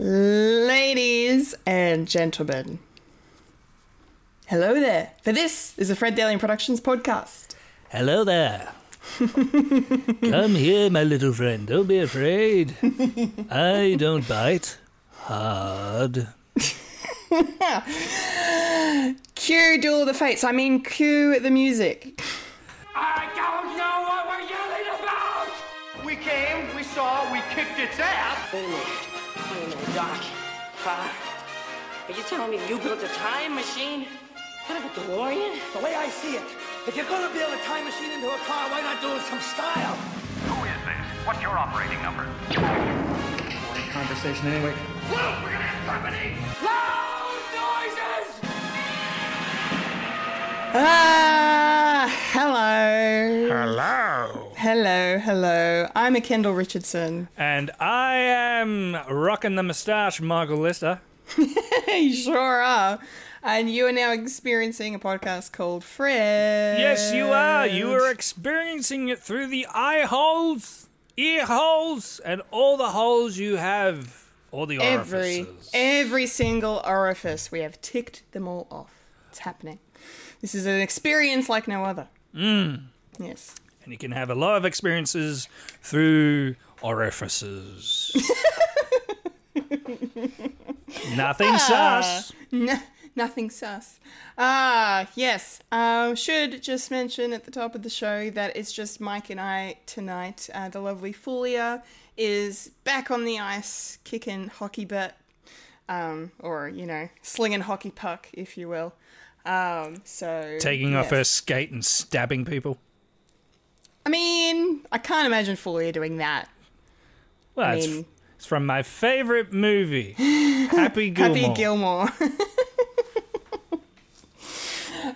Ladies and gentlemen, hello there. For this is the Fred Dalian Productions podcast. Hello there. Come here, my little friend. Don't be afraid. I don't bite hard. Cue Duel of the Fates. I mean, cue the music. I don't know what we're yelling about! We came, we saw, we kicked its ass. Doc. Father, are you telling me you built a time machine? Kind of a DeLorean? The way I see it, if you're gonna build a time machine into a car, why not do it some style? Who is this? What's your operating number? conversation anyway. Luke, we're gonna have company! Loud noises! Ah, hello. Hello. Hello, hello. I'm a Kendall Richardson. And I am rocking the moustache, Michael Lister. you sure are. And you are now experiencing a podcast called Fred. Yes, you are. You are experiencing it through the eye holes, ear holes, and all the holes you have. All the every orifices. every single orifice. We have ticked them all off. It's happening. This is an experience like no other. Mm. Yes. And you can have a lot of experiences through orifices. Nothing sus. No, nothing sus. Ah, yes. Um, should just mention at the top of the show that it's just Mike and I tonight. Uh, the lovely Fulia is back on the ice, kicking hockey butt, um, or you know, slinging hockey puck, if you will. Um, so Taking off her skate and stabbing people. I mean, I can't imagine Fulia doing that. Well, I it's, mean- it's from my favorite movie, Happy Gilmore. Happy Gilmore.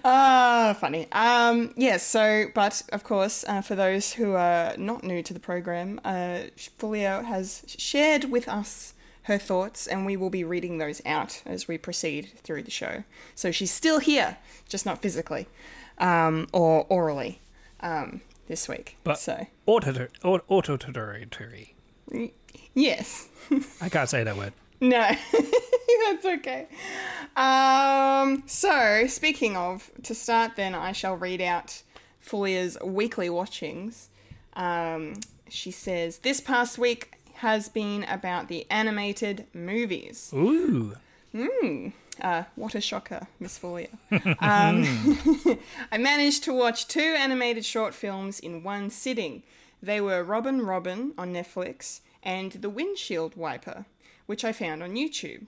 Ah, funny. Um, yes. so, but of course, uh, for those who are not new to the program, uh, Fulia has shared with us her thoughts, and we will be reading those out as we proceed through the show. So she's still here, just not physically um, or orally um, this week. But so, auto autotory. yes. I can't say that word. No, that's okay. Um, so, speaking of, to start, then I shall read out Fulia's weekly watchings. Um, she says, This past week has been about the animated movies. Ooh. Uh, what a shocker, Miss Fulia. um, I managed to watch two animated short films in one sitting. They were Robin Robin on Netflix and The Windshield Wiper, which I found on YouTube.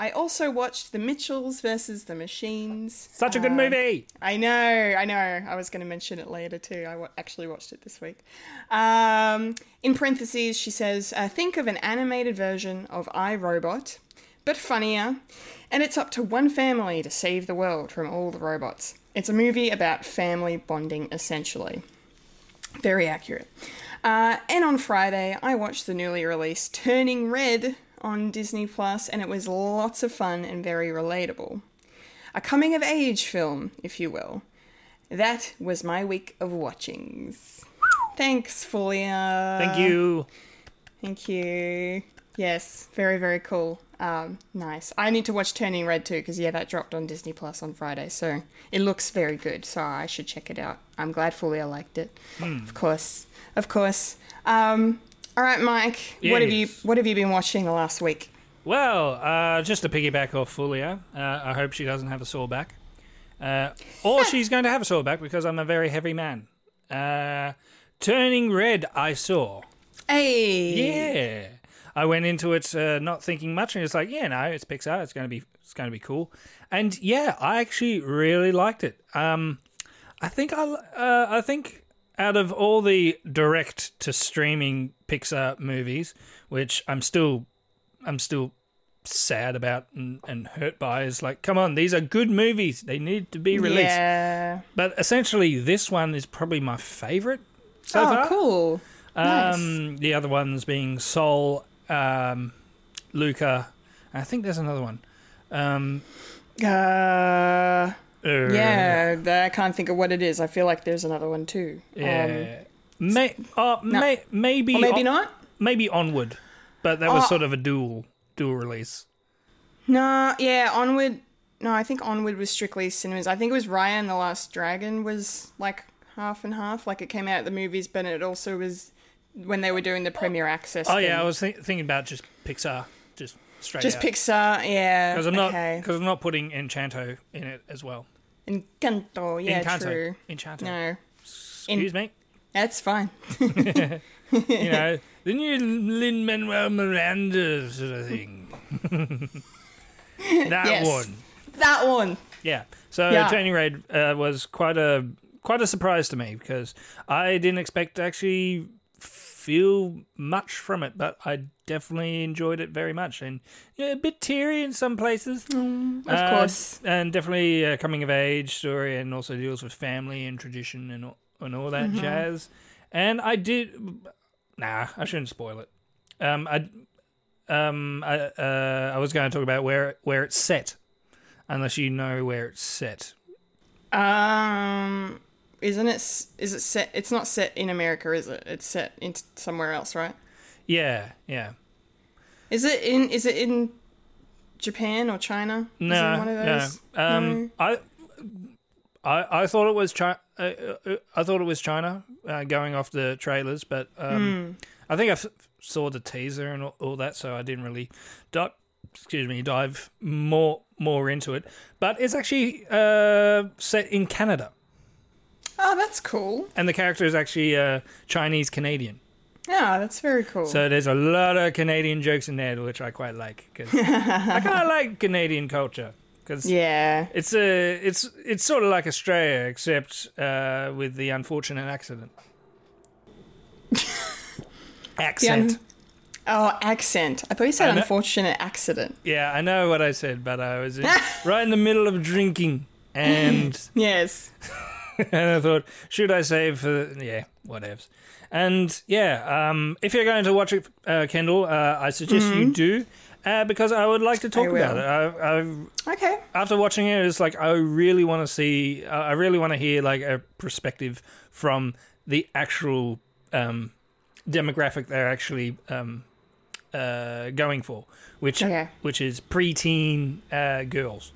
I also watched The Mitchells versus the Machines. Such a good movie. I know, I know. I was going to mention it later too. I actually watched it this week. Um, in parentheses, she says, uh, "Think of an animated version of iRobot, but funnier, and it's up to one family to save the world from all the robots. It's a movie about family bonding, essentially. Very accurate." Uh, and on Friday, I watched the newly released Turning Red on Disney Plus, and it was lots of fun and very relatable a coming of age film, if you will. That was my week of watchings. Thanks, Fulia. Thank you. Thank you. Yes, very, very cool. Um, nice. I need to watch Turning Red too, because yeah, that dropped on Disney Plus on Friday, so it looks very good. So I should check it out. I'm glad Fulia liked it. Of course, of course. Um, all right, Mike. What have you What have you been watching the last week? Well, uh, just to piggyback off Fulia, uh, I hope she doesn't have a sore back. Uh, or she's going to have a sore back because I'm a very heavy man. Uh, Turning Red, I saw. Hey. Yeah. I went into it uh, not thinking much, and it's like, yeah, no, it's Pixar. It's going to be, it's going to be cool. And yeah, I actually really liked it. Um, I think I, uh, I think out of all the direct to streaming Pixar movies, which I'm still, I'm still sad about and, and hurt by, is like, come on, these are good movies. They need to be released. Yeah. But essentially, this one is probably my favorite so oh, far. cool. Nice. Um, the other ones being Soul, um, Luca. I think there's another one. Um, Uh, uh, yeah, I can't think of what it is. I feel like there's another one too. Um, yeah. May, uh, may, maybe, or maybe on- not. Maybe onward, but that was Oh. sort of a duel dual release. No, yeah, Onward. No, I think Onward was strictly cinemas. I think it was Raya and the Last Dragon was like half and half. Like it came out at the movies, but it also was when they were doing the premiere access. Oh yeah, I was think thinking about just Pixar, just straight just out. Pixar. Yeah, because I'm not okay. because I'm not putting Enchanto in it as well. Encanto. Yeah, Encanto, true. Enchanto. No, Excuse me. that's fine. You know the new Lin Manuel Miranda sort of thing. that Yes. one. that one. Yeah. So Yeah. Turning Red uh, was quite a quite a surprise to me because I didn't expect to actually feel much from it, but I definitely enjoyed it very much and yeah, a bit teary in some places. Of Uh, course. and definitely a coming of age story, and also deals with family and tradition and all, and all that Mm-hmm. jazz. And I did, nah, I shouldn't spoil it. Um, I, um, I, uh, I was going to talk about where where it's set, unless you know where it's set. Um, isn't it? Is it set? It's not set in America, is it? It's set in somewhere else, right? Yeah, yeah. Is it in? Is it in Japan or China? Is it No, in one of no. those? Um, I, I, I thought it was China. Uh, uh, I thought it was China, uh, going off the trailers, but um, I think I f- saw the teaser and all, all that, so I didn't really, di- excuse me, dive more more into it. But it's actually uh, set in Canada, Oh, that's cool. and the character is actually uh, Chinese Canadian. Yeah, that's very cool. So there's a lot of Canadian jokes in there, which I quite like. 'cause I kind of like Canadian culture because yeah. It's a it's it's sort of like Australia, except uh, with the unfortunate accident. Accent. Oh, accent. I thought you said unfortunate accident. yeah, I know what I said, but I was in, right in the middle of drinking, and Yes. and I thought, should I save for yeah, whatevs. And yeah, um, if you're going to watch it, uh, Kendall, uh, I suggest you do. Uh, because I would like to talk Mm-hmm. I about it. I, I've Okay. after watching it, it's like I really want to see. Uh, I really want to hear like a perspective from the actual um, demographic they're actually um, uh, going for, which Okay. which is preteen uh, girls.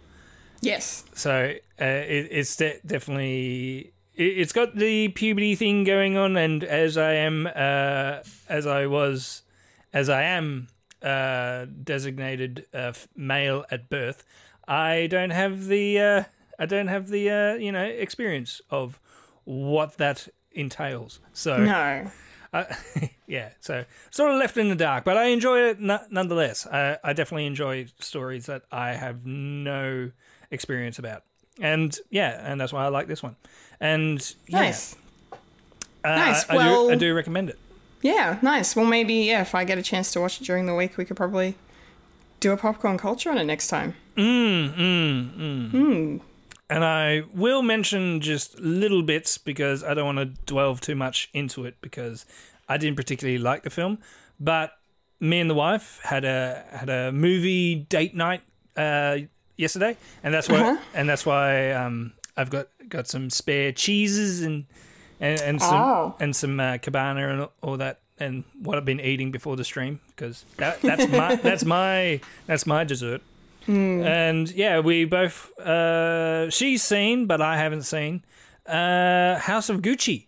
Yes. So uh, it, it's de- definitely it, it's got the puberty thing going on, and as I am uh, as I was as I am uh, designated uh, male at birth, I don't have the uh, I don't have the uh, you know experience of what that entails. So No. Yeah, so sort of left in the dark, but I enjoy it n- nonetheless. I, I definitely enjoy stories that I have no experience about, and yeah, and that's why I like this one. And yeah, Nice. uh, Nice, I, I well- do, I do recommend it. Yeah, nice. Well, maybe, yeah, if I get a chance to watch it during the week, we could probably do a popcorn culture on it next time. Mm. And I will mention just little bits because I don't want to delve too much into it because I didn't particularly like the film. But me and the wife had a had a movie date night uh, yesterday, and that's why and that's why um, I've got got some spare cheeses and and, and some Oh. and some uh, cabana and all that and what I've been eating before the stream because that, that's my that's my that's my dessert. And yeah, we both. Uh, she's seen, but I haven't seen. Uh, House of Gucci.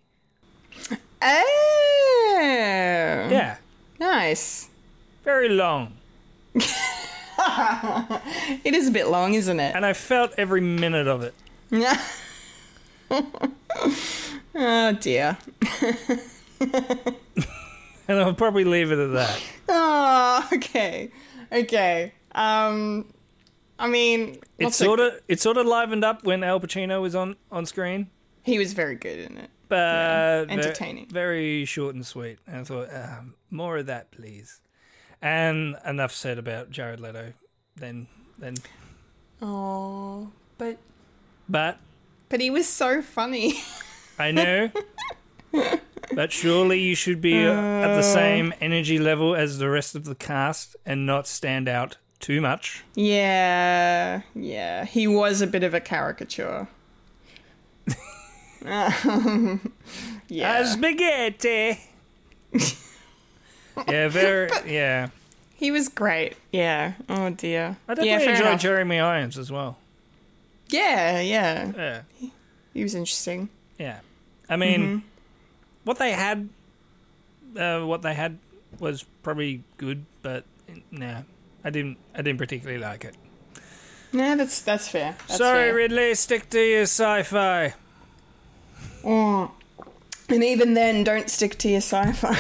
Oh. Yeah, Nice. very long, It is a bit long, isn't it? and I felt every minute of it. oh, dear. And I'll probably leave it at that. Oh, okay. Okay. Um, I mean, It sort of it sort of livened up when Al Pacino was on on screen, he was very good in it. but ve- entertaining. very short and sweet. And I thought, um, more of that, please. And enough said about Jared Leto. Then then, Oh, but but but he was so funny. I know. but surely you should be uh, at the same energy level as the rest of the cast and not stand out too much. yeah, yeah. He was a bit of a caricature. Yeah. A spaghetti. yeah, very. Yeah, He was great. Yeah. Oh dear. I yeah, definitely fair enjoyed enough. Jeremy Irons as well. Yeah, yeah. Yeah. He was interesting. Yeah. I mean, Mm-hmm. what they had, uh, what they had was probably good, but nah, I didn't. I didn't particularly like it. Yeah, that's that's fair. That's Sorry, fair. Ridley, stick to your sci-fi. Mm. And even then, don't stick to your sci-fi.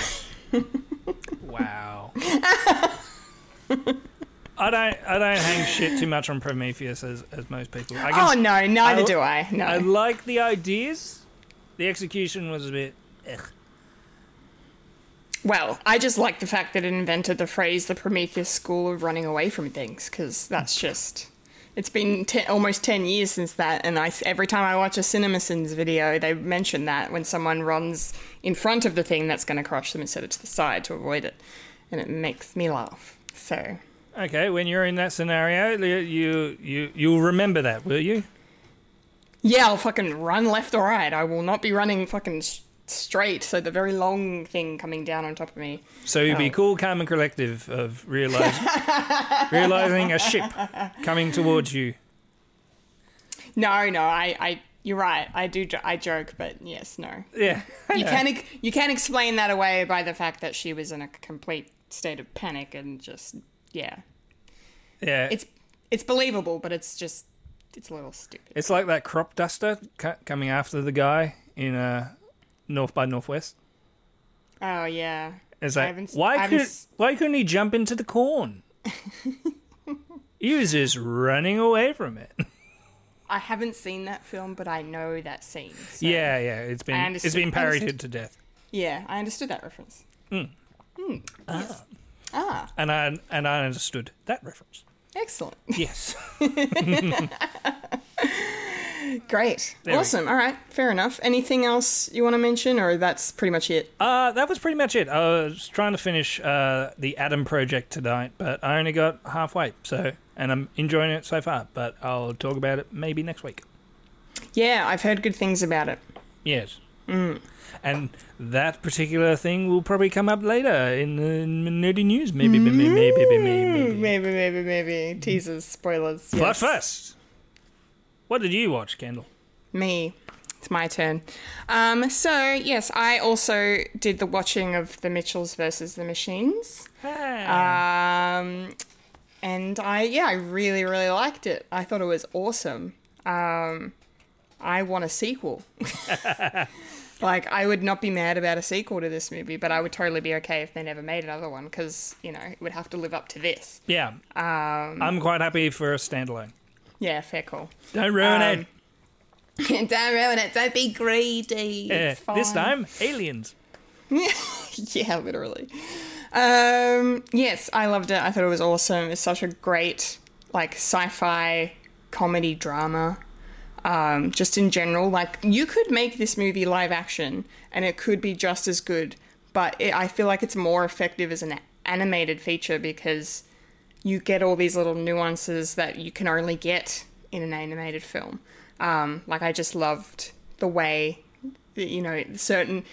Wow. I don't. I don't hang shit too much on Prometheus as, as most people. I guess, oh can, no, neither I- do I. No. I like the ideas. The execution was a bit. Ugh. Well, I just like the fact that it invented the phrase "the Prometheus School of running away from things" because that's just. It's been te- almost ten years since that, and I every time I watch a CinemaSins video, they mention that when someone runs in front of the thing that's going to crush them instead of to the side to avoid it, and it makes me laugh. So Okay, when you're in that scenario, you you you you'll remember that, will you? yeah, I'll fucking run left or right. I will not be running fucking straight. So the very long thing coming down on top of me. So you'd be Oh. cool, calm, and collective of realizing realizing a ship coming towards you. No, no, I, I, you're right. I do, I joke, but yes, no. Yeah, You can, you can explain that away by the fact that she was in a complete state of panic and just, yeah, yeah. it's, it's believable, but it's just, it's a little stupid. It's like that crop duster coming after the guy in uh, North by Northwest. Oh yeah. It's I like, haven't why could why couldn't he jump into the corn? he was just running away from it. I haven't seen that film, but I know that scene. so- Yeah, yeah. It's been it's been parodied to death, Yeah, I understood that reference. Hmm. Yes. Ah, and I and I understood that reference. excellent. Yes. Great. There awesome. All right. Fair enough. Anything else you want to mention, or that's pretty much it? Uh, that was pretty much it. I was trying to finish uh, the Adam project tonight, but I only got halfway. So, and I'm enjoying it so far. But I'll talk about it maybe next week. Yeah, I've heard good things about it. Yes. Mm. And that particular thing will probably come up later in the nerdy news. Maybe, maybe, maybe, maybe, maybe. Maybe, maybe, maybe. Teasers, spoilers. But first, what did you watch, Kendall? Me. It's my turn. Um, so, yes, I also did the watching of The Mitchells versus the Machines. Um, and I, yeah, I really, really liked it. I thought it was awesome. Um, I want a sequel. like, I would not be mad about a sequel to this movie, but I would totally be okay if they never made another one because, you know, it would have to live up to this. yeah, Um, I'm quite happy for a standalone. Yeah, fair call. Don't ruin Um, it. Don't ruin it. Don't be greedy. Yeah, this time, aliens. yeah, literally. Um, yes, I loved it. I thought it was awesome. It's such a great, like, sci-fi comedy drama. Um, just in general, like, you could make this movie live action, and it could be just as good. But it, I feel like it's more effective as an animated feature because you get all these little nuances that you can only get in an animated film. Um, like I just loved the way, that, you know, certain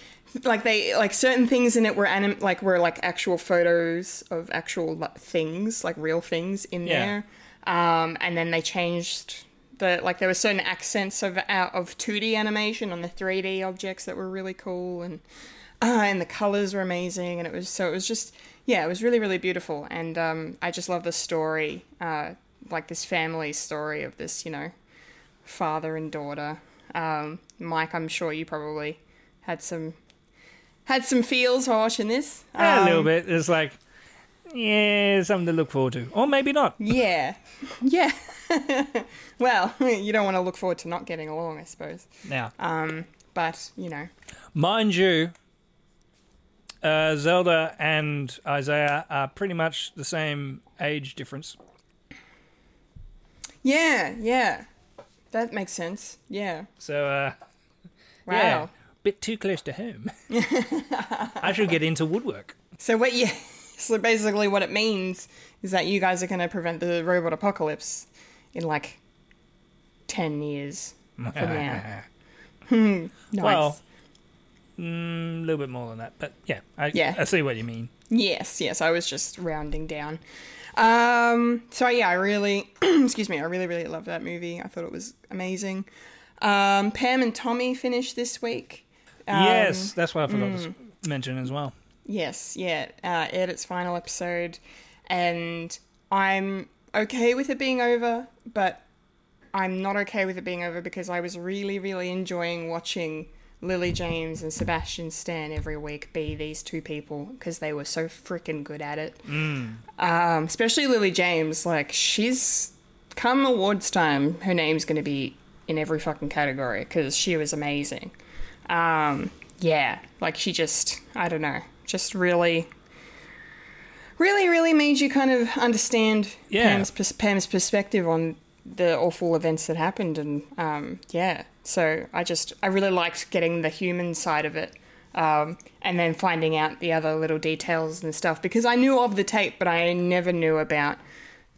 like they like certain things in it were anim- like were like actual photos of actual like, things, like real things in Yeah. there. Um, and then they changed the like there were certain accents of out of 2D animation on the 3D objects that were really cool and uh, and the colors were amazing and it was so it was just yeah it was really really beautiful. And um, i just love the story uh, like this family story of this you know father and daughter. Um, mike i'm sure you probably had some had some feels while watching this. Yeah, a little Um, bit. It's like, yeah, something to look forward to, or maybe not. yeah. Yeah. Well you don't want to look forward to not getting along i suppose. Now, but you know. Mind you, uh, Zelda and Isaiah are pretty much the same age difference. yeah yeah that makes sense yeah So, uh, wow yeah, bit too close to home. I should get into woodwork. So what you so basically what it means is that you guys are going to prevent the robot apocalypse in like 10 years from now. Hmm, nice. Well, Mm, a little bit more than that, but yeah, I, Yeah. I see what you mean. Yes, yes, I was just rounding down. Um, so yeah, I really, excuse me, I really, really loved that movie. I thought it was amazing. Um, Pam and Tommy finished this week. Um, yes, that's what I forgot to mm. s- mention as well. Yes, yeah, uh, its final episode, and I'm okay with it being over, but I'm not okay with it being over because I was really, really enjoying watching Lily James and Sebastian Stan every week be these two people because they were so freaking good at it. Um, especially Lily James, like she's come awards time, her name's going to be in every fucking category because she was amazing. Um, yeah, like she just, I don't know, just really, really, really made you kind of understand Yeah. Pam's, Pam's perspective on the awful events that happened, and um, yeah, so I just, I really liked getting the human side of it. Um, and then finding out the other little details and stuff because I knew of the tape, but I never knew about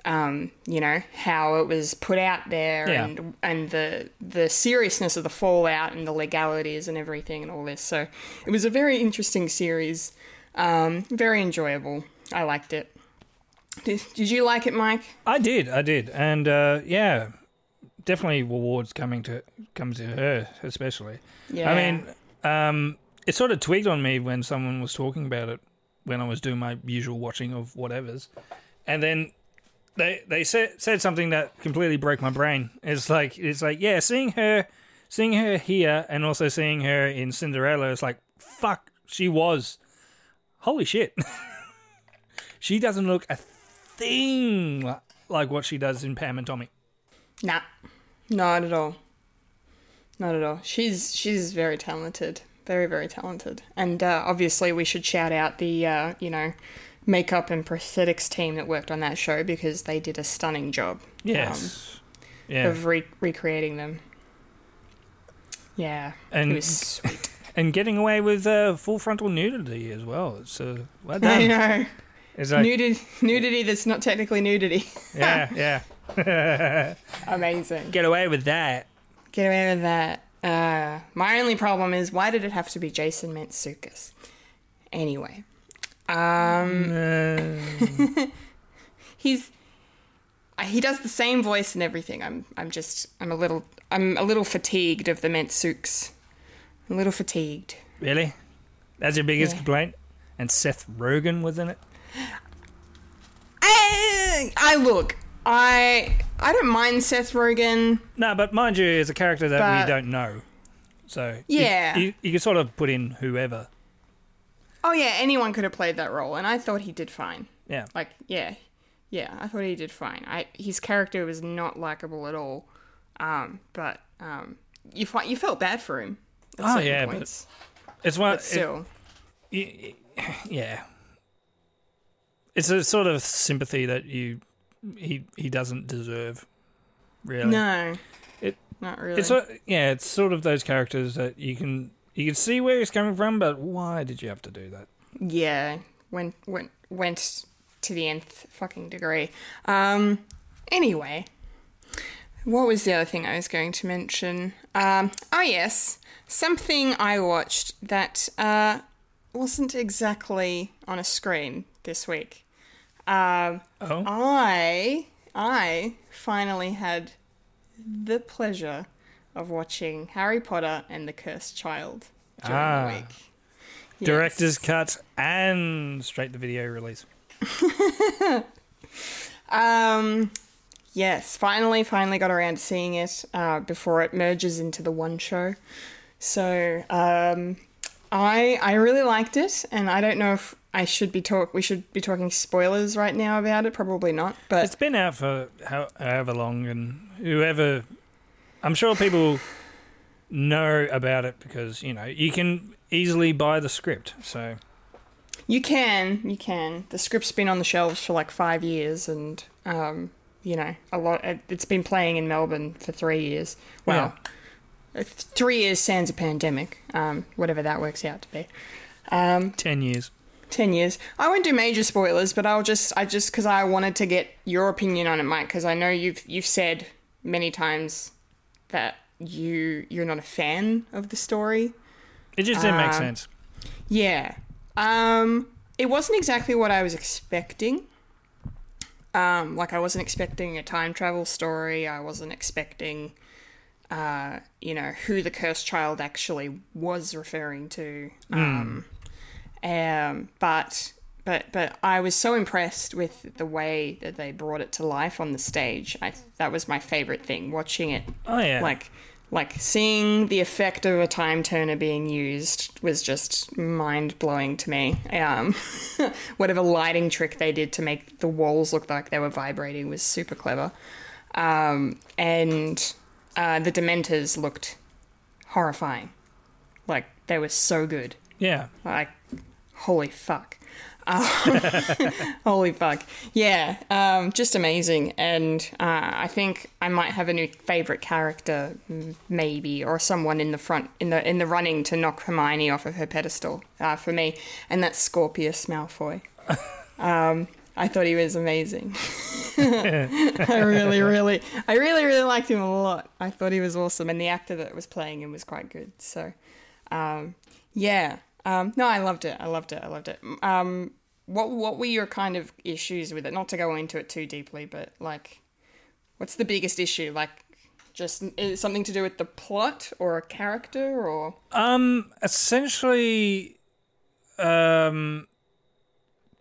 um, you know, how it was put out there Yeah. and and the the seriousness of the fallout and the legalities and everything and all this. So it was a very interesting series, um, very enjoyable. I liked it. Did, did you like it, Mike? I did, I did, and uh, yeah, definitely rewards coming to come to her, especially. Yeah. I mean, um, it sort of twigged on me when someone was talking about it when I was doing my usual watching of whatever's, and then they they said said something that completely broke my brain. It's like it's like yeah, seeing her, seeing her here, and also seeing her in Cinderella. It's like fuck, she was, holy shit, she doesn't look a thing like what she does in Pam and Tommy. Nah, not at all. Not at all. She's she's very talented, very very talented, and uh, obviously we should shout out the uh, you know makeup and prosthetics team that worked on that show because they did a stunning job. Yes, um, yeah, of re- recreating them. Yeah, And- it was sweet. and getting away with uh, full frontal nudity as well. So uh, well I know It's like, nudity, nudity that's not technically nudity. yeah, yeah. Amazing. Get away with that. Get away with that. Uh, my only problem is why did it have to be Jason Mantzoukas? Anyway, um, he's uh, he does the same voice and everything. I'm I'm just I'm a little I'm a little fatigued of the Mantzouks. A little fatigued. really? That's your biggest Yeah. complaint? And Seth Rogen was in it? I, I look. I I don't mind Seth Rogen. No, but mind you, it's a character that But- we don't know. So Yeah. you, you, can sort of put in whoever. Oh yeah, anyone could have played that role, and I thought he did fine. Yeah. Like yeah, yeah, I thought he did fine. I his character was not likable at all, um, but um, you fi- you felt bad for him. Oh, yeah, but- It's one. but still, it- yeah. It's a sort of sympathy that you he he doesn't deserve. Really. no, It- not really. It's a, yeah, it's sort of those characters that you can you can see where he's coming from, but why did you have to do that? yeah, went went went to the nth fucking degree. Um, anyway, what was the other thing I was going to mention? Um, oh yes, something I watched that uh, wasn't exactly on a screen this week. Um, Oh, I I finally had the pleasure of watching Harry Potter and the Cursed Child during Ah. the week. Yes. director's cut and straight to video release. Um, yes, finally, finally got around to seeing it uh, before it merges into the one show. So, um, I I really liked it, and I don't know if I should be talk. We should be talking spoilers right now about it. Probably not, but It's been out for how, however long, and whoever, I'm sure people know about it because you know you can easily buy the script. So You can, you can. The script's been on the shelves for like five years, and um, you know, a lot. it- It's been playing in Melbourne for three years. Well, uh, three years sans a pandemic, um, whatever that works out to be. Um, ten years. ten years. I won't do major spoilers, but I'll just, I just because I wanted to get your opinion on it, Mike, because I know you've you've said many times that you you're not a fan of the story. It just didn't make Uh, sense. Yeah. Um, it wasn't exactly what I was expecting. Um, like I wasn't expecting a time travel story. I wasn't expecting, uh, you know, who the cursed child actually was referring to. Um, um, but but but I was so impressed with the way that they brought it to life on the stage. I that was my favorite thing watching it Oh yeah. like like seeing the effect of a time turner being used was just mind blowing to me. Um, whatever lighting trick they did to make the walls look like they were vibrating was super clever. Um, and uh, the Dementors looked horrifying. Like they were so good. yeah. Like, holy fuck. Um, holy fuck. Yeah, um, just amazing. And uh, I think I might have a new favorite character, maybe, or someone in the front in the in the running to knock Hermione off of her pedestal uh, for me, and that's Scorpius Malfoy. Um, I thought he was amazing. I really, really, I really, really liked him a lot. I thought he was awesome, and the actor that was playing him was quite good. So, um, yeah, um, no, I loved it. I loved it. I loved it. Um, what what were your kind of issues with it? Not to go into it too deeply, but like, what's the biggest issue? Like, just something to do with the plot or a character or Um, essentially, um,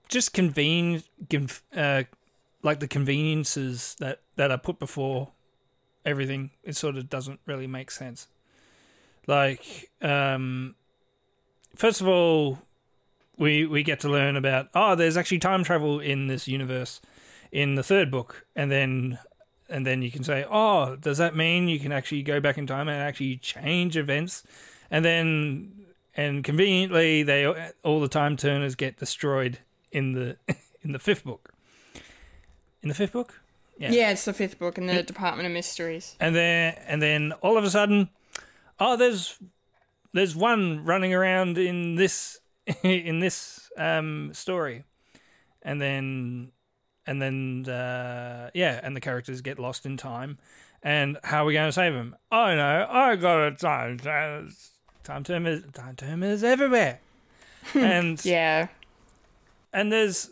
just convene, conv- uh, like the conveniences that that are put before everything. It sort of doesn't really make sense. Like, um, first of all, we we get to learn about oh, there's actually time travel in this universe in the third book, and then and then you can say, oh, does that mean you can actually go back in time and actually change events? And then and conveniently, they all the time turners get destroyed in the in the fifth book. In the fifth book, yeah, yeah, it's the fifth book in the Department of Mysteries. and then and then all of a sudden, oh, there's there's one running around in this in this um, story, and then and then uh, yeah, and the characters get lost in time. And how are we going to save them? Oh no, I got a time time term time term is everywhere, and Yeah, and there's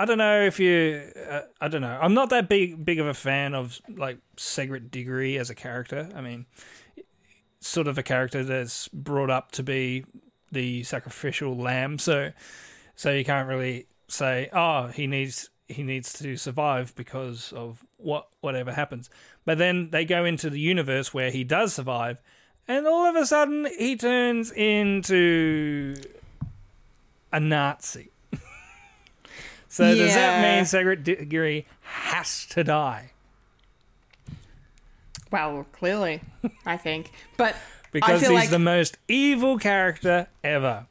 I don't know if you uh, I don't know. I'm not that big big of a fan of like Cedric Diggory as a character. I mean, sort of a character that's brought up to be the sacrificial lamb, so so you can't really say, "Oh, he needs he needs to survive because of what whatever happens." But then they go into the universe where he does survive, and all of a sudden he turns into a Nazi. So does that mean Cedric Diggory has to die? well, clearly, I think, but Because he's like the most evil character ever.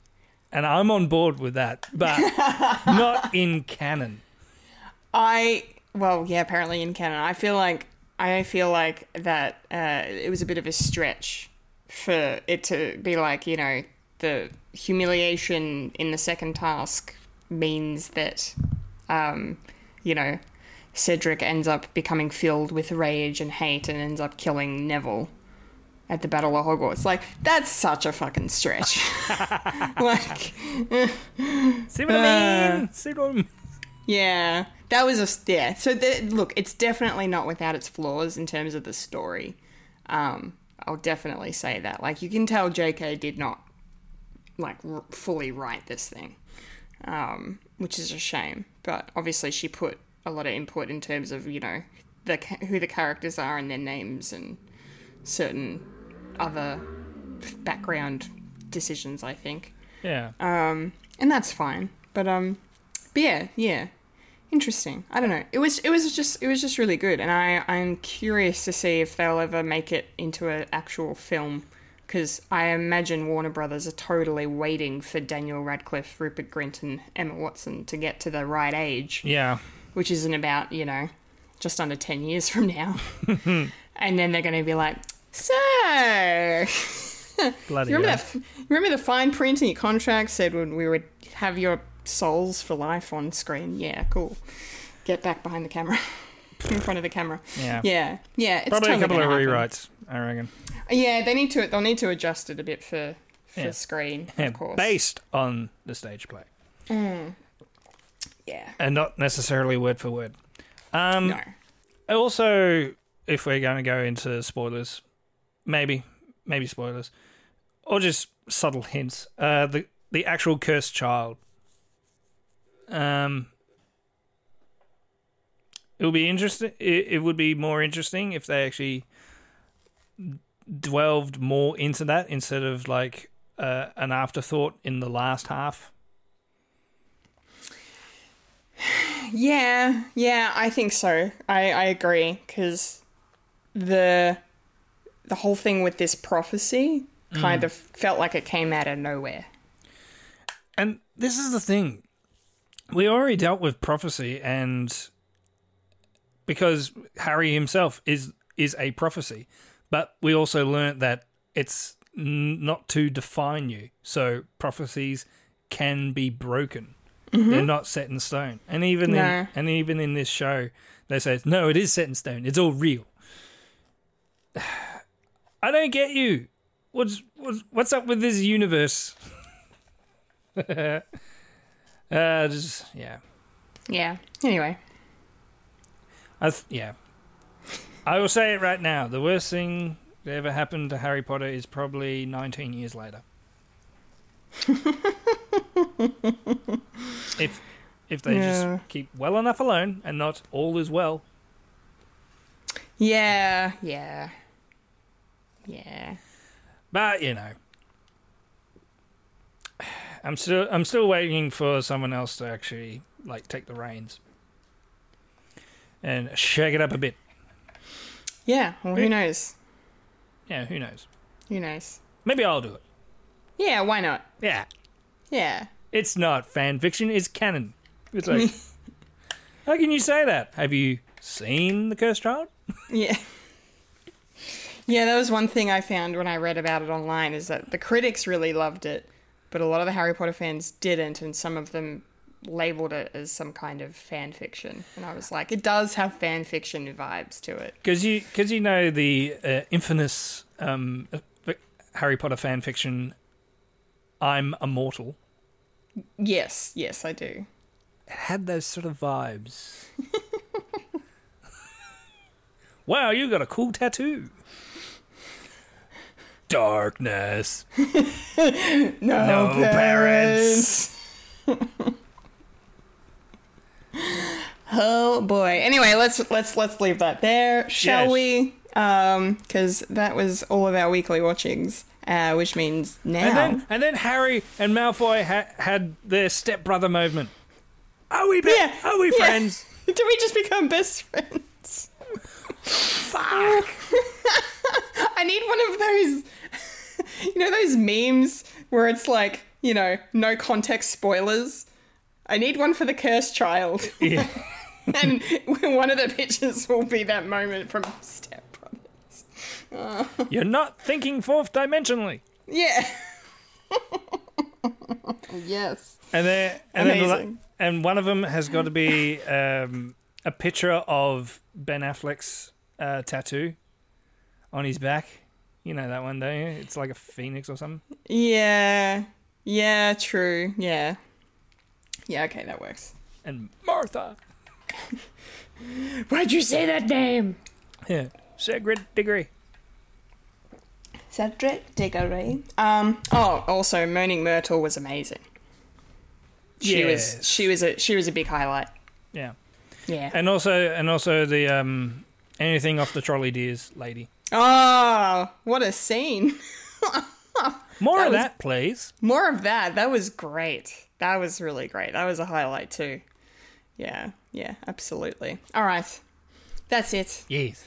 And I'm on board with that, but not in canon. I well, yeah, apparently in canon. I feel like I feel like that uh, it was a bit of a stretch for it to be like you know the humiliation in the second task means that um, you know Cedric ends up becoming filled with rage and hate and ends up killing Neville at the Battle of Hogwarts. Like that's such a fucking stretch. like See what I Uh, mean? See what I mean? Yeah, that was a yeah. So the, look, it's definitely not without its flaws in terms of the story. Um, I'll definitely say that. Like you can tell, J.K. did not like r- fully write this thing, um, which is a shame. But obviously, she put a lot of input in terms of you know the who the characters are and their names and certain other background decisions. I think Yeah. and that's fine. But um, but yeah, yeah, interesting. I don't know. It was it was just it was just really good, and I I'm curious to see if they'll ever make it into an actual film. Because I imagine Warner Brothers are totally waiting for Daniel Radcliffe, Rupert Grint, and Emma Watson to get to the right age, yeah. which is in about you know just under ten years from now, and then they're going to be like, so Bloody you remember that? Remember the fine print in your contract said when we would have your souls for life on screen. Yeah, cool. Get back behind the camera. in front of the camera. Yeah. Yeah, yeah. It's Probably a couple of happen. rewrites, I reckon. Yeah, they need to. They'll need to adjust it a bit for for Yeah. screen, Yeah, of course. based on the stage play, Yeah. and not necessarily word for word. Um, No. Also, if we're going to go into spoilers, maybe, maybe spoilers, or just subtle hints. Uh, the the actual cursed child. Um, it would be interesting. It, it would be more interesting if they actually delved more into that instead of like uh, an afterthought in the last half. Yeah, yeah, I think so. I I agree because the the whole thing with this prophecy Mm. kind of felt like it came out of nowhere. And this is the thing. We already dealt with prophecy and because Harry himself is is a prophecy, but we also learnt that it's n- not to define you. So prophecies can be broken. They're not set in stone. And even No. in and even in this show, they say no, it is set in stone. It's all real. I don't get you. What's what's, what's up with this universe? uh, just yeah, Yeah. Anyway, I th- yeah. I will say it right now. The worst thing that ever happened to Harry Potter is probably 19 years later. if if they Yeah. just keep well enough alone and not all is well. yeah, yeah, yeah. But you know, I'm still I'm still waiting for someone else to actually like take the reins and shake it up a bit. Yeah. Well, who knows? Yeah, who knows? Who knows? Maybe I'll do it. Yeah. Why not? Yeah, Yeah. it's not fan fiction; it's canon. It's like, how can you say that? Have you seen the Cursed Child? Yeah. Yeah, that was one thing I found when I read about it online is that the critics really loved it, but a lot of the Harry Potter fans didn't, and some of them labeled it as some kind of fan fiction. And I was like, it does have fan fiction vibes to it. Because you because you know the uh, infamous um, uh, Harry Potter fan fiction. I'm immortal. Yes, yes, I do. it had those sort of vibes. wow, you got a cool tattoo. Darkness. No, No parents. oh boy. Anyway, let's let's let's leave that there, shall Yes. we? Um, because that was all of our weekly watchings, uh, which means now. And then and then Harry and Malfoy ha- had their stepbrother moment. Are we be- Yeah, are we yeah. friends? Did we just become best friends? Fuck. I need one of those, you know, those memes where it's like, you know, no context spoilers. I need one for the cursed child. Yeah. and one of the pictures will be that moment from Step Brothers. You're not thinking fourth dimensionally. Yeah. yes. And then and then the and one of them has got to be um, a picture of Ben Affleck's uh, tattoo on his back. You know that one, don't you? It's like a phoenix or something. Yeah. Yeah, true. Yeah. Yeah, okay, that works. And Martha. Why'd you say that name? Yeah. Cedric Diggory. Cedric Diggory. Um. Oh, also, Moaning Myrtle was amazing. She Yes. was. She was a. She was a big highlight. Yeah. Yeah. And also and also the um anything off the trolley deers lady. oh, what a scene! More That of was- that, please. More of that. That was great. That was really great. That was a highlight too. Yeah. Yeah. Absolutely. All right. That's it. Yes.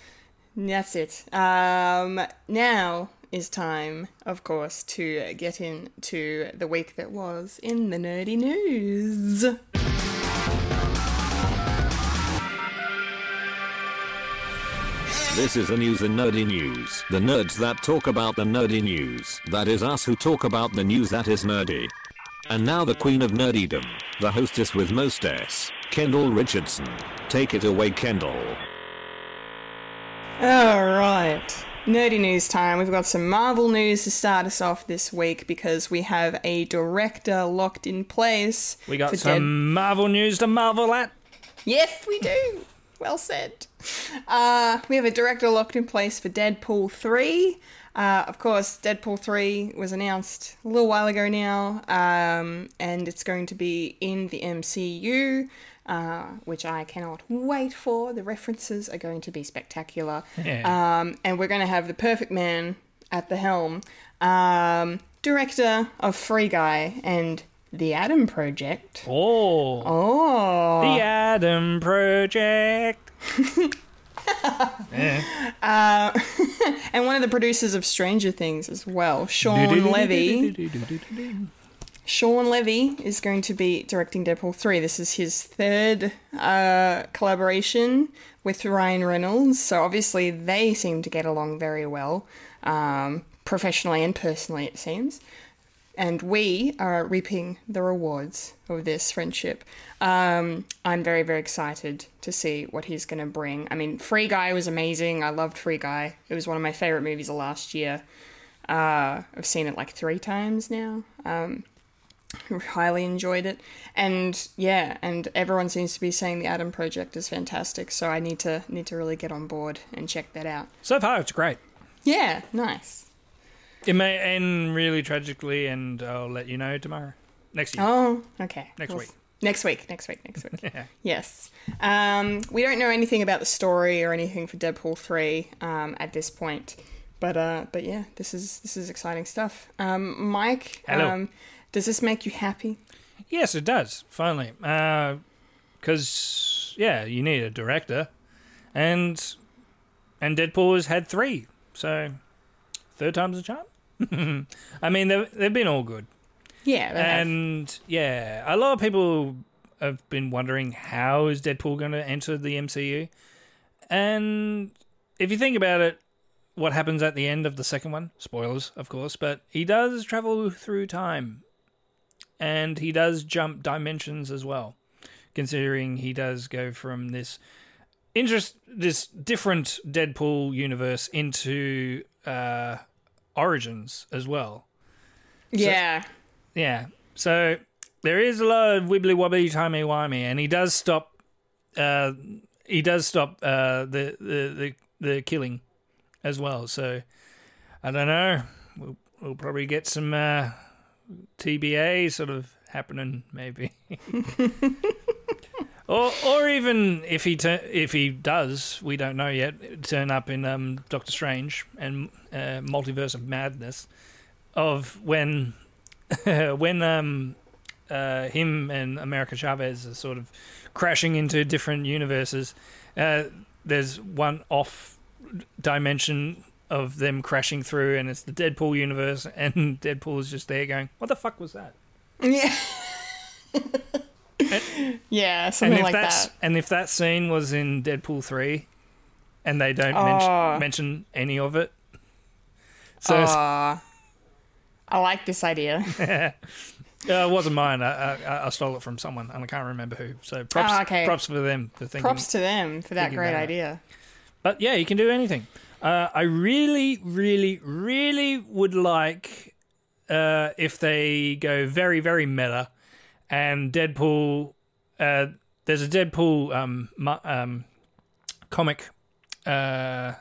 That's it. Um, now is time, of course, to get into the week that was in the nerdy news. This is the news in nerdy news. The nerds that talk about the nerdy news. That is us who talk about the news that is nerdy. And now the queen of nerdydom, the hostess with most S, Kendall Richardson. Take it away, Kendall. All right. Nerdy news time. We've got some Marvel news to start us off this week because we have a director locked in place. We got some Dead- Marvel news to marvel at. Yes, we do. Well said. Uh, we have a director locked in place for Deadpool 3. Uh, of course, Deadpool 3 was announced a little while ago now, um, and it's going to be in the MCU, uh, which I cannot wait for. The references are going to be spectacular. Yeah. Um, and we're going to have the perfect man at the helm. Um, director of Free Guy and The Adam Project. Oh, Oh. the Adam Project. yeah. and one of the producers of Stranger Things as well, Shawn Levy. Shawn Levy is going to be directing Deadpool 3. This is his third uh, collaboration with Ryan Reynolds, so obviously they seem to get along very well, um, professionally and personally, it seems. And we are reaping the rewards of this friendship. Um, I'm very, very excited to see what he's going to bring. I mean, Free Guy was amazing. I loved Free Guy. It was one of my favorite movies of last year. Uh, I've seen it like three times now. Um, highly enjoyed it and yeah and everyone seems to be saying the adam project is fantastic so i need to need to really get on board and check that out So far, it's great. yeah nice It may end really tragically, and I'll let you know tomorrow. Next year. oh okay Next We'll week. s- next week next week next week Yeah. yes um, we don't know anything about the story or anything for deadpool 3 um, at this point but uh, but yeah this is this is exciting stuff um, mike Hello. um, does this make you happy Yes, it does. Finally, because yeah, you need a director, and and Deadpool has had three, so third time's a charm. I mean, they've they've been all good, yeah they have. and yeah, a lot of people have been wondering how is Deadpool going to enter the MCU, and if you think about it. What happens at the end of the second one? Spoilers, of course, but he does travel through time and he does jump dimensions as well considering he does go from this interest this different deadpool universe into uh origins as well. Yeah. yeah. So there is a lot of wibbly wobbly timey wimey and he does stop uh he does stop uh the the the, the killing as well. So i don't know. We'll, we'll probably get some uh TVA sort of happening, maybe. or, or even if he tur- if he does, we don't know yet. Turn up in um, Doctor Strange and uh, Multiverse of Madness, of when when um, uh, him and America Chavez are sort of crashing into different universes. Uh, there's one off dimension of them crashing through, and it's the Deadpool universe, and Deadpool is just there going, "What the fuck was that?" Yeah. yeah, And something if like that. and if that scene was in Deadpool three, and they don't Oh. mention mention any of it, so it's- I like this idea. uh, it wasn't mine. I, I I stole it from someone, and I can't remember who. So props Oh, okay. props for them for thinking. Props to them for that great that. idea. But yeah, you can do anything. Uh, I really, really, really would like uh, if they go very, very meta and Deadpool. Uh, there's a Deadpool um, um, comic uh,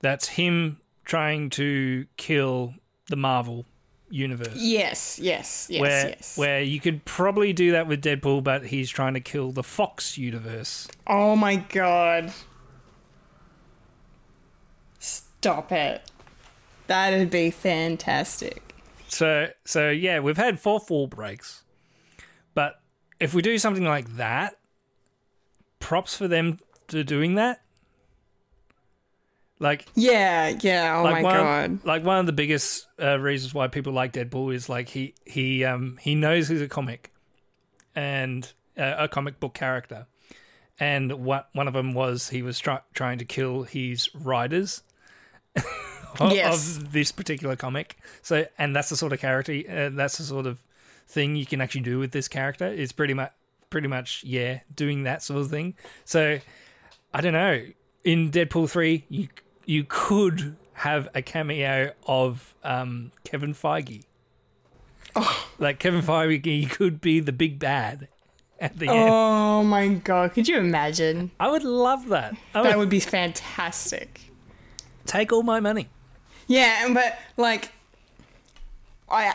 that's him trying to kill the Marvel universe. Yes, yes, yes, where, yes. where you could probably do that with Deadpool, but he's trying to kill the Fox universe. Oh my god. Stop it. That'd be fantastic. So so yeah, we've had fourth wall breaks, if we do something like that, props for them to doing that. Like Yeah, yeah, oh like my one, god. like one of the biggest uh, reasons why people like Deadpool is like he he um he knows he's a comic, and uh, a comic book character, and what one of them was he was try- trying to kill his writers. of, Yes. of this particular comic. So, and that's the sort of character, uh, that's the sort of thing you can actually do with this character. Is pretty much, pretty much, yeah, doing that sort of thing. So, I don't know. in Deadpool three, you you could have a cameo of um, Kevin Feige. oh. Like Kevin Feige could be the big bad at the end. Oh my god, could you imagine? I would love that. I would, That would be fantastic. take all my money. Yeah, but like, I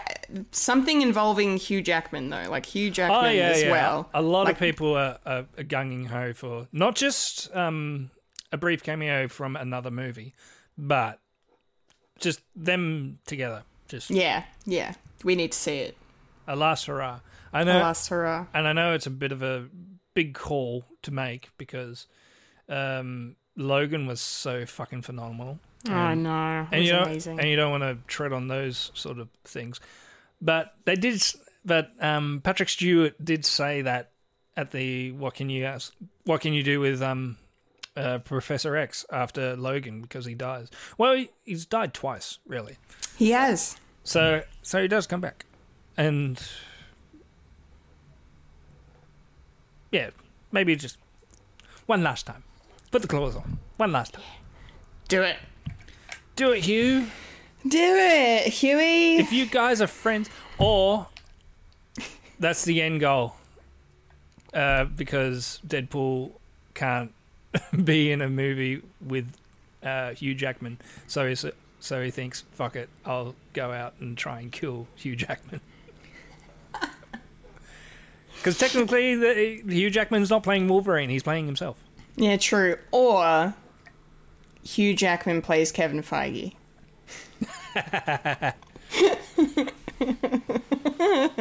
something involving Hugh Jackman though, like Hugh Jackman Oh yeah, as yeah. well. A lot Like, of people are, are, are gung ho for not just um, a brief cameo from another movie, but just them together. Just Yeah, yeah, we need to see it. a last hurrah. I know, A Last hurrah. and I know it's a bit of a big call to make because um, Logan was so fucking phenomenal. Oh no, it and was you don't amazing. and you don't want to tread on those sort of things. But they did. But um, Patrick Stewart did say that at the what can you ask, what can you do with um, uh, Professor X after Logan because he dies. Well, he, he's died twice, really. he has. So so he does come back, and yeah, maybe just one last time. Put the claws on. One last time. Do it. Do it, Hugh. Do it, Huey. if you guys are friends, or that's the end goal, uh, because Deadpool can't be in a movie with uh, Hugh Jackman, so he so he thinks, "Fuck it, I'll go out and try and kill Hugh Jackman." Because technically, the, Hugh Jackman's not playing Wolverine; he's playing himself. yeah, true. Or Hugh Jackman plays Kevin Feige.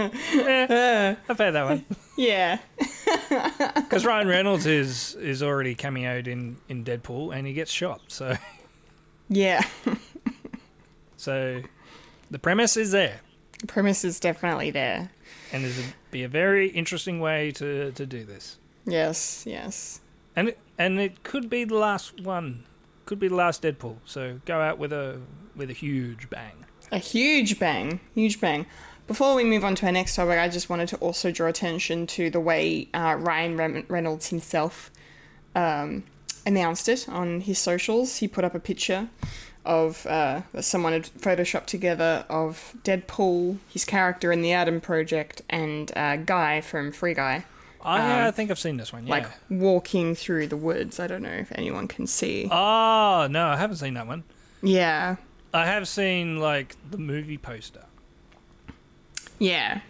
I've had that one. Yeah. Because Ryan Reynolds is is already cameoed in in Deadpool, and he gets shot. So Yeah. so the premise is there. The premise is definitely there. and it'd be a very interesting way to, to do this. Yes, yes. And it, and it could be the last one, could be the last Deadpool. So go out with a with a huge bang. A huge bang, huge bang. Before we move on to our next topic, I just wanted to also draw attention to the way uh, Ryan Rem- Reynolds himself um, announced it on his socials. He put up a picture of uh, someone had photoshopped together of Deadpool, his character in the Adam Project, and uh, Guy from Free Guy, I, I think I've seen this one. Yeah. like walking through the woods. I don't know if anyone can see. oh no, I haven't seen that one. Yeah, I have seen like the movie poster yeah.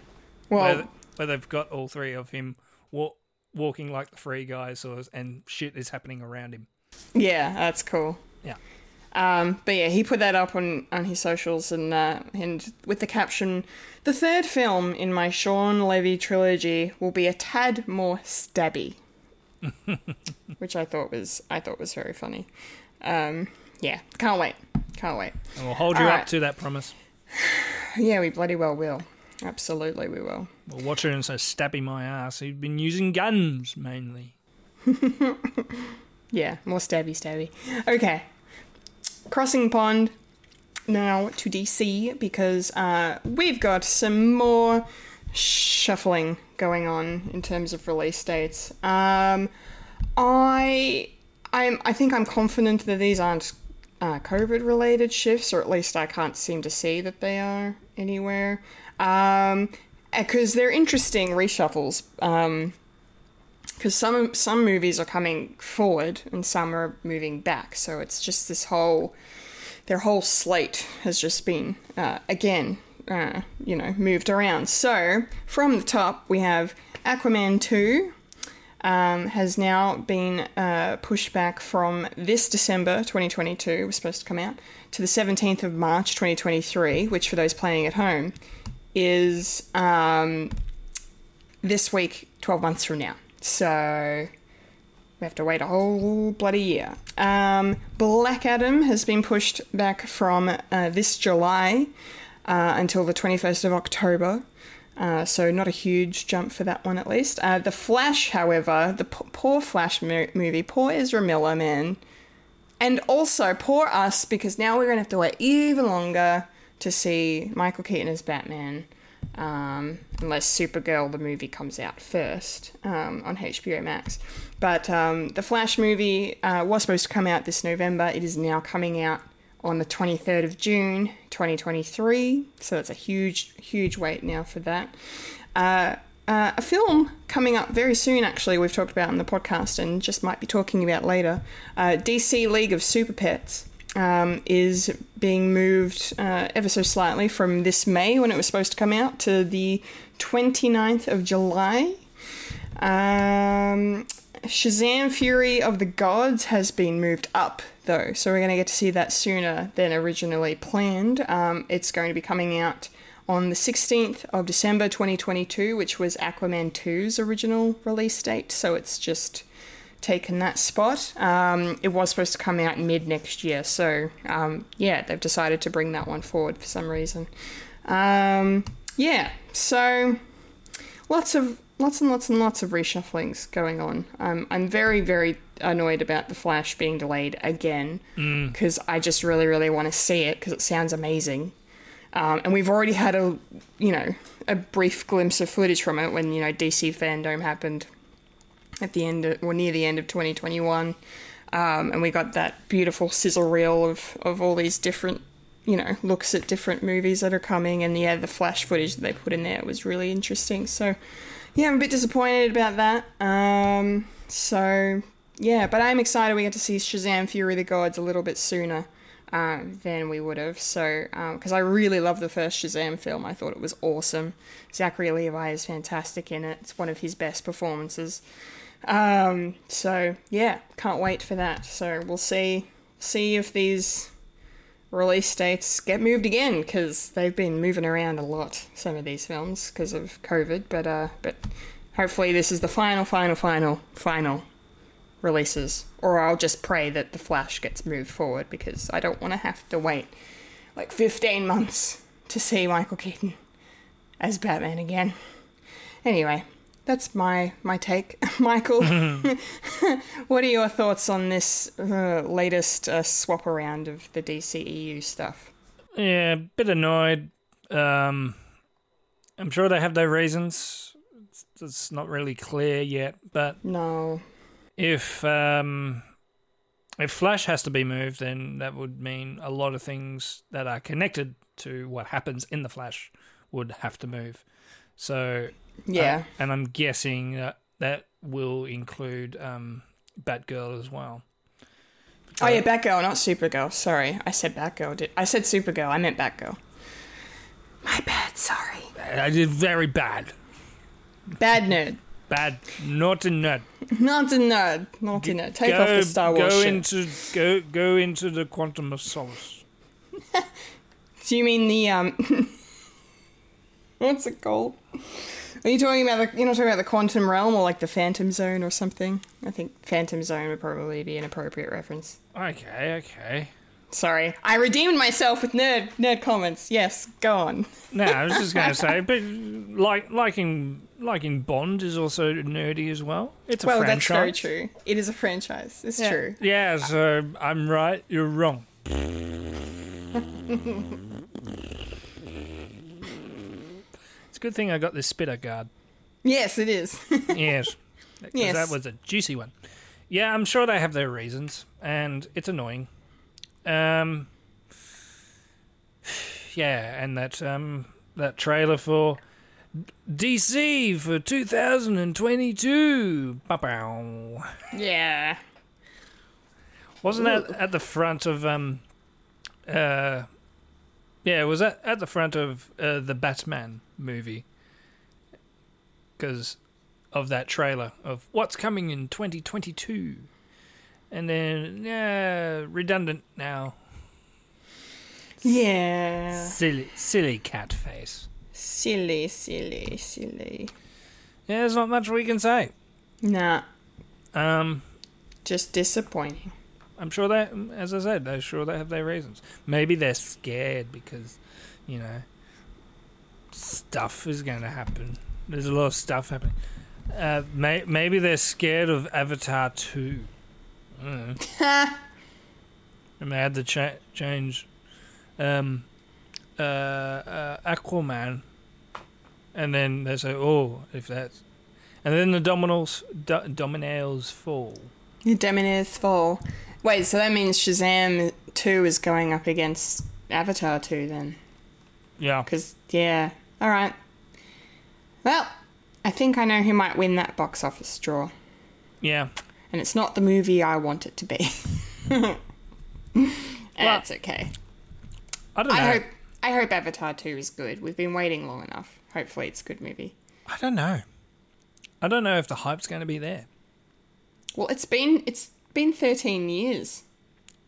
where, Well, where they've got all three of him wa- walking like the free guys, or and shit is happening around him. Yeah, that's cool. Yeah. Um, but yeah, he put that up on, on his socials and uh, and with the caption, "The third film in my Shawn Levy trilogy will be a tad more stabby," which I thought was I thought was very funny. Um, yeah, can't wait, can't wait. And we'll hold you All up right. to that promise. Yeah, we bloody well will. Absolutely, we will. We'll watch it and say, "Stabby my ass." He's been using guns mainly. Yeah, more stabby stabby. Okay. Crossing pond now to DC because uh, we've got some more shuffling going on in terms of release dates. Um, I I'm I think I'm confident that these aren't uh, COVID related shifts, or at least I can't seem to see that they are anywhere. Um, because they're interesting reshuffles. Um, because some some movies are coming forward and some are moving back. So it's just this whole their whole slate has just been uh, again uh, you know moved around. So from the top we have Aquaman two. Um, has now been uh, pushed back from this December 2022, was supposed to come out, to the 17th of March 2023, which for those playing at home is um, this week, 12 months from now. So we have to wait a whole bloody year. Um, Black Adam has been pushed back from uh, this July uh, until the 21st of October. Uh, so not a huge jump for that one at least. Uh, the Flash, however, the p- poor Flash mo- movie, poor Ezra Miller, man. And also poor us because now we're to have to wait even longer to see Michael Keaton as Batman. Um, unless Supergirl the movie comes out first um, on HBO Max. But um, the Flash movie uh, was supposed to come out this November. It is now coming out on the 23rd of June 2023. So it's a huge, huge wait now for that. Uh, uh, a film coming up very soon, actually, we've talked about in the podcast and just might be talking about later. Uh, DC League of Super Pets um, is being moved uh, ever so slightly from this May when it was supposed to come out to the 29th of July. Um, Shazam Fury of the Gods has been moved up though, so we're going to get to see that sooner than originally planned. Um, it's going to be coming out on the 16th of December 2022, which was Aquaman 2's original release date, so it's just taken that spot. Um, it was supposed to come out mid next year, so um, yeah, they've decided to bring that one forward for some reason. Um, yeah, so lots of lots and lots and lots of reshufflings going on. Um, I'm very very annoyed about the Flash being delayed again because I just really really want to see it because it sounds amazing. Um, and we've already had a you know a brief glimpse of footage from it when you know DC fandom happened at the end of, or near the end of 2021 um, and we got that beautiful sizzle reel of, of all these different you know looks at different movies that are coming. And yeah the flash footage that they put in there was really interesting. So yeah i'm a bit disappointed about that. Um, so yeah but i'm excited we get to see shazam fury of the gods a little bit sooner uh, than we would have. So because i really love the first shazam film. I thought it was awesome. Zachary levi is fantastic in it. It's one of his best performances um, so yeah, can't wait for that. So we'll see see if these release dates get moved again because they've been moving around a lot. Some of these films because of COVID, but uh, but hopefully this is the final, final, final, final releases. Or I'll just pray that the Flash gets moved forward because I don't want to have to wait like 15 months to see Michael Keaton as Batman again. Anyway, that's my my take, Michael. what are your thoughts on this uh, latest uh, swap around of the DCEU stuff? Yeah, a bit annoyed. Um, I'm sure they have their reasons. It's, it's not really clear yet, but No, if um, if Flash has to be moved, then that would mean a lot of things that are connected to what happens in the Flash would have to move. So yeah, uh, and I'm guessing that that will include um, Batgirl as well. oh yeah, Batgirl, not Supergirl. Sorry, I said Batgirl. Did I said Supergirl? I meant Batgirl. My bad. Sorry. I did very bad, Bad nerd. bad, naughty nerd. Not a nerd. Not a nerd. Take off the Star Wars go shit. into go go into the quantum of solace. Do you mean the um? what's it called? Are you talking about the? You're not talking about the quantum realm or like the Phantom Zone or something? I think Phantom Zone would probably be an appropriate reference. Okay, okay. Sorry, I redeemed myself with nerd nerd comments. Yes, go on. No, I was just going to say, but like liking liking Bond is also nerdy as well. It's a well, franchise. Well, that's very true. It is a franchise. It's Yeah. true. Yeah, so I'm right, you're wrong. good thing I got this spitter guard. Yes, it is. Yes. Yes. That was a juicy one. Yeah, I'm sure they have their reasons, and it's annoying. Um, yeah, and that um that trailer for DC for 2022. Ba-bow. yeah. Wasn't that at the front of um uh yeah, was at at the front of uh, the Batman movie because of that trailer of what's coming in 2022. And then yeah, redundant now. Yeah. Silly silly cat face. Silly, silly, silly. Yeah, there's not much we can say. Nah, Um just disappointing. I'm sure that, as I said, they're sure they have their reasons. Maybe they're scared because, you know, stuff is going to happen. There's a lot of stuff happening. Uh, may, maybe they're scared of Avatar 2. I don't know. and they had to cha- change um, uh, uh, Aquaman and then they say, "Oh, if that's," and then the dominoes do, dominoes fall. Demon's Fall. Wait, so that means Shazam 2 is going up against Avatar 2 then? Yeah, Because, yeah. Alright. Well, I think I know who might win that box office draw. yeah. And it's not the movie I want it to be. That's okay. I don't know. I hope I hope Avatar 2 is good. We've been waiting long enough. Hopefully it's a good movie. I don't know. I don't know if the hype's going to be there. Well, it's been it's been 13 years.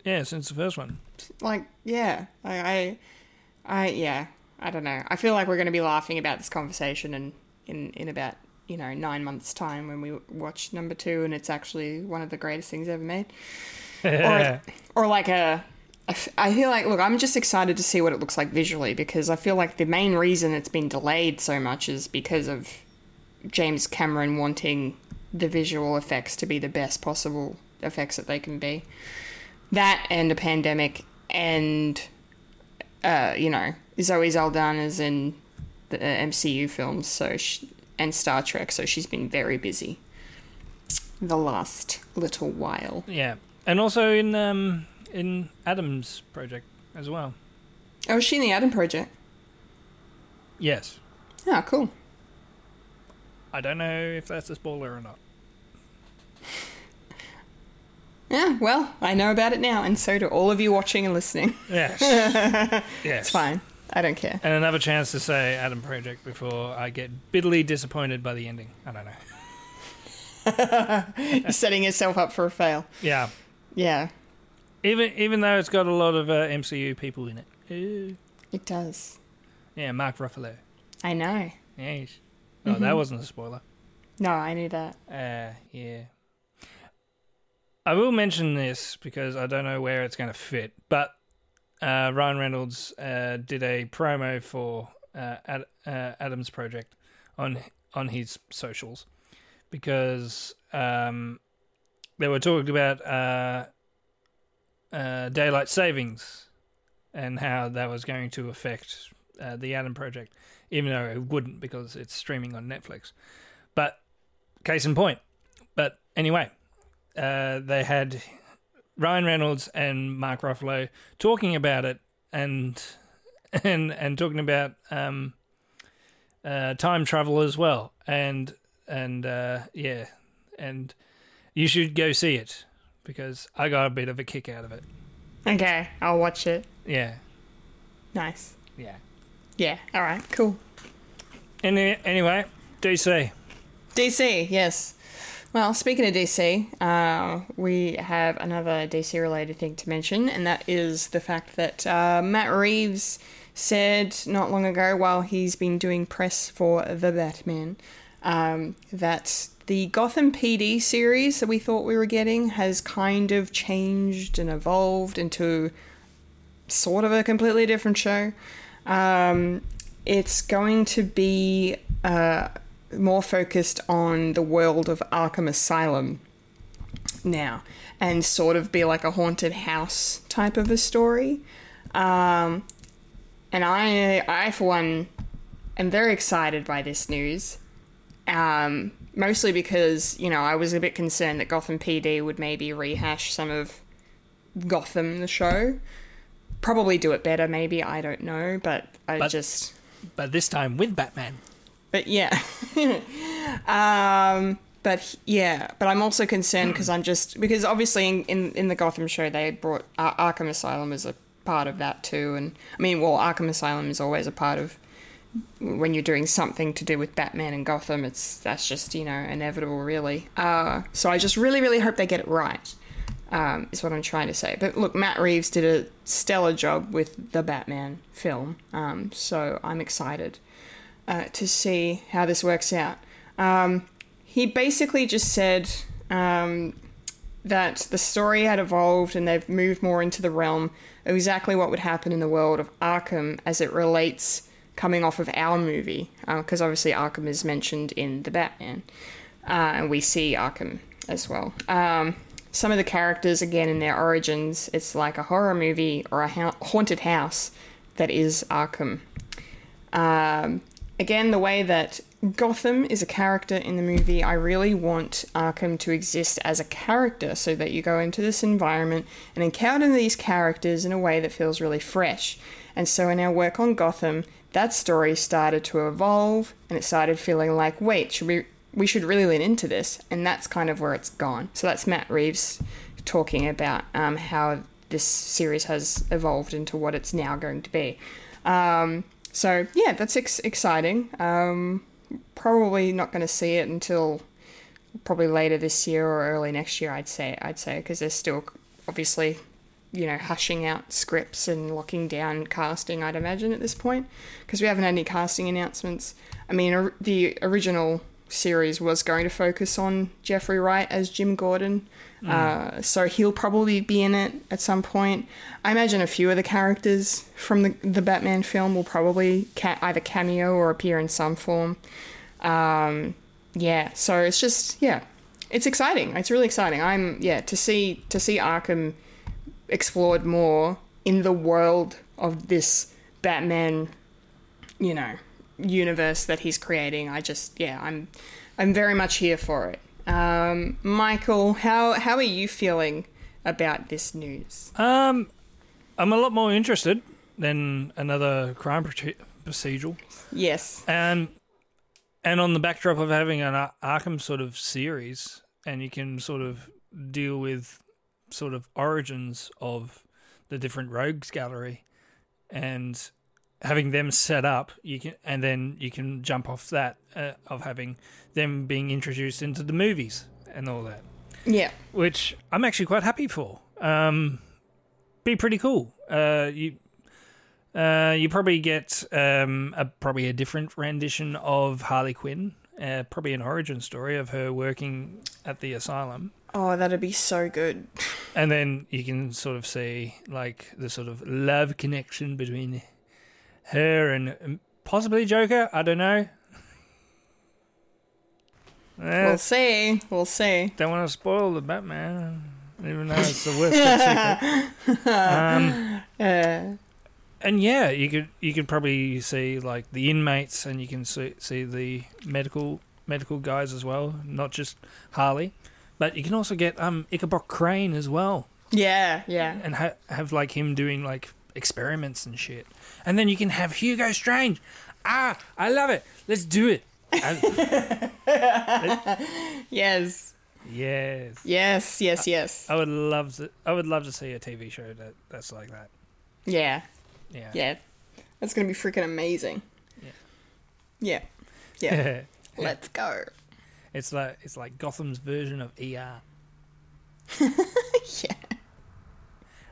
Yeah, since the first one. like yeah I, I i yeah i don't know. I feel like we're going to be laughing about this conversation and in in about you know nine months time when we watch number two and it's actually one of the greatest things ever made. Or or like a I feel like look i'm just excited to see what it looks like visually because i feel like the main reason it's been delayed so much is because of james cameron wanting the visual effects to be the best possible effects that they can be. That and a pandemic and uh, you know Zoe Saldana's in the uh, MCU films so she, and Star Trek so she's been very busy the last little while. Yeah, and also in um in Adam's project as well. oh is she in the Adam Project? Yes, oh cool. I don't know if that's a spoiler or not. Yeah well I know about it now and so do all of you watching and listening Yes, yes, it's fine I don't care And another chance to say Adam Project before I get bitterly disappointed by the ending. I don't know. you're setting yourself up for a fail Yeah, yeah even even though it's got a lot of uh, MCU people in it. It does Yeah, Mark Ruffalo. I know Yes. Oh, that wasn't a spoiler. no I knew that Uh, yeah. I will mention this because I don't know where it's going to fit, but uh, Ryan Reynolds uh, did a promo for uh, Ad- uh, Adam's project on on his socials because um, they were talking about uh, uh, daylight savings and how that was going to affect the Adam project, even though it wouldn't because it's streaming on Netflix. But case in point. But anyway, uh, they had Ryan Reynolds and Mark Ruffalo talking about it and and and talking about um, uh, time travel as well. And and uh, yeah, and you should go see it because I got a bit of a kick out of it. okay I'll watch it Yeah, nice yeah. yeah all right cool Any, anyway, DC. DC, yes. Well, speaking of DC, uh, we have another DC related thing to mention, and that is the fact that uh, Matt Reeves said not long ago, while he's been doing press for The Batman, um, that the Gotham PD series that we thought we were getting has kind of changed and evolved into sort of a completely different show. Um, it's going to be uh, more focused on the world of Arkham Asylum now, and sort of be like a haunted house type of a story. Um, and I, I for one, am very excited by this news. Um, mostly because you know I was a bit concerned that Gotham PD would maybe rehash some of Gotham the show. Probably do it better, maybe I don't know, but I But- just But this time with Batman. But yeah. um, but yeah, but I'm also concerned because I'm just because obviously in, in in the Gotham show they brought Ar- Arkham Asylum as a part of that too, and I mean, well, Arkham Asylum is always a part of when you're doing something to do with Batman and Gotham. It's that's just you know inevitable, really. Uh, so I just really really hope they get it right. Um, is what I'm trying to say. But look, Matt Reeves did a stellar job with the Batman film, um, so I'm excited uh, to see how this works out. Um, he basically just said um, that the story had evolved and they've moved more into the realm of exactly what would happen in the world of Arkham as it relates coming off of our movie, because obviously Arkham is mentioned in the Batman, uh, and we see Arkham as well. Um, some of the characters, again, in their origins, it's like a horror movie or a ha- haunted house that is Arkham. Um, again, the way that Gotham is a character in the movie, I really want Arkham to exist as a character so that you go into this environment and encounter these characters in a way that feels really fresh. And so, in our work on Gotham, that story started to evolve and it started feeling like, wait, should we? We should really lean into this, and that's kind of where it's gone. So that's Matt Reeves talking about um, how this series has evolved into what it's now going to be. Um, so yeah, that's ex- exciting. Um, probably not going to see it until probably later this year or early next year. I'd say. I'd say because they're still obviously, you know, hushing out scripts and locking down casting. I'd imagine at this point because we haven't had any casting announcements. I mean, or, the original series was going to focus on Jeffrey Wright as Jim Gordon. Uh, so he'll probably be in it at some point. I imagine a few of the characters from the, the Batman film will probably ca- either cameo or appear in some form. Um, yeah, so it's just yeah, it's exciting. It's really exciting. I'm yeah to see to see Arkham explored more in the world of this Batman, you know, universe that he's creating. I just yeah, I'm I'm very much here for it. Um, Michael, how how are you feeling about this news? Um, I'm a lot more interested than another crime proce- procedural. Yes. And and on the backdrop of having an Ar- Arkham sort of series, and you can sort of deal with sort of origins of the different rogues gallery, and having them set up, you can and then you can jump off that uh, of having them being introduced into the movies and all that, Yeah. which I'm actually quite happy for. Um, be pretty cool. Uh, you uh, you probably get um, a probably a different rendition of Harley Quinn. Uh, probably an origin story of her working at the asylum, Oh, that'd be so good. and then you can sort of see like the sort of love connection between her and possibly Joker. I don't know. Eh, We'll see. We'll see. don't want to spoil the Batman, even though it's the worst kept secret. Um, Uh, and yeah, you could you could probably see like the inmates, and you can see see the medical medical guys as well, not just Harley, but you can also get um Ichabod Crane as well, yeah, yeah. and ha- have like him doing like experiments and shit, and then you can have Hugo Strange. Ah, I love it. Let's do it. I- Yes. yes, Yes, yes, yes. I would love to. I would love to see a TV show that that's like that. Yeah. Yeah. Yeah. That's going to be freaking amazing. Yeah. Yeah. Yeah. Let's go. it's like it's like Gotham's version of ER. Yeah.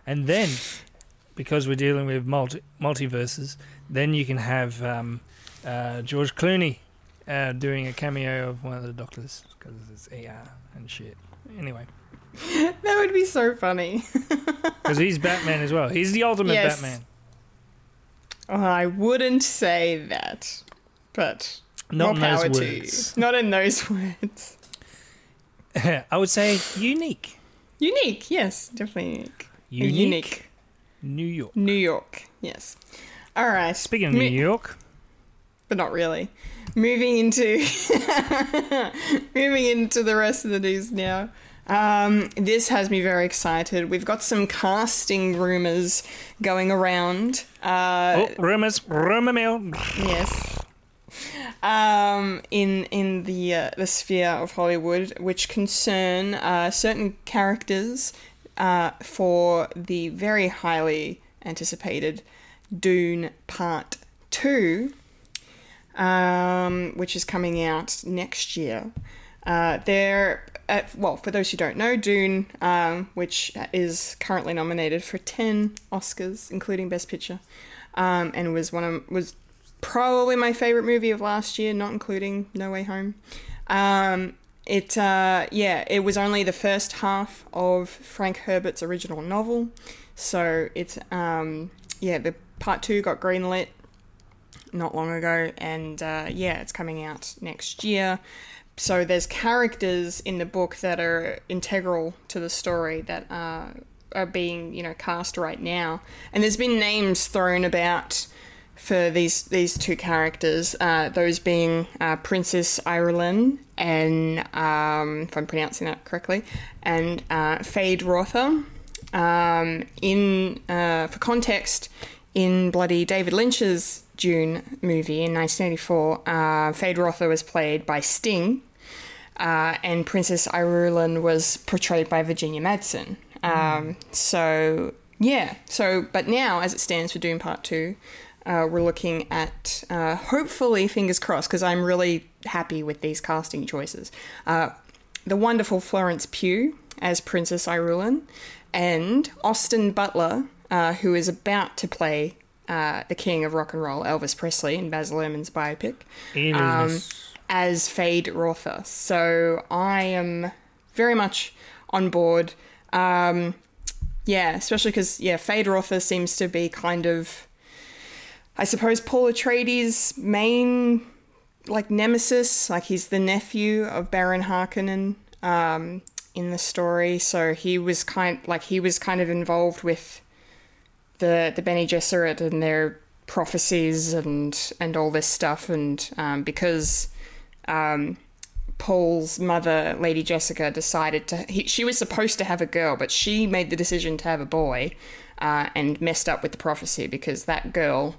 And then, because we're dealing with multi- multiverses, then you can have um, uh, George Clooney uh, doing a cameo of one of the doctors because it's AR and shit. Anyway, That would be so funny. because he's Batman as well. He's the ultimate Yes. Batman. I wouldn't say that, but Not in more power those to words. you. Not in those words. I would say unique. Unique, yes, definitely unique. Unique. Unique. New York. New York, yes. All right. Speaking of Mo- New York, but not really. Moving into moving into the rest of the news now. Um, this has me very excited. We've got some casting rumors going around. Uh, oh, rumors, rumor mill. Yes. Um, in in the uh, the sphere of Hollywood, which concern uh, certain characters uh, for the very highly anticipated Dune Part Two, um, which is coming out next year. Uh, there, uh, well, for those who don't know, Dune, um, which is currently nominated for ten Oscars, including Best Picture, um, and was one of was probably my favorite movie of last year, not including No Way Home. Um, it uh, yeah, it was only the first half of Frank Herbert's original novel, so it's um, yeah, the part two got greenlit not long ago, and uh, yeah, it's coming out next year. So there's characters in the book that are integral to the story that uh, are being you know cast right now, and there's been names thrown about for these these two characters, uh, those being uh, Princess Irulan and um, if I'm pronouncing that correctly, and uh, Feyd-Rautha. Um, in uh, for context, in bloody David Lynch's Dune movie in 1984, uh, Feyd-Rautha was played by Sting, uh, and Princess Irulan was portrayed by Virginia Madsen. Um, so yeah, so but now as it stands for Dune Part Two, uh, we're looking at uh, hopefully fingers crossed because I'm really happy with these casting choices. Uh, the wonderful Florence Pugh as Princess Irulan, and Austin Butler, uh, who is about to play uh, the King of Rock and Roll, Elvis Presley, in Baz Luhrmann's biopic um, as Feyd-Rautha. So I am very much on board. Um, yeah, especially because yeah, Feyd-Rautha seems to be kind of, I suppose, Paul Atreides' main like nemesis. Like he's the nephew of Baron Harkonnen um, in the story, so he was kind like he was kind of involved with the the Bene Gesserit and their prophecies and and all this stuff, and um, because um, Paul's mother, Lady Jessica, decided to. He, she was supposed to have a girl, but she made the decision to have a boy, uh, and messed up with the prophecy because that girl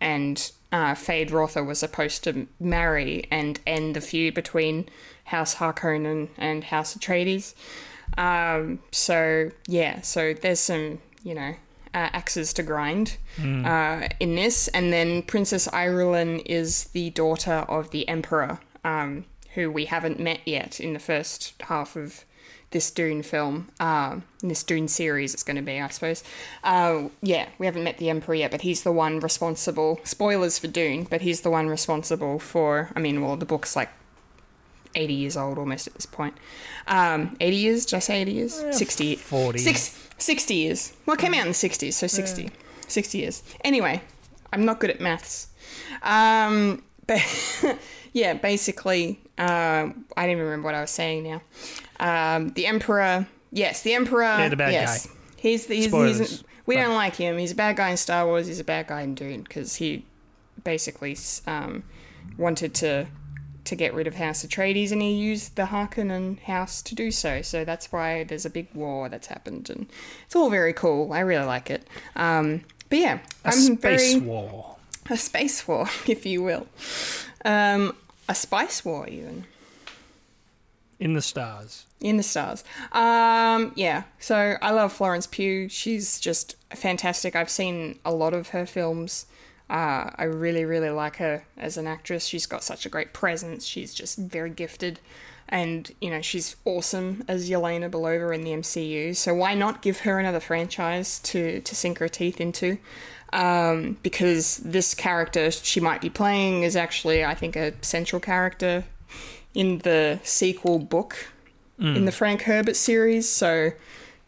and uh, Feyd-Rautha was supposed to marry and end the feud between House Harkonnen and House Atreides. Um, so yeah, so there's some you know uh, axes to grind uh, in this, and then Princess Irulan is the daughter of the Emperor, um, who we haven't met yet in the first half of this Dune film, um, this Dune series. It's going to be, I suppose. Uh, yeah, we haven't met the Emperor yet, but he's the one responsible. Spoilers for Dune, but he's the one responsible for. I mean, well, the book's like 80 years old almost at this point. Um, 80 years? Did I say 80 years? 60. 40. Six, 60 years. Well, it came out in the 60s, so 60. 60 years. Anyway, I'm not good at maths. Um, but yeah, basically, uh, I don't even remember what I was saying now. Um, the Emperor, yes, the Emperor. Yeah, the bad yes. guy. He's the, he's, Spoilers, he's we don't like him. He's a bad guy in Star Wars. He's a bad guy in Dune because he basically um, wanted to to get rid of House Atreides, and he used the Harkonnen house to do so. So that's why there's a big war that's happened, and it's all very cool. I really like it. Um, but yeah, A I'm space very war. a space war, if you will, um, a spice war even In the stars. in the stars. Um, yeah, so I love Florence Pugh. She's just fantastic. I've seen a lot of her films. Uh, I really, really like her as an actress. She's got such a great presence. She's just very gifted. And, you know, she's awesome as Yelena Belova in the MCU. So why not give her another franchise to, to sink her teeth into? Um, because this character she might be playing is actually, I think, a central character in the sequel book in the Frank Herbert series. So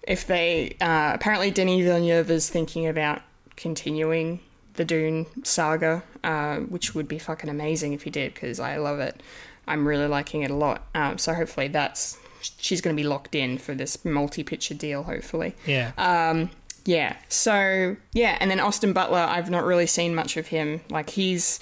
if they uh, apparently Denis Villeneuve is thinking about continuing the Dune saga, uh, which would be fucking amazing if he did because I love it. I'm really liking it a lot. Um, so hopefully that's she's going to be locked in for this multi-picture deal. Hopefully. Yeah. Um, yeah. So yeah, and then Austin Butler, I've not really seen much of him. Like he's,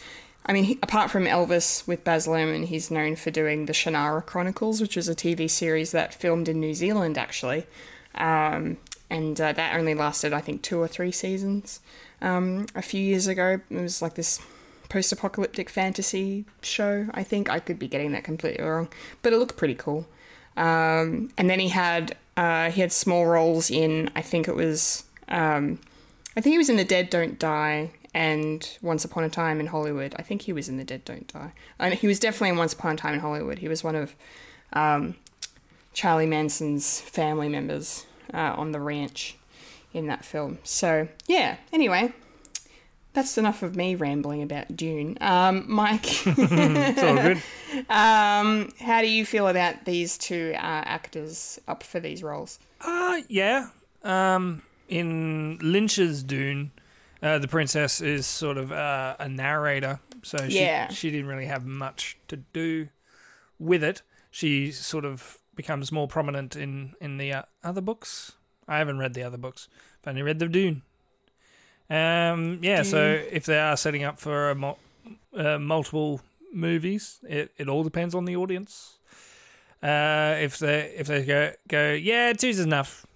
I mean, he, apart from Elvis with Baz Luhrmann, he's known for doing the Shannara Chronicles, which is a TV series that filmed in New Zealand actually, um, and uh, that only lasted I think two or three seasons. Um, a few years ago, it was like this post-apocalyptic fantasy show. I think I could be getting that completely wrong, but it looked pretty cool. Um, and then he had uh, he had small roles in I think it was um, I think he was in The Dead Don't Die and Once Upon a Time in Hollywood. I think he was in The Dead Don't Die. And he was definitely in Once Upon a Time in Hollywood. He was one of um, Charlie Manson's family members uh, on the ranch in that film. So yeah. Anyway, that's enough of me rambling about Dune. Um, Mike. It's all good. Um, how do you feel about these two uh, actors up for these roles? Uh, yeah. Um, in Lynch's Dune, uh, the princess is sort of uh, a narrator, so she, Yeah. she didn't really have much to do with it. She sort of becomes more prominent in in the uh, other books. I haven't read the other books. I've only read the Dune. Um, yeah, so if they are setting up for a mul- uh, multiple movies, it, it all depends on the audience. Uh, if they if they go go yeah, two's enough,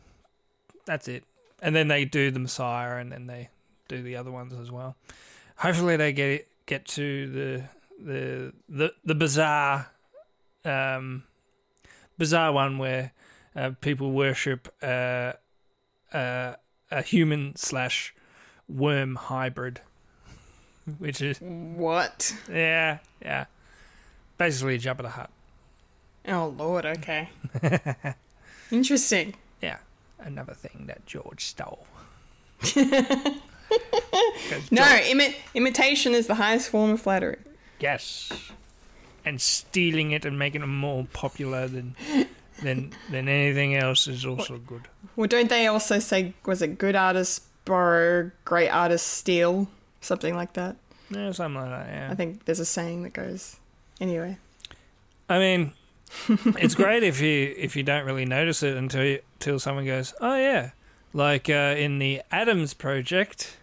that's it, and then they do the Messiah, and then they do the other ones as well. Hopefully, they get it, get to the the the the bizarre um bizarre one where uh, people worship uh, uh, a human slash worm hybrid, which is What? yeah yeah basically Jabba the Hutt. Oh lord. Okay. Interesting. Yeah, another thing that George stole. No, imi- imitation is the highest form of flattery. Yes, and stealing it and making it more popular than than than anything else is also good. Well, don't they also say was it good artists borrow, great artists steal, something like that? Yeah, something like that. Yeah. I think there's a saying that goes. Anyway. I mean, it's great if you if you don't really notice it until you, until someone goes, "Oh yeah," like uh, in the Adams Project.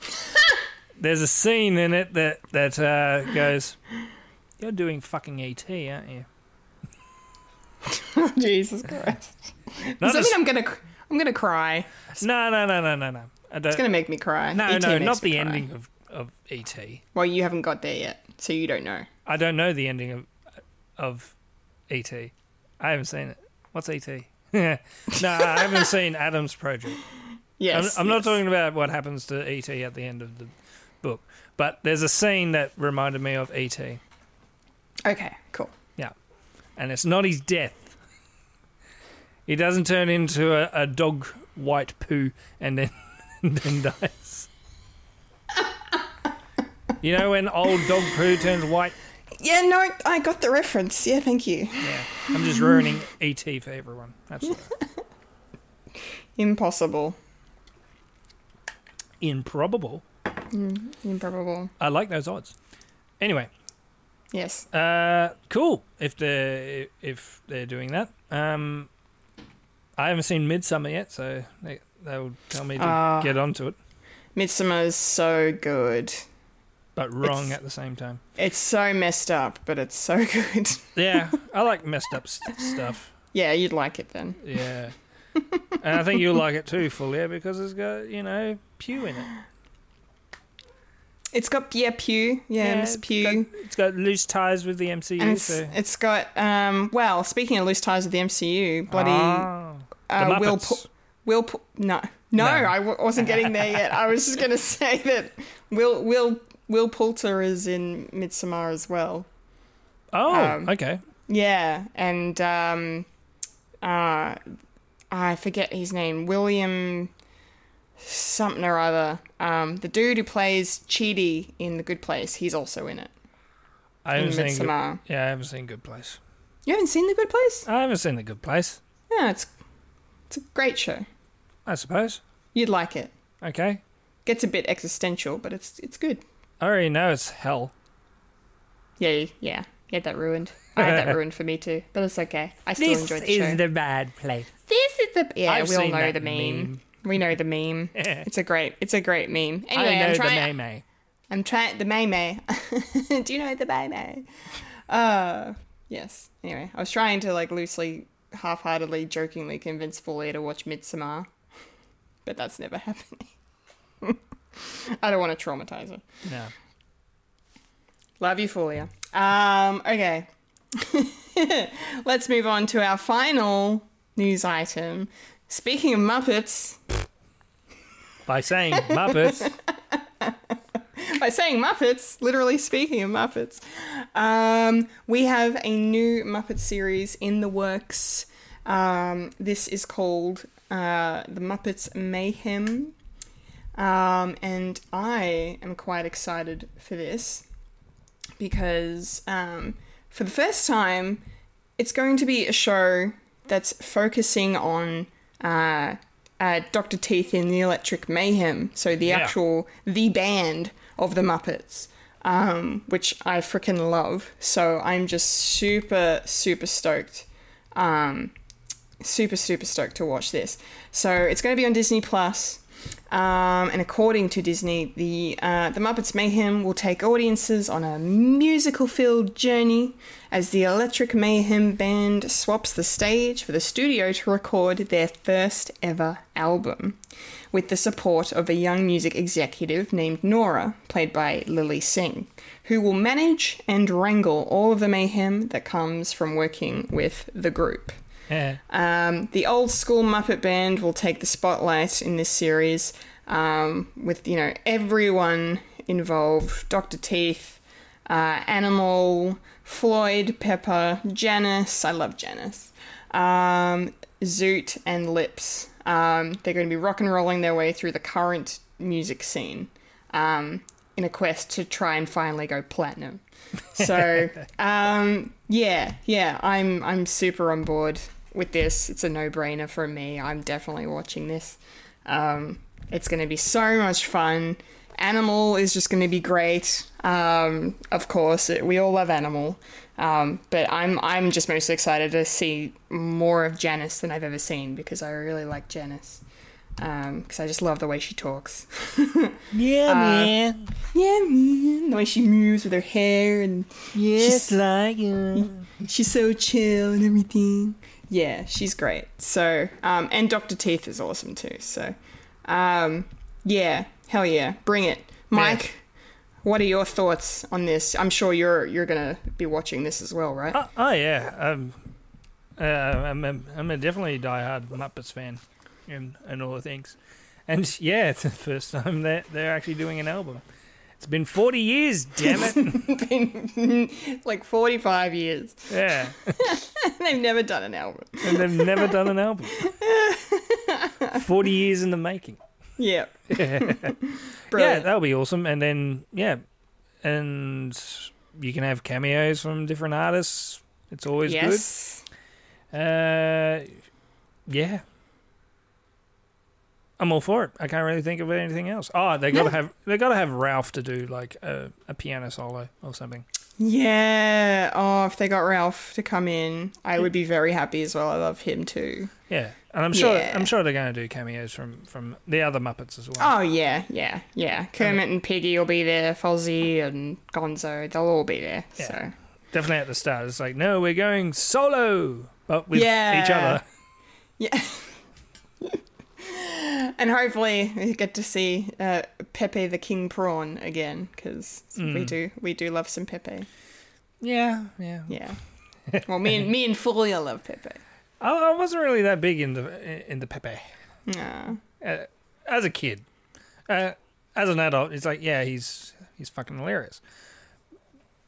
there's a scene in it that that uh, goes, "You're doing fucking ET, aren't you?" Jesus Christ. Not Does that mean I'm gonna I'm gonna cry? No, no, no, no, no, no. I don't. It's gonna make me cry. no, ET no, not the cry. ending of of ET. Well, you haven't got there yet, so you don't know. I don't know the ending of of ET. I haven't seen it. What's ET? no, I haven't seen Adam's Project. I'm, Yes. I'm not talking about what happens to ET at the end of the book, but there's a scene that reminded me of ET. Okay, cool. Yeah, and it's not his death. He doesn't turn into a, a dog white poo and then and then dies. you know when old dog poo turns white? Yeah, no, I got the reference. Yeah, thank you. Yeah, I'm just ruining ET for everyone. That's Impossible. Improbable. Improbable. I like those odds. Anyway, Yes. uh, cool. If they're if they're doing that, um, I haven't seen Midsommar yet, so they they'll tell me to Ah. get onto it, Midsommar is so good. but wrong It's- at the same time. It's so messed up, but it's so good. Yeah, I like messed up s- stuff. yeah, you'd like it then. Yeah, and I think you'll like it too, Fulia, because it's got you know Pugh in it. It's got yeah Pugh, yeah, Miss it's Pugh, got- it's got loose ties with the MCU. and it's, so it's got um. Well, speaking of loose ties with the MCU, bloody the uh, Will. Pu- Will Pu- no no, No. I w- wasn't getting there yet. I was just gonna say that Will Will Will Poulter is in Midsommar as well. oh, um, okay. Yeah, and um, uh, I forget his name, William something or other. Um, the dude who plays Chidi in The Good Place, he's also in it. I haven't seen. Good, Midsommar. yeah, I haven't seen Good Place. You haven't seen The Good Place? I haven't seen The Good Place. Yeah, it's it's a great show. I suppose. You'd like it. Okay. Gets a bit existential, but it's it's good. I already know it's hell. Yeah, yeah. Get that ruined. I had that ruined for me too, but it's okay. I still enjoyed the show. This is the bad place. This is the yeah. I've we all know that the meme. meme. We know the meme. it's a great. It's a great meme. Anyway, I know I'm trying. the May I'm trying the May May. Do you know the May May? Uh, yes. Anyway, I was trying to like loosely, half-heartedly, jokingly convince Fulia to watch Midsommar, but that's never happening. I don't want to traumatize her. No. Love you, Fulia. Um, okay. Let's move on to our final news item. Speaking of Muppets, By saying Muppets. by saying Muppets, literally speaking of Muppets, um, we have a new Muppet series in the works. Um, this is called uh, The Muppets Mayhem. Um, and I am quite excited for this because um, for the first time, it's going to be a show that's focusing on uh, uh, Dr. Teeth in the Electric Mayhem. So the Yeah. actual the band of the Muppets, um, which I freaking love. So I'm just super super stoked. Um, super super stoked to watch this. So it's going to be on Disney Plus. Um, and according to Disney, the uh, the Muppets Mayhem will take audiences on a musical-filled journey as the Electric Mayhem Band swaps the stage for the studio to record their first ever album, with the support of a young music executive named Nora, played by Lilly Singh, who will manage and wrangle all of the mayhem that comes from working with the group. Yeah. Um, the old school Muppet Band will take the spotlight in this series um, with, you know, everyone involved Dr. Teeth, uh, Animal, Floyd, Pepper, Janice. I love Janice. Um, Zoot and Lips. Um, they're going to be rock and rolling their way through the current music scene um, in a quest to try and finally go platinum. So, um, yeah, yeah, I'm I'm super on board with this. It's a no-brainer for me. I'm definitely watching this. Um, it's going to be so much fun. Animal is just going to be great. Um, of course, it, we all love Animal, um, but I'm I'm just most excited to see more of Janice than I've ever seen because I really like Janice. Because I just love the way she talks. Yeah, man. yeah, man. The way she moves with her hair and Yes, like you. she's so chill and everything. Yeah, she's great. So, um, and Dr. Teeth is awesome too. So, um, yeah, hell yeah, bring it, Mike. What are your thoughts on this? I'm sure you're you're gonna be watching this as well, right? Oh, oh yeah. Um, uh, I'm, a, I'm a definitely diehard Muppets fan, and and all the things. And yeah, it's the first time that they're actually doing an album. It's been 40 years, damn it. Been like 45 years. Yeah, They've never done an album. and they've never done an album. 40 years in the making. Yeah. Yeah, Brilliant. that'll be awesome. And then yeah, and you can have cameos from different artists. It's always yes. good. Uh, yeah. I'm all for it. I can't really think of anything else. Oh, they gotta have they gotta have Ralph to do like a, a piano solo or something. Yeah. Oh, if they got Ralph to come in, I would be very happy as well. I love him too. Yeah, and I'm sure Yeah. I'm sure they're going to do cameos from from the other Muppets as well. Oh yeah, yeah, yeah. Kermit and Piggy will be there. Fozzie and Gonzo, they'll all be there. Yeah. So Definitely at the start, it's like no, we're going solo, but with Yeah. each other. yeah. and hopefully we get to see uh, Pepe the King Prawn again because we do we do love some Pepe. Yeah, yeah. Yeah. Well, me and me and Fulia love Pepe. I, I wasn't really that big in the in the Pepe No. uh, as a kid. Uh, as an adult, it's like yeah, he's he's fucking hilarious.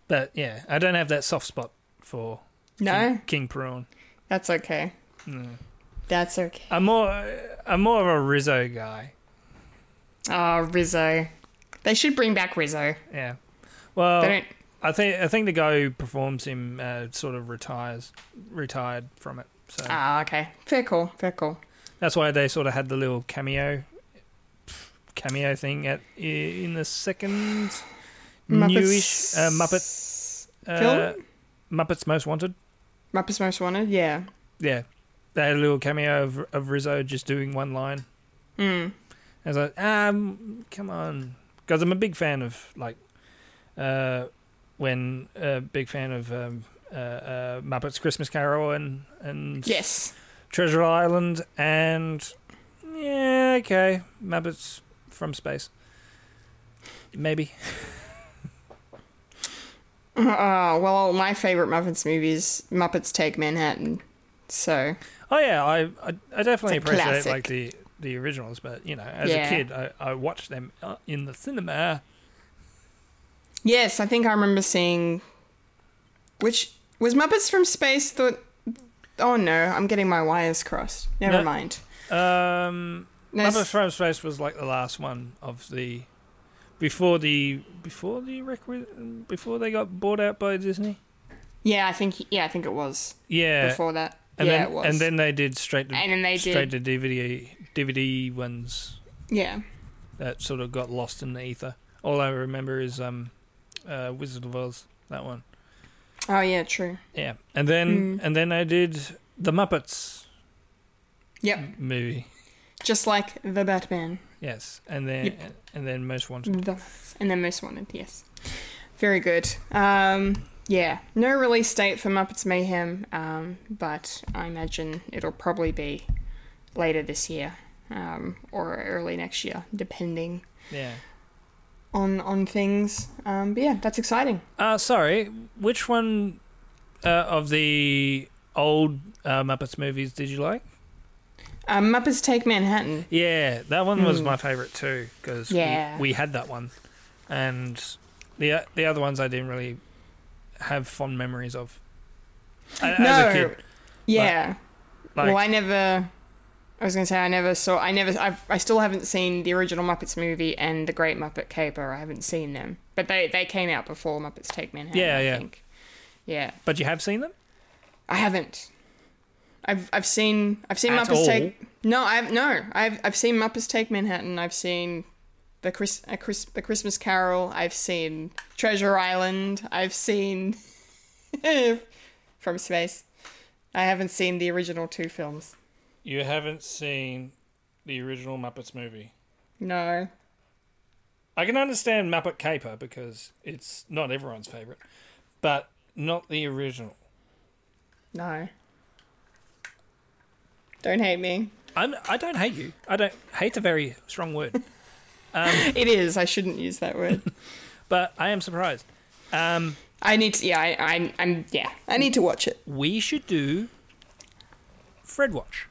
But yeah, I don't have that soft spot for No, King, King Prawn. that's okay. That's okay. I'm more I'm more of a Rizzo guy. Oh, Rizzo. They should bring back Rizzo. Yeah. Well, They don't. I think I think the guy who performs him uh, sort of retires retired from it. So Ah, okay. Fair call. Fair call. that's why they sort of had the little cameo cameo thing at in the second newish uh, Muppet uh, Film? Muppets Most Wanted. Muppets Most Wanted. Yeah. Yeah, they had a little cameo of, of Rizzo just doing one line. Mm. I was like, um, come on, because I'm a big fan of like, uh, when a big fan of um, uh, uh, Muppets Christmas Carol and and Yes. Treasure Island and yeah, okay, Muppets from space, maybe. Oh, well, my favorite Muppets movie is Muppets Take Manhattan. So, Oh yeah, I I, I definitely appreciate classic. like the the originals, but you know, as Yeah. a kid, I, I watched them uh, in the cinema. yes, I think I remember seeing. Which. Was Muppets from Space thought. Oh no, I'm getting my wires crossed. Never No. mind. Um, No, Muppets s- from Space was like the last one of the before the before the requi- before they got bought out by Disney. yeah, I think. Yeah, I think it was Yeah, before that. And yeah, then it was. and then they did straight to And then they straight to DVD DVD ones Yeah. that sort of got lost in the ether. All I remember is um, uh, Wizard of Oz that one. Oh yeah, true. Yeah, and then Hmm. and then I did the Muppets Yep. movie. Just like the Batman Yes, and then Yep. and then Most Wanted. The- and then Most Wanted, yes. Very good. Um, yeah, no release date for Muppets Mayhem, um, but I imagine it'll probably be later this year um, or early next year, depending Yeah. on on things. Um, but yeah, that's exciting. Uh, sorry, which one uh, of the old uh, Muppets movies did you like? Um, Muppets Take Manhattan. Yeah, that one was my favorite too because. Yeah. we, we had that one, and the the other ones I didn't really have fond memories of. As no, a kid, yeah. like well, I never. I was gonna say I never saw. I never. I've, I still haven't seen the original Muppets movie and the Great Muppet Caper. I haven't seen them, but they they came out before Muppets Take Manhattan. Yeah, I yeah. Think. Yeah, but you have seen them. I haven't. I've I've seen I've seen At Muppets all? Take. No, I've no. I've I've seen Muppets Take Manhattan. I've seen the Chris, a Chris the Christmas Carol. I've seen Treasure Island. I've seen from space. I haven't seen the original two films. You haven't seen the original Muppets movie. No. I can understand Muppet Caper because it's not everyone's favorite, but not the original. No. Don't hate me. I'm, I don't hate you. I don't hate's a very strong word, It is. I shouldn't use that word. but I am surprised. Um, I need to. Yeah, I, I, I'm. Yeah, I need to watch it. we should do Fred Watch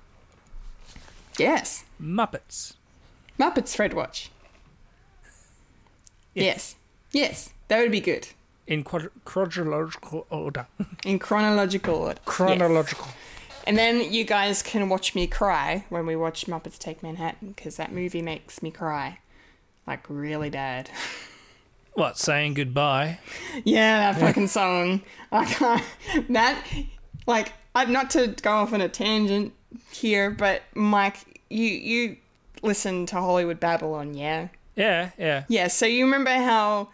Yes. Muppets. Muppets Fred Watch. Yes. Yes. That would be good. in quadr- chronological order. In chronological order. Chronological. Yes. And then you guys can watch me cry when we watch Muppets Take Manhattan because that movie makes me cry. Like, really bad. What saying goodbye? Yeah, that fucking song. I can't. That, like, I, not to go off on a tangent here, but Mike, you you listen to Hollywood Babylon, yeah? Yeah, yeah, Yeah. So you remember how,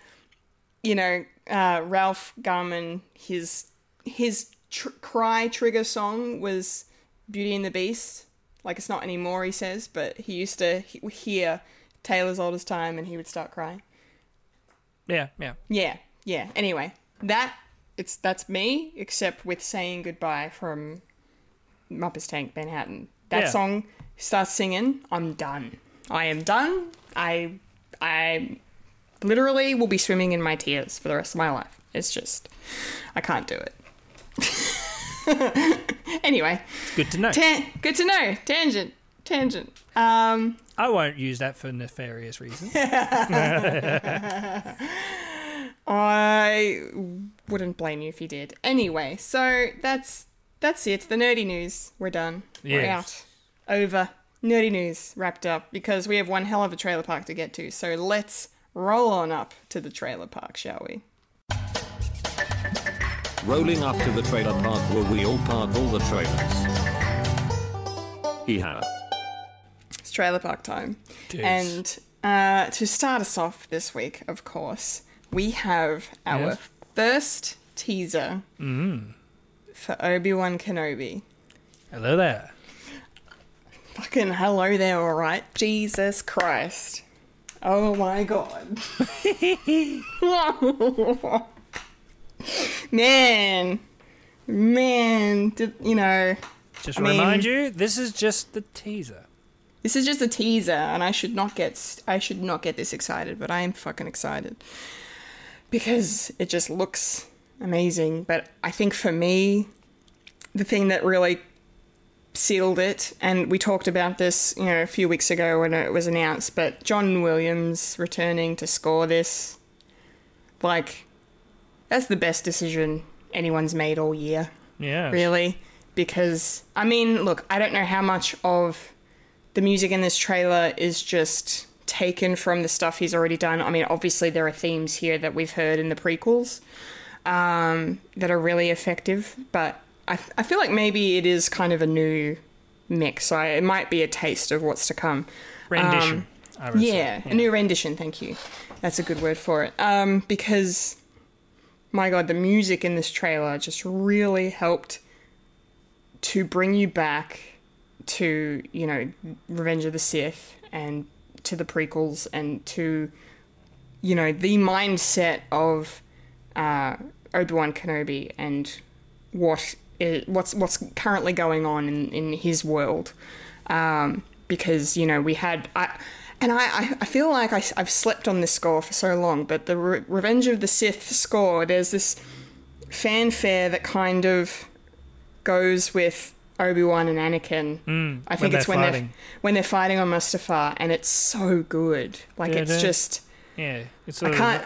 you know, uh, Ralph Garman, his his tr- cry trigger song was Beauty and the Beast. Like it's not anymore, he says, but he used to he- hear Tale as Old as Time and he would start crying. yeah, yeah. Yeah, yeah. Anyway, that it's that's me, except with saying goodbye from Muppets Take Manhattan. That Yeah. song starts singing. I'm done. I am done. I I literally will be swimming in my tears for the rest of my life. It's just I can't do it. anyway, Good to know. tan- good to know. Tangent, tangent. Um, I won't use that for nefarious reasons. I wouldn't blame you if you did. Anyway, so that's that's it. The nerdy news. We're done. We're out. Over. Nerdy news wrapped up because we have one hell of a trailer park to get to. So let's roll on up to the trailer park, shall we? Rolling up to the trailer park where we all park all the trailers. Hee-haw. Trailer park time. Tis. And uh, to start us off this week, of course, we have our Yes. first teaser for Obi Wan Kenobi. Hello there. Fucking hello there, alright? Jesus Christ. Oh my god. Man. Man. Did, you know, Just I mean- remind you, this is just the teaser. This is just a teaser and I should not get I should not get this excited, but I am fucking excited. Because it just looks amazing, but I think for me the thing that really sealed it and we talked about this, you know, a few weeks ago when it was announced, but John Williams returning to score this like that's the best decision anyone's made all year Yeah. really because i mean look i don't know how much of the music in this trailer is just taken from the stuff he's already done i mean obviously there are themes here that we've heard in the prequels um, that are really effective but I, I feel like maybe it is kind of a new mix so it might be a taste of what's to come Rendition. Would say. yeah, a new rendition. Thank you. That's a good word for it. Um, because my god, the music in this trailer just really helped to bring you back to you know Revenge of the Sith and to the prequels and to you know the mindset of uh, Obi Wan Kenobi and what i what's what's currently going on in, in his world. Um, because you know we had I. And I, I- I feel like I, have slept on this score for so long, but the Re- Revenge of the Sith score, there's this fanfare that kind of goes with Obi Wan and Anakin. Mm, I think when it's when fighting. they're when they're fighting on Mustafar, and it's so good. Like it's just Yeah, it's I can't.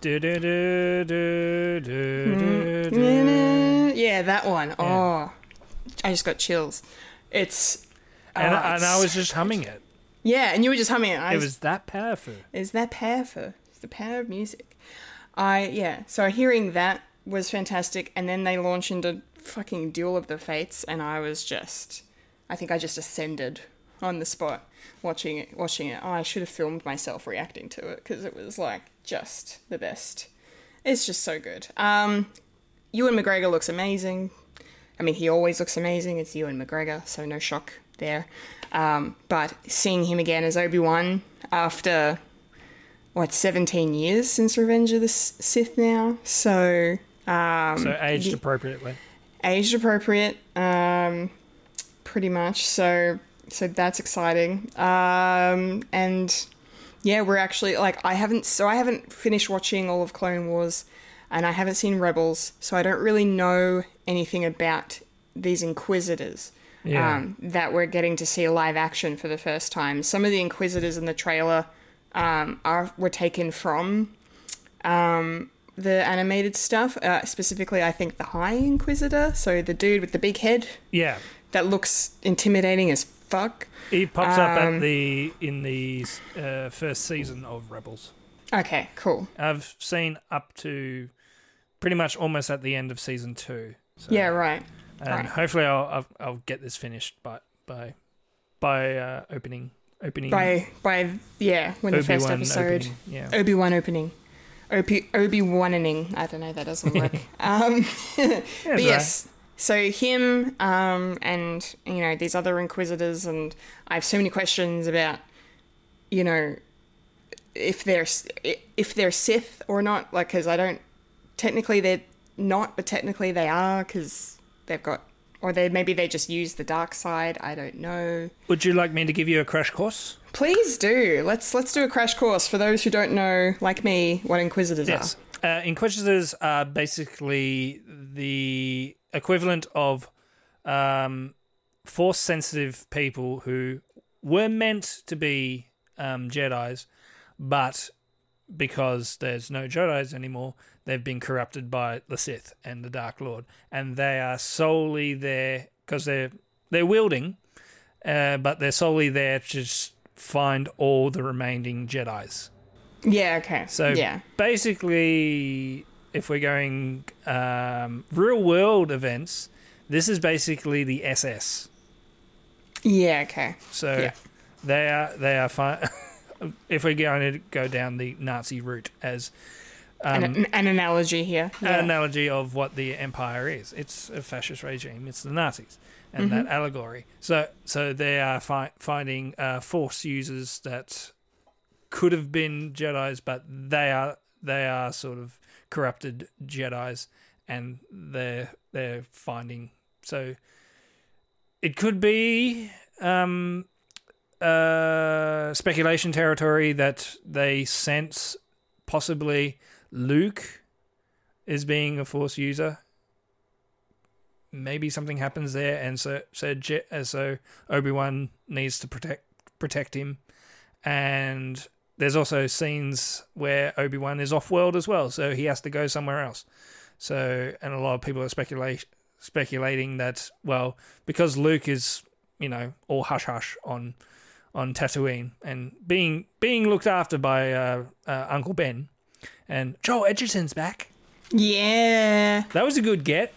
Do, do, do, do, do, do, do. Yeah, that one. Oh, I just got chills. It's And, oh, and I was just humming it. yeah, and you were just humming it. I It was was that powerful. is that powerful? It's the power of music. I yeah. So hearing that was fantastic, and then they launch into fucking Duel of the Fates, and I was just, I think I just ascended on the spot watching it. Watching it, oh, I should have filmed myself reacting to it because it was like just the best. It's just so good. Um, Ewan McGregor looks amazing. I mean, he always looks amazing. It's Ewan McGregor, so no shock there. Um, but seeing him again as Obi Wan after what 17 years since Revenge of the Sith now, so um, So aged ye- appropriately. Aged appropriate, um, pretty much. So so that's exciting. Um, and yeah, we're actually like I haven't so I haven't finished watching all of Clone Wars, and I haven't seen Rebels, so I don't really know anything about these Inquisitors. Yeah. Um, that we're getting to see live action for the first time. Some of the Inquisitors in the trailer um, are were taken from um, the animated stuff. Uh, specifically, I think the High Inquisitor, so the dude with the big head Yeah. that looks intimidating as fuck. He pops up Um, at the in the uh, first season of Rebels. Okay, cool. I've seen up to pretty much almost at the end of season two. So, Yeah, right. and right. hopefully I'll, I'll I'll get this finished by by by uh, opening opening By by yeah, when the first episode opening. Yeah. Obi Wan opening. Obi Obi Waning. I don't know. That doesn't work. um, but right. yes. So him um, and you know these other Inquisitors, and I have so many questions about you know if they're if they're Sith or not. Like, because I don't technically they're not, but technically they are because they've got. Or they maybe they just use the dark side. I don't know. Would you like me to give you a crash course? Please do. Let's let's do a crash course for those who don't know, like me, what Inquisitors Yes. Uh, Inquisitors are basically the equivalent of um, force sensitive people who were meant to be um, Jedi's, but because there's no Jedi's anymore, they've been corrupted by the Sith and the Dark Lord, and they are solely there because they're they're wielding, uh, but they're solely there to just find all the remaining Jedi's. Yeah. Okay. So yeah. basically, if we're going um, real world events, this is basically the SS. Yeah. Okay. So Yeah. they are they are fine. if we're going to go down the Nazi route as um, an, an analogy here. an analogy of what the empire is, it's a fascist regime. It's the Nazis. And that allegory. So, so they are fi- finding uh, force users that could have been Jedi's, but they are they are sort of corrupted Jedi's, and they're they're finding. So it could be um, uh, speculation territory that they sense possibly Luke is being a Force user. Maybe something happens there, and so so Je- uh, so Obi Wan needs to protect protect him, and there's also scenes where Obi Wan is off world as well, so he has to go somewhere else. So, and a lot of people are speculate speculating that well, because Luke is you know all hush hush on on Tatooine and being being looked after by uh, uh, Uncle Ben, and Joel Edgerton's back. Yeah. That was a good get.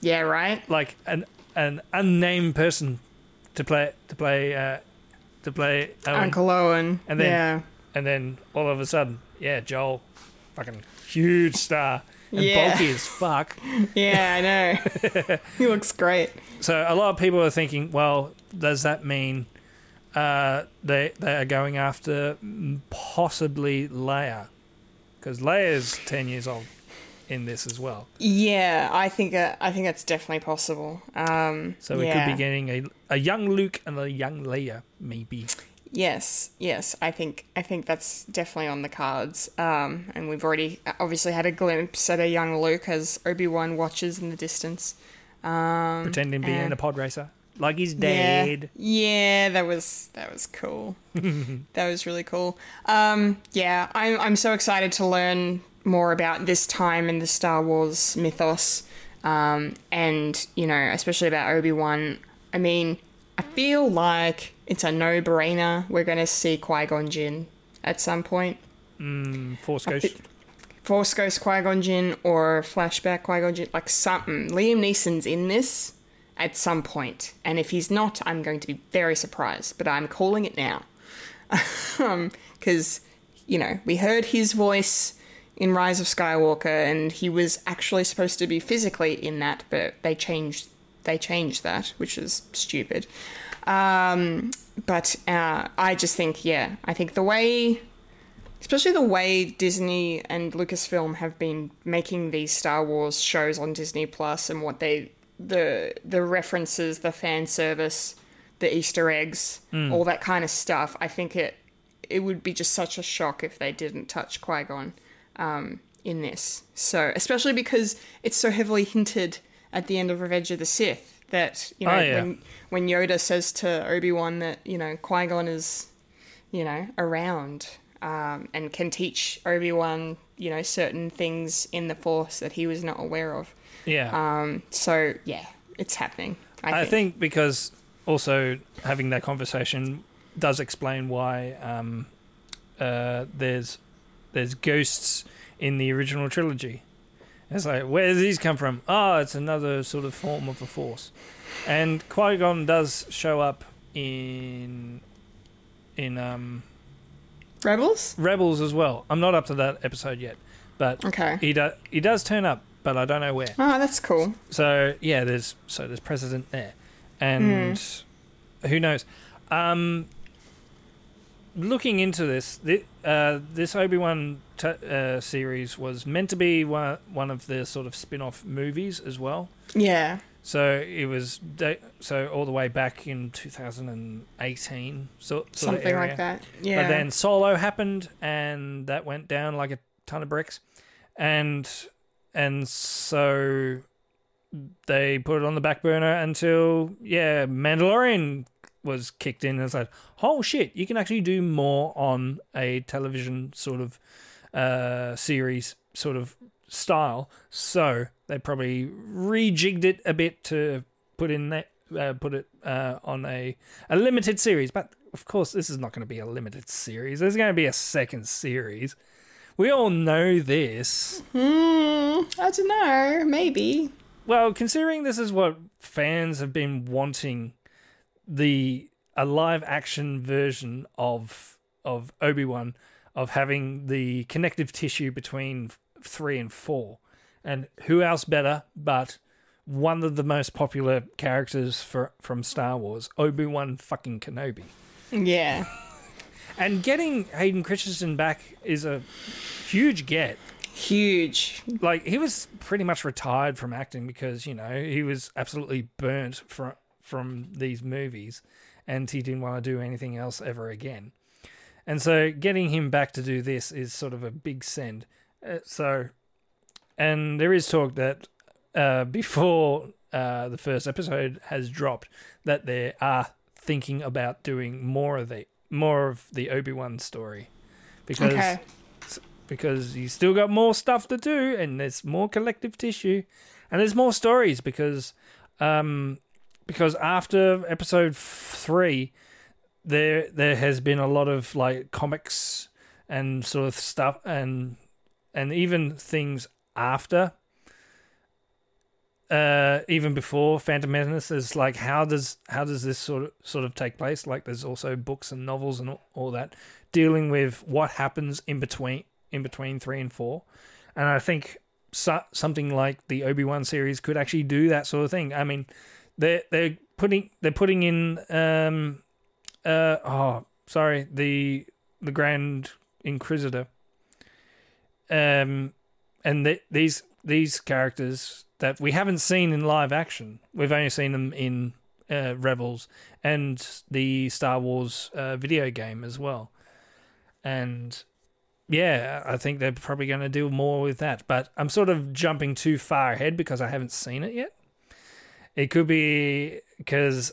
Yeah. Right. Like an an unnamed person to play to play uh, to play Owen. Uncle Owen. And then- yeah. and then all of a sudden, yeah, Joel, fucking huge star and Yeah. bulky as fuck. Yeah. I know. he looks great. So a lot of people are thinking, well, does that mean uh, they they are going after possibly Leia, because Leia's ten years old in this as well. Yeah, I think uh, I think that's definitely possible. Um, So we yeah. could be getting a a young Luke and a young Leia, maybe. Yes, yes, I think I think that's definitely on the cards. Um, and we've already obviously had a glimpse at a young Luke as Obi Wan watches in the distance. Um, Pretending to be in a pod racer, like he's Yeah, dead. yeah, that was that was cool. that was really cool. Um, yeah, I'm I'm so excited to learn more about this time in the Star Wars mythos, um, and you know, especially about Obi Wan. I mean, I feel like it's a no brainer. We're going to see Qui Gon Jinn at some point. Force Ghost. Force Ghost Qui Gon Jinn or flashback Qui Gon Jinn, like something. Liam Neeson's in this at some point, and if he's not, I'm going to be very surprised. But I'm calling it now, because you know we heard his voice in Rise of Skywalker, and he was actually supposed to be physically in that, but they changed they changed that, which is stupid. Um, but uh, I just think, yeah, I think the way especially the way Disney and Lucasfilm have been making these Star Wars shows on Disney Plus and what they the the references, the fan service, the Easter eggs, all that kind of stuff. I think it it would be just such a shock if they didn't touch Qui Gon um, in this. So especially because it's so heavily hinted at the end of Revenge of the Sith that you know Oh, yeah. when when Yoda says to Obi Wan that you know Qui Gon is you know, around um, and can teach Obi Wan, you know, certain things in the Force that he was not aware of. Yeah. Um, so yeah, it's happening. I, I think. think because also having that conversation does explain why um, uh, there's there's ghosts in the original trilogy. It's like where do these come from? Oh, it's another sort of form of the Force, and Qui Gon does show up in in um, Rebels. Rebels as well. I'm not up to that episode yet, but Okay. he does he does turn up, but I don't know where. Oh, that's cool. So yeah, there's so there's precedent there, and who knows? Um, looking into this, thi- uh, this Obi Wan t- uh, series was meant to be one one of the sort of spin off movies as well. Yeah. So it was da- so all the way back in 2018, so, sort Something like that. Yeah. But then Solo happened, and that went down like a ton of bricks, and and so they put it on the back burner until yeah, Mandalorian was kicked in and it's like, oh shit, you can actually do more on a television sort of uh, series sort of style. So they probably rejigged it a bit to put in that. Uh, put it uh, on a, a limited series, but of course, this is not going to be a limited series. There's going to be a second series. We all know this. Hmm, I don't know. Maybe. Well, considering this is what fans have been wanting, the a live action version of of Obi Wan, of having the connective tissue between three and four, and who else better but one of the most popular characters for from Star Wars, Obi Wan fucking Kenobi. Yeah. And getting Hayden Christensen back is a huge get. Huge. like he was pretty much retired from acting because you know he was absolutely burnt from from these movies and he didn't want to do anything else ever again and so getting him back to do this is sort of a big send uh, so and there is talk that uh, before uh, the first episode has dropped that they are thinking about doing more of the more of the obi-wan story because Okay. because you still got more stuff to do and there's more collective tissue and there's more stories because um because after episode 3 there there has been a lot of like comics and sort of stuff and and even things after uh even before phantom menace is like how does how does this sort of sort of take place? Like there's also books and novels and all, all that dealing with what happens in between in between 3 and 4 and i think so, something like the obi-wan series could actually do that sort of thing. I mean they're they're putting they're putting in um uh, oh, sorry, the the Grand Inquisitor. Um, and th- these these characters that we haven't seen in live action, we've only seen them in uh, Rebels and the Star Wars uh, video game as well. And yeah, I think they're probably going to do more with that. But I'm sort of jumping too far ahead because I haven't seen it yet. It could be because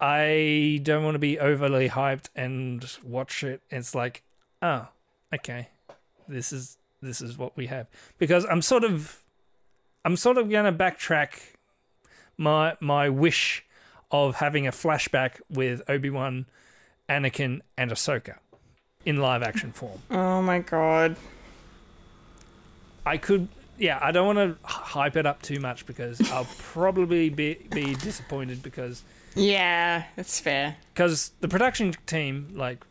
I don't want to be overly hyped and watch it. It's like, oh, okay, this is this is what we have. Because I'm sort of, I'm sort of going to backtrack my my wish of having a flashback with Obi Wan, Anakin, and Ahsoka in live action form. Oh my god. I could, yeah, I don't want to hype it up too much because I'll probably be be disappointed because Yeah, that's fair. because the production team, like,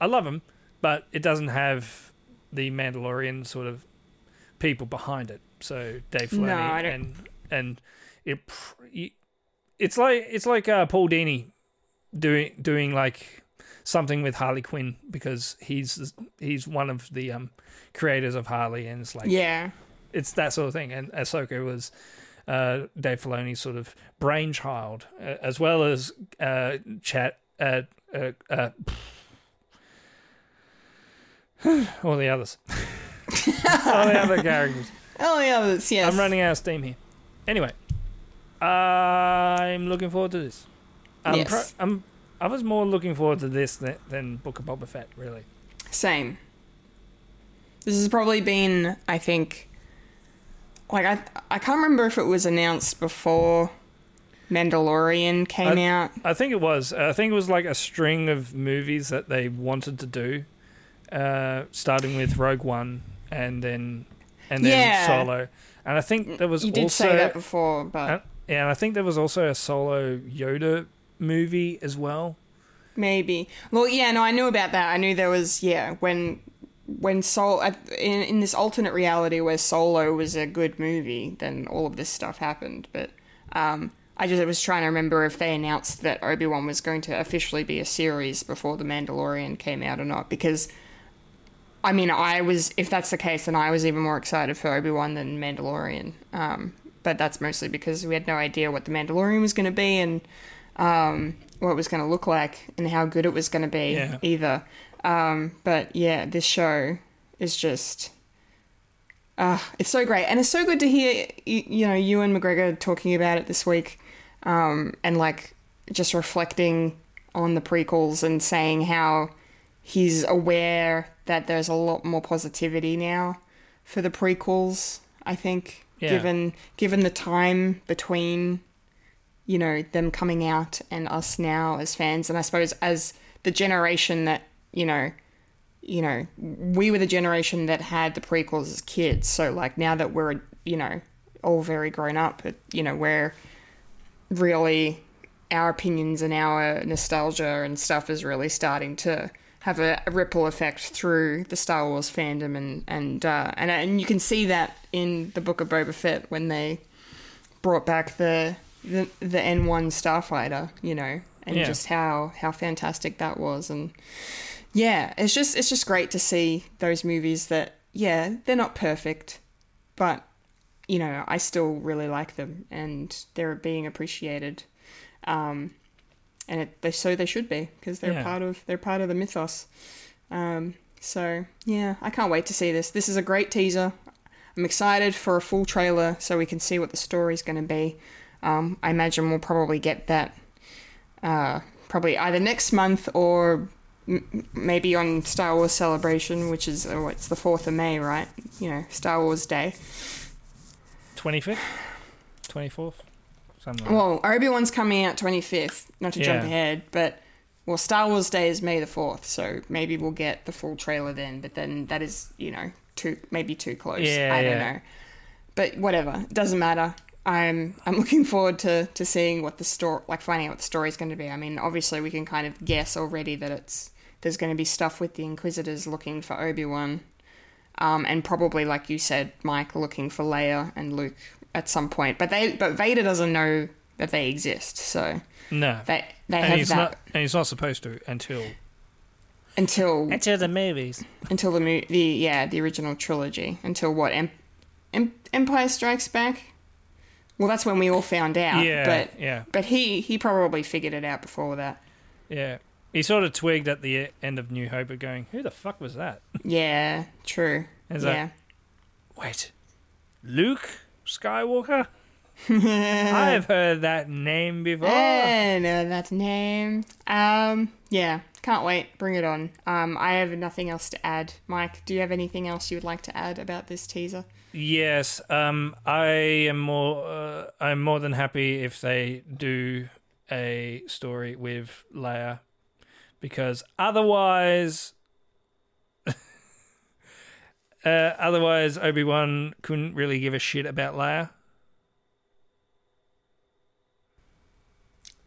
I love them, but it doesn't have the Mandalorian sort of people behind it. So Dave Filoni No, I don't- and and it it's like it's like uh, Paul Dini doing doing like something with Harley Quinn because he's he's one of the um, creators of Harley and it's like Yeah. it's that sort of thing. And Ahsoka was uh, Dave Filoni's sort of brainchild, uh, as well as uh, chat. Uh, uh, uh, all the others, all the other characters. Oh yeah, yes. I'm running out of steam here. Anyway, I'm looking forward to this. I'm, Yes. pro- I'm I was more looking forward to this than, than Book of Boba Fett, really. Same. This has probably been, I think, like I I can't remember if it was announced before Mandalorian came I- out. I think it was. I think it was like a string of movies that they wanted to do, uh, starting with Rogue One and then and then Yeah. Solo. And I think there was You did also say that before, but uh, yeah, and I think there was also a solo Yoda movie as well. maybe. Well, yeah, no, I knew about that. I knew there was yeah when when Sol in in this alternate reality where Solo was a good movie, then all of this stuff happened. But um, I just was trying to remember if they announced that Obi Wan was going to officially be a series before the Mandalorian came out or not, because. I mean, I was, if that's the case, then I was even more excited for Obi Wan than Mandalorian. Um, but that's mostly because we had no idea what the Mandalorian was going to be and um, what it was going to look like and how good it was going to be Yeah. either. Um, but yeah, this show is just. Uh, it's so great. And it's so good to hear, you, you know, Ewan McGregor talking about it this week um, and like just reflecting on the prequels and saying how he's aware that there's a lot more positivity now for the prequels. I think, Yeah. given given the time between, you know, them coming out and us now as fans, and I suppose as the generation that you know, you know, we were the generation that had the prequels as kids. So like now that we're you know all very grown up, you know, we're really our opinions and our nostalgia and stuff is really starting to have a, a ripple effect through the Star Wars fandom and and uh, and and you can see that in the Book of Boba Fett when they brought back the the, the N1 starfighter, you know, and Yeah. just how how fantastic that was and yeah, it's just it's just great to see those movies that yeah, they're not perfect, but you know, I still really like them and they're being appreciated. Um, and it, they so they should be because they're Yeah. part of they're part of the mythos. Um, so yeah, I can't wait to see this. This is a great teaser. I'm excited for a full trailer so we can see what the story's going to be. Um, I imagine we'll probably get that uh, probably either next month or m- maybe on Star Wars Celebration, which is oh, it's the fourth of May, right? You know, Star Wars Day. Twenty fifth, twenty fourth, Well, Obi Wan's coming out 25th, not to jump ahead, but well, Star Wars Day is May the 4th, so maybe we'll get the full trailer then, but then that is, you know, too maybe too close. Yeah, I don't know. But whatever, it doesn't matter. I'm I'm looking forward to to seeing what the story like finding out what the story is going to be. I mean, obviously we can kind of guess already that it's there's going to be stuff with the Inquisitors looking for Obi-Wan. Um, and probably like you said, Mike looking for Leia and Luke at some point. But they but Vader doesn't know that they exist. So No. they they and have he's that not and he's not supposed to until until until the movies. until the mo- the yeah the original trilogy until what em- em- Empire Strikes Back. Well, that's when we all found out. Yeah, but yeah. but he he probably figured it out before that. Yeah. He sort of twigged at the end of New Hope of going, Who the fuck was that? Yeah, true. Is that- yeah. Wait. Luke Skywalker? I've heard that name before. I know that name. Um, yeah, can't wait. Bring it on. Um, I have nothing else to add. Mike, do you have anything else you would like to add about this teaser? Yes, um, I am more. Uh, I'm more than happy if they do a story with Leia, because otherwise, otherwise Obi Wan couldn't really give a shit about Leia.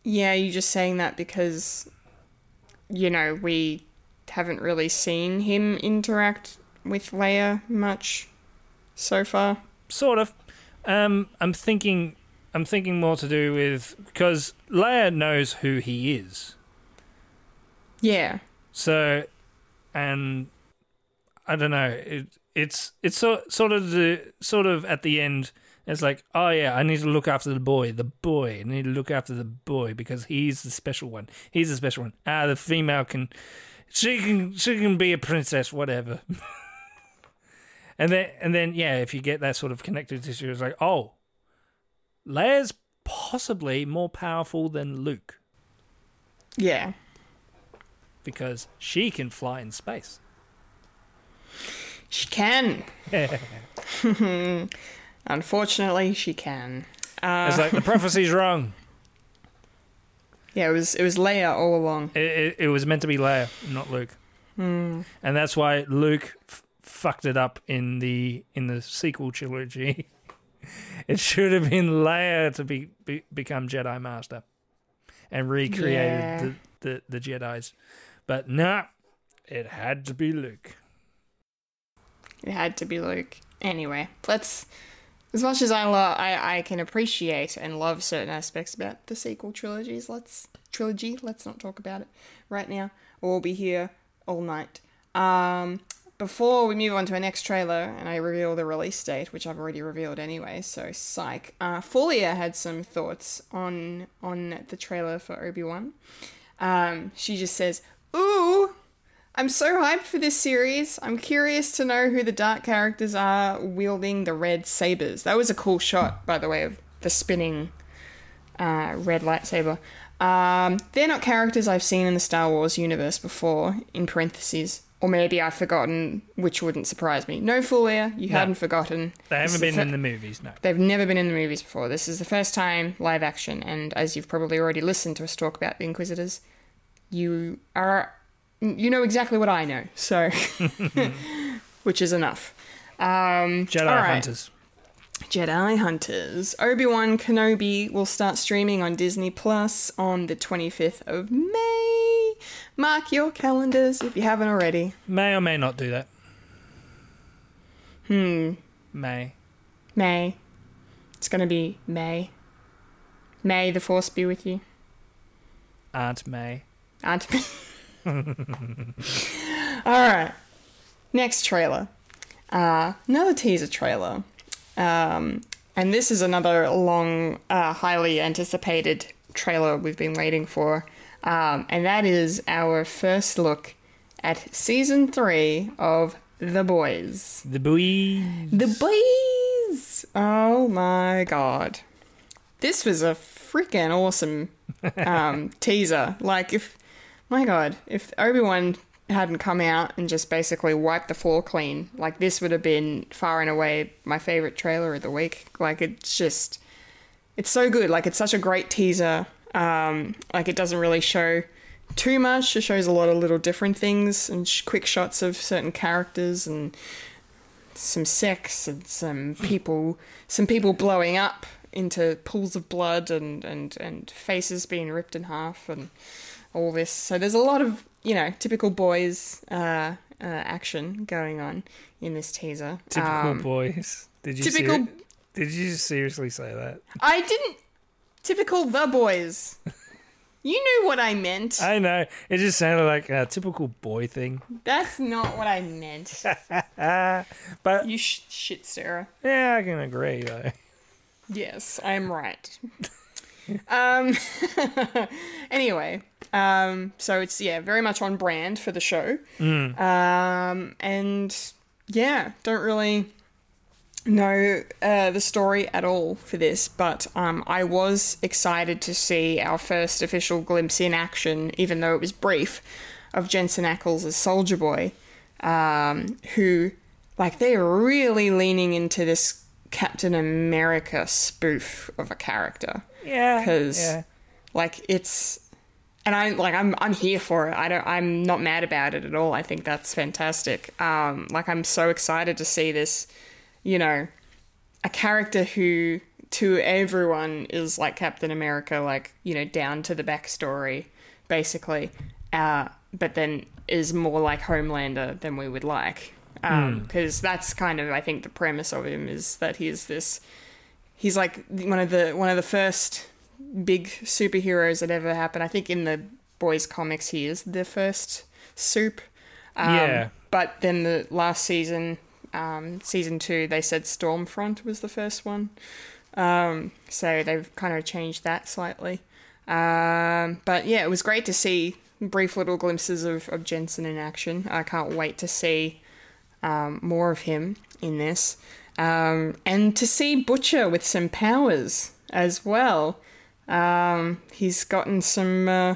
Yeah, you're just saying that because, you know, we haven't really seen him interact with Leia much so far. Sort of. Um, I'm thinking. I'm thinking more to do with because Leia knows who he is. Yeah. So, and I don't know. It, it's it's so, sort of the sort of at the end. It's like, oh yeah, I need to look after the boy. The boy. I need to look after the boy because he's the special one. He's the special one. Ah, the female can, she can she can be a princess, whatever. and then and then yeah, if you get that sort of connected tissue, it's like, oh, Leia's possibly more powerful than Luke Yeah. because she can fly in space. She can. Unfortunately, she can. It's like the prophecy's wrong. Yeah, it was it was Leia all along. It, it, it was meant to be Leia, not Luke, Hmm. and that's why Luke f- fucked it up in the in the sequel trilogy. it should have been Leia to be, be become Jedi Master and recreated Yeah. the, the the Jedi's, but no, it had to be Luke. It had to be Luke. Anyway, let's. As much as I love, I, I can appreciate and love certain aspects about the sequel trilogies. Let's trilogy. Let's not talk about it right now. or We'll be here all night. Um, before we move on to our next trailer, and I reveal the release date, which I've already revealed anyway, so psych. Uh, Folia had some thoughts on on the trailer for Obi Wan. Um, she just says, "Ooh, I'm so hyped for this series. I'm curious to know who the dark characters are wielding the red sabers. That was a cool shot, by the way, of the spinning uh, red lightsaber. Um, they're not characters I've seen in the Star Wars universe before, in parentheses. Or maybe I've forgotten, which wouldn't surprise me. No, Fulia, you hadn't forgotten. They This haven't been fir- in the movies, no. They've never been in the movies before. This is the first time live action, and as you've probably already listened to us talk about the Inquisitors, you are you know exactly what I know, so which is enough. Um, Jedi right. Hunters. Jedi Hunters. Obi Wan Kenobi will start streaming on Disney Plus on the 25th of May. Mark your calendars if you haven't already. May or may not do that. Hmm. May. May. It's going to be May. May the Force be with you. Aunt May. Aunt May. All right. Next trailer. Uh, another teaser trailer. Um, and this is another long, uh, highly anticipated trailer we've been waiting for. Um, and that is our first look at season three of The Boys. The Boys. The Boys! Oh my god. This was a freaking awesome um, teaser. Like, if, my god, if Obi Wan hadn't come out and just basically wiped the floor clean, like, this would have been far and away my favorite trailer of the week. Like, it's just, it's so good. Like, it's such a great teaser. Um, like, it doesn't really show too much, it shows a lot of little different things and sh- quick shots of certain characters and some sex and some people some people blowing up into pools of blood and and and faces being ripped in half and all this so there's a lot of you know typical boys uh, uh action going on in this teaser Typical Um, boys. Did you typical- ser- Did you seriously say that? i didn't Typical the boys. You knew what I meant. I know. It just sounded like a typical boy thing. That's not what I meant. But You sh- shit, Sarah. yeah, I can agree though. Yes, I'm right. um. anyway, um. So it's yeah, very much on brand for the show. Um. And yeah, don't really know uh, the story at all for this, but um, I was excited to see our first official glimpse in action, even though it was brief, of Jensen Ackles as Soldier Boy, um, who, like, they're really leaning into this Captain America spoof of a character Yeah. because yeah. like it's and I like I'm I'm here for it. I don't I'm not mad about it at all. I think that's fantastic. Um like I'm so excited to see this, you know, a character who to everyone is like Captain America, like, you know, down to the backstory, basically. Uh but then is more like Homelander than we would like. Um, because that's kind of I think the premise of him is that he's this he's like one of the one of the first big superheroes that ever happened. I think in the boys comics he is the first supe. Um, Yeah. But then the last season, um, season two, they said Stormfront was the first one. Um, so they've kind of changed that slightly. Um, but yeah, it was great to see brief little glimpses of, of Jensen in action. I can't wait to see um, more of him in this. Um, and to see Butcher with some powers as well. Um, he's gotten some uh,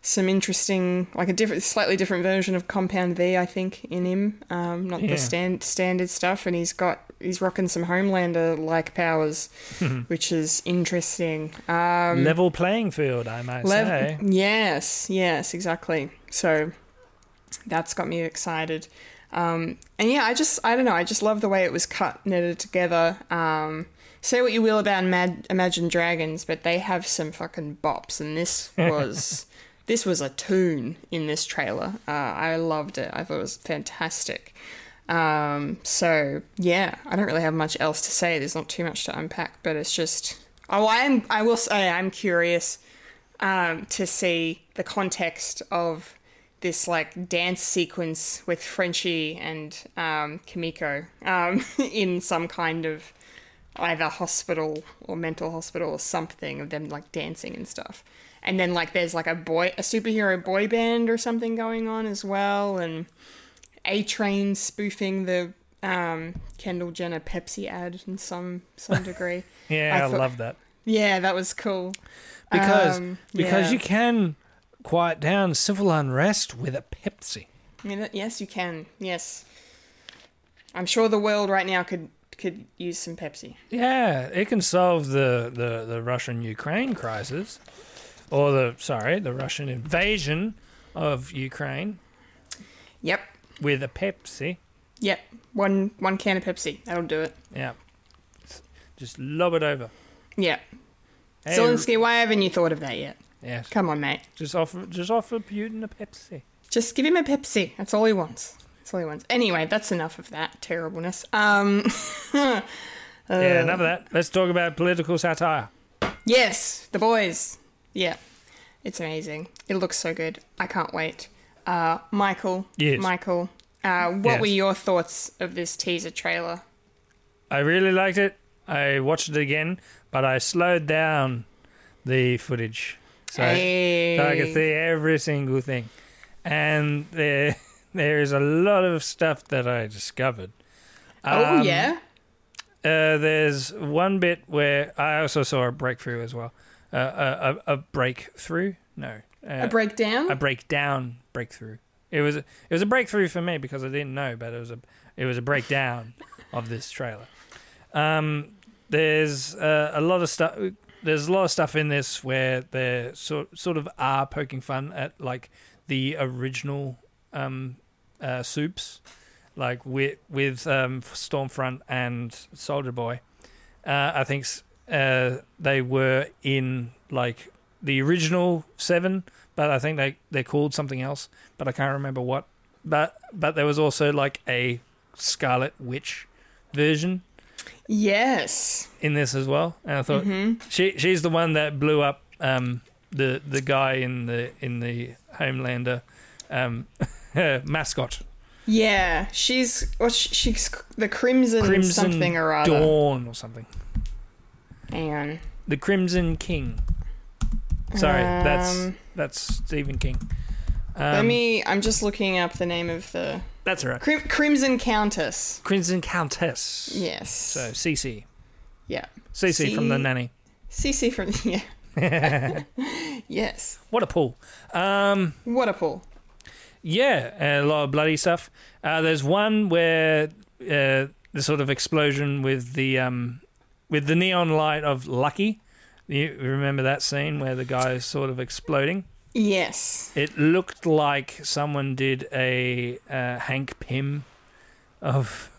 some interesting, like a different, slightly different version of Compound V, I think, in him. Um, not Yeah. the stand, standard stuff, and he's got he's rocking some Homelander like powers, which is interesting. Um, Level playing field, I might Lev- say. Yes, yes, exactly. So that's got me excited. Um, and yeah, I just, I don't know, I just love the way it was cut, knitted together. Um, say what you will about Mad- Imagine Dragons, but they have some fucking bops, and this was, this was a tune in this trailer. Uh, I loved it. I thought it was fantastic. Um, so yeah, I don't really have much else to say. There's not too much to unpack, but it's just, oh, I am, I will say, I'm curious um, to see the context of this like dance sequence with Frenchie and um, Kimiko um, in some kind of either hospital or mental hospital or something of them like dancing and stuff. And then like there's like a boy a superhero boy band or something going on as well and A Train spoofing the um, Kendall Jenner Pepsi ad in some some degree. Yeah, I, thought- love that. Yeah, that was cool. Because Um, because yeah. you can quiet down civil unrest with a Pepsi. I mean, yes, you can. Yes, I'm sure the world right now could could use some Pepsi. Yeah, it can solve the, the, the Russian Ukraine crisis. Or the sorry, the Russian invasion of Ukraine Yep, with a Pepsi. yep. One one can of Pepsi. That'll do it. Yeah. Just lob it over. Yeah. Hey, Zelensky, why haven't you thought of that yet? Yes. Come on, mate. Just offer just offer Putin a Pepsi. Just give him a Pepsi. That's all he wants. All he. Anyway, that's enough of that terribleness. Um, yeah, enough of that. Let's talk about political satire. yes, the boys. Yeah, it's amazing. It looks so good. I can't wait. Uh, Michael. Yes. Michael. Uh, what Yes. were your thoughts of this teaser trailer? I really liked it. I watched it again, but I slowed down the footage so, Hey. so I could see every single thing. And there, there is a lot of stuff that I discovered. Oh Um, yeah. Uh, there's one bit where I also saw a breakthrough as well. Uh, a, a, a breakthrough? No. Uh, A breakdown. a breakdown breakthrough. It was a, it was a breakthrough for me because I didn't know, but it was a it was a breakdown of this trailer. Um, there's uh, a lot of stuff. There's a lot of stuff in this where they sort sort of are poking fun at like the original um, uh, supes, like with with um, Stormfront and Soldier Boy. Uh, I think uh, they were in like the original seven, but I think they they called something else, but I can't remember what. But but there was also like a Scarlet Witch version. Yes. in this as well, and I thought Mm-hmm. she she's the one that blew up um, the the guy in the in the Homelander um, mascot Yeah, she's she's the Crimson, Crimson something or other. Dawn or something. Hang on. The Crimson King. Sorry, that's Um, that's Stephen King. Let Um, me. I'm just looking up the name of the That's all right. Crim- Crimson Countess. Crimson Countess. Yes. So CC. yeah. CC from the nanny. CC from yeah. yes. What a pull. Um, What a pull. Yeah, a lot of bloody stuff. Uh, there's one where uh, the sort of explosion with the um, with the neon light of Lucky. You remember that scene where the guy is sort of exploding? Yes. It looked like someone did a uh, Hank Pym of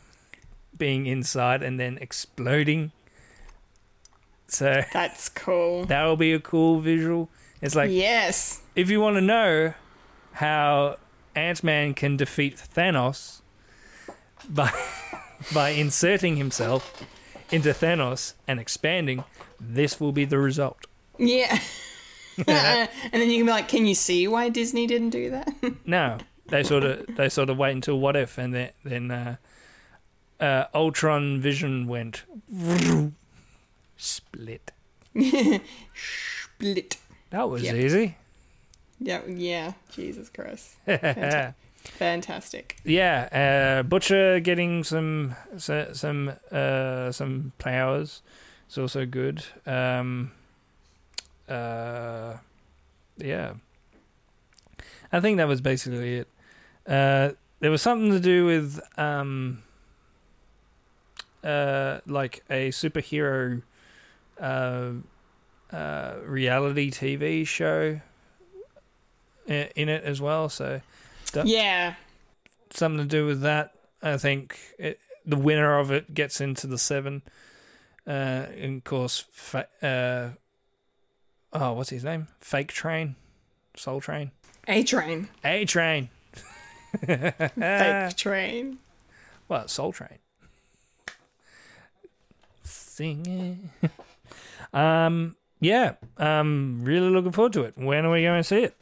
being inside and then exploding. So That's cool. that will be a cool visual. It's like yes. if you want to know how Ant Man can defeat Thanos by by inserting himself into Thanos and expanding, this will be the result. Yeah. and then you can be like, can you see why Disney didn't do that? No, they sort of they sort of wait until what if, and then then uh, uh, Ultron Vision went split. Split. That was Yep. easy. Yeah. Yeah. Jesus Christ. Fantastic. Yeah, uh, Butcher getting some so- some uh, some powers. It's also good. Um, uh, yeah, I think that was basically it. Uh, there was something to do with um, uh, like a superhero uh, uh, reality TV show in it as well. So Yeah. something to do with that. I think it, the winner of it gets into the seven. Uh, and of course, fa- uh, oh, what's his name? Fake Train, Soul Train, A train. A Train. Fake train. Well, Soul Train. Singing. um, yeah. Um, really looking forward to it. When are we going to see it?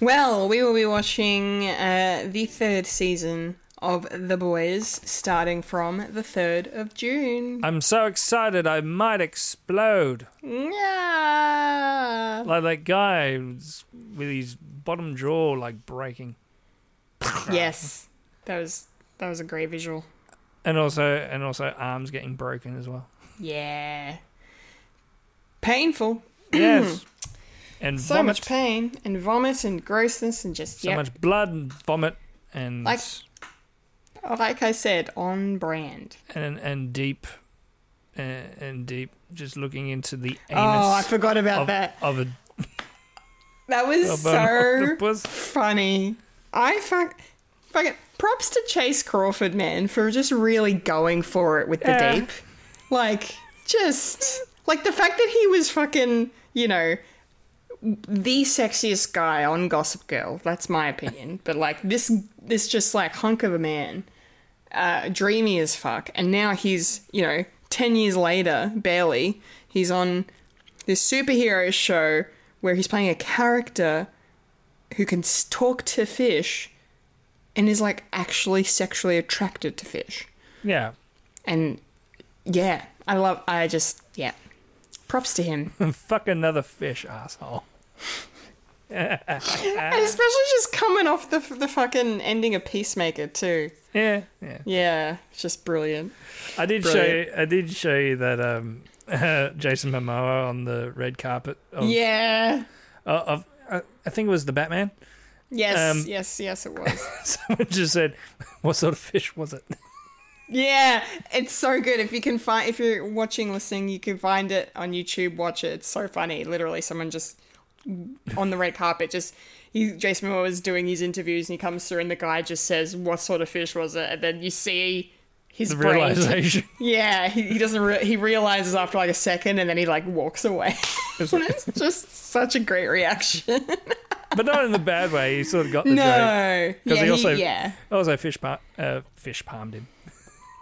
Well, we will be watching uh, the third season of The Boys starting from the 3rd of June. I'm so excited I might explode. Yeah. Like that guy with his bottom jaw like breaking. Yes. That was that was a great visual. And also and also arms getting broken as well. Yeah. Painful. Yes. and So vomit. much pain and vomit and grossness and just so yep. much blood and vomit and Like- like I said, on brand. and and deep uh, and deep just looking into the anus Oh, I forgot about of, that. of a That was so funny. I fuck, fucking props to Chace Crawford, man, for just really going for it with the Yeah. deep. Like, just like the fact that he was fucking, you know, the sexiest guy on Gossip Girl. That's my opinion. but like this, this just like hunk of a man, uh, dreamy as fuck, and now he's, you know, ten years later, barely, he's on this superhero show where he's playing a character who can talk to fish and is like actually sexually attracted to fish. Yeah. And yeah, I love I just yeah. Props to him. Fuck another fish, asshole. and especially just coming off the the fucking ending of Peacemaker too. Yeah, yeah. Yeah, it's just brilliant. I did show you, I did show you that um Jason Momoa on the red carpet of, Yeah. of, of uh, I think it was the Batman. Yes, Um, yes, yes it was. Someone just said, "What sort of fish was it?" Yeah, it's so good. If you can find if you're watching listening, you can find it on YouTube, watch it. It's so funny. Literally someone just on the red carpet just he Jason Momoa is doing his interviews and he comes through and the guy just says what sort of fish was it and then you see his The brain realization. yeah he, he doesn't re- he realizes after like a second and then he like walks away it's just such a great reaction but not in the bad way. He sort of got the joke. no Because yeah, he also, he, yeah also fish, par- uh, fish palmed him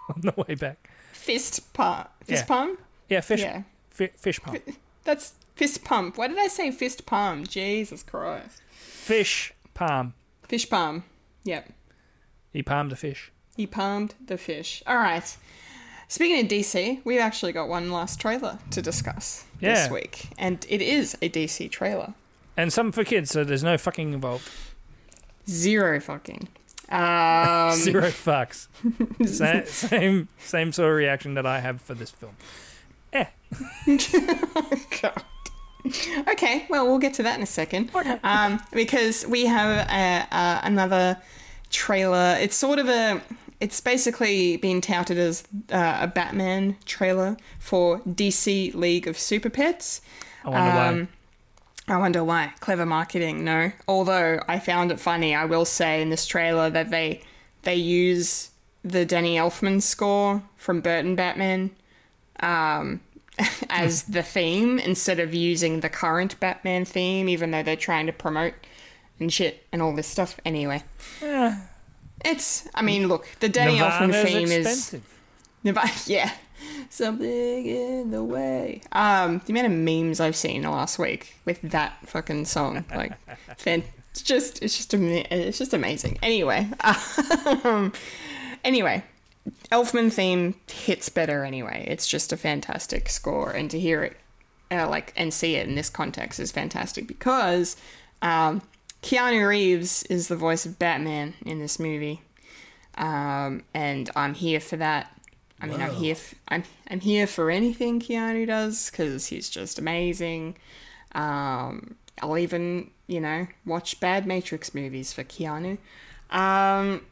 on the way back. fist palm. Fist Yeah. palm? Yeah, fish. Yeah. Fi- fish palm. That's fist pump. Why did I say fist palm? Jesus Christ. Fish palm. Fish palm. Yep. He palmed a fish. He palmed the fish. All right. Speaking of DC, we've actually got one last trailer to discuss this week, and it is a DC trailer. And some for kids, so there's no fucking involved. Zero fucking. Um, Zero fucks. same, same same sort of reaction that I have for this film. Eh. God. Okay, well, we'll get to that in a second. Um, because we have a, a, another trailer. It's sort of a. It's basically being touted as uh, a Batman trailer for DC League of Super Pets. I wonder why. I wonder why. Clever marketing, no. Although I found it funny, I will say in this trailer that they they use the Danny Elfman score from Burton Batman um, as the theme instead of using the current Batman theme, even though they're trying to promote and shit and all this stuff. Anyway, it's. I mean, look, the Danny Elfman theme is. expensive. Nirvana- yeah. Something in the way. Um, the amount of memes I've seen the last week with that fucking song, like, fan- it's just, it's just, it's just amazing. Anyway, um, anyway, Elfman theme hits better anyway. It's just a fantastic score, and to hear it, uh, like, and see it in this context is fantastic because, um, Keanu Reeves is the voice of Batman in this movie um, and I'm here for that. I mean, I'm here. F- I'm I'm here for anything Keanu does because he's just amazing. Um, I'll even you know watch bad Matrix movies for Keanu. Um,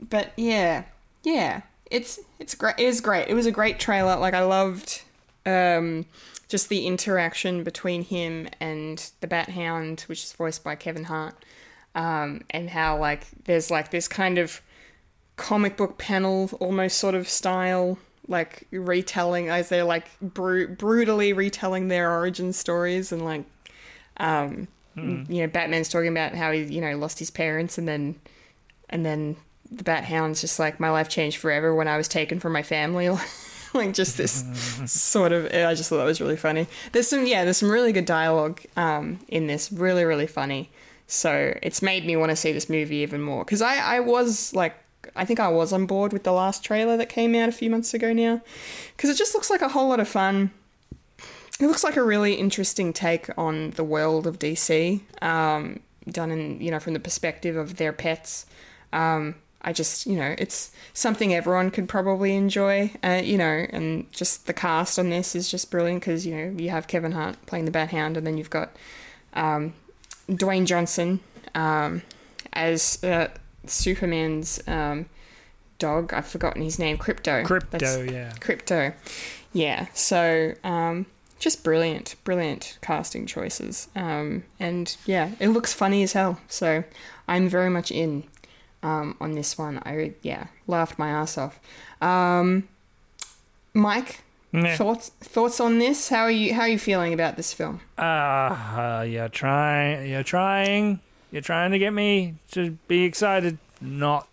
but yeah, yeah, it's it's great. It was great. It was a great trailer. Like I loved um, just the interaction between him and the Bat Hound, which is voiced by Kevin Hart, um, and how like there's like this kind of comic book panel almost sort of style like retelling as they're like bru- brutally retelling their origin stories and like um you know batman's talking about how he you know lost his parents and then and then the bat hound's just like my life changed forever when i was taken from my family. Like just this sort of i just thought that was really funny. There's some yeah there's some really good dialogue um in this. Really really funny. So it's made me want to see this movie even more. Because I, I was like I think I was on board with the last trailer that came out a few months ago now because it just looks like a whole lot of fun. It looks like a really interesting take on the world of DC, um, done in you know from the perspective of their pets. Um, I just you know it's something everyone could probably enjoy, uh, you know, and just the cast on this is just brilliant because you know you have Kevin Hart playing the Bat Hound, and then you've got um, Dwayne Johnson um, as uh, Superman's um, dog. I've forgotten his name. Krypto. Krypto, That's- yeah. Krypto. Yeah. So um, just brilliant, brilliant casting choices. Um, and yeah, it looks funny as hell. So I'm very much in um, on this one. I yeah laughed my ass off. Um, Mike, Meh. thoughts thoughts on this? How are you how are you feeling about this film? Ah, you're trying. You're trying. You're trying to get me to be excited. Not,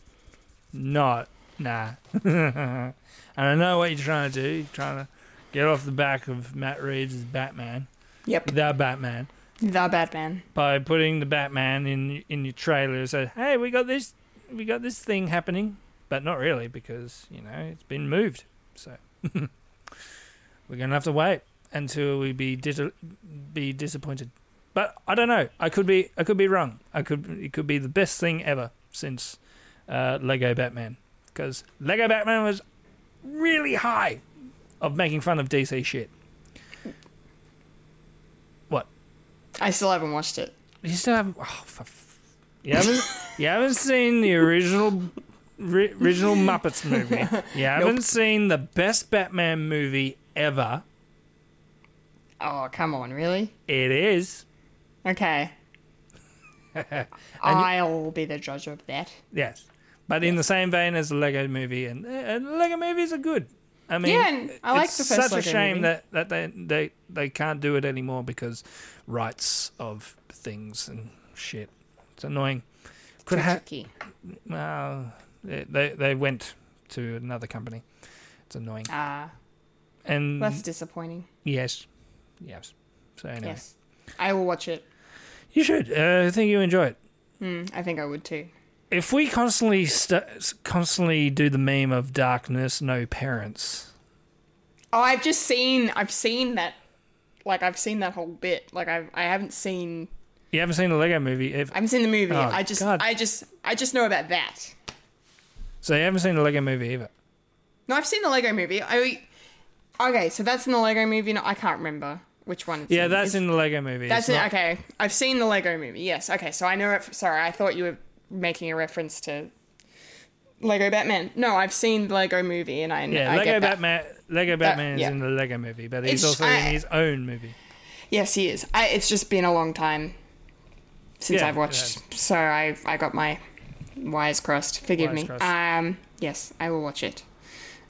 not, nah. and I know what you're trying to do. You're trying to get off the back of Matt Reeves' Batman, Yep, the Batman, the Batman. by putting the Batman in in your trailer. So hey, we got this, we got this thing happening, but not really because you know it's been moved. So we're gonna have to wait until we be dis- be disappointed. But I don't know. I could be I could be wrong. I could it could be the best thing ever since uh, Lego Batman because Lego Batman was really high of making fun of DC shit. What? I still haven't watched it. You still haven't? Oh, f- you haven't? you haven't seen the original ri- original Muppets movie. You haven't seen the best Batman movie ever. Oh come on, really? It is Okay. I'll be the judge of that. yes, but in the same vein as the Lego movie, and and Lego movies are good. I mean, Yeah, I like it's the first such a shame movie. that that they they they can't do it anymore because rights of things and shit. It's annoying. Could have they, they they went to another company, It's annoying. Ah, And that's disappointing. yes, yes. So anyway, Yes, I will watch it. You should. Uh, I think you enjoy it. Mm, I think I would too. If we constantly st- constantly do the meme of darkness, no parents. Oh, I've just seen. I've seen that. Like I've seen that whole bit. Like I, I haven't seen. You haven't seen the Lego Movie, if, I haven't seen the movie. Oh, I just, God. I just, I just know about that. so you haven't seen the Lego Movie either. No, I've seen the Lego movie. I. Okay, so that's in the Lego movie. No, I can't remember which one. It's Yeah, in. that's Is- in the Lego Movie. That's it. not- Okay, I've seen the Lego movie. Yes. Okay, so I know it. Sorry, I thought you were making a reference to Lego Batman. No, I've seen the Lego movie, and I Yeah, I Lego that. Batman. Lego Batman is yeah. in the Lego Movie, but he's It's- also I- in his own movie. Yes, he is. I, it's just been a long time since Yeah, I've watched, so I I got my wires crossed. Forgive Wires me. crossed. Um, yes, I will watch it.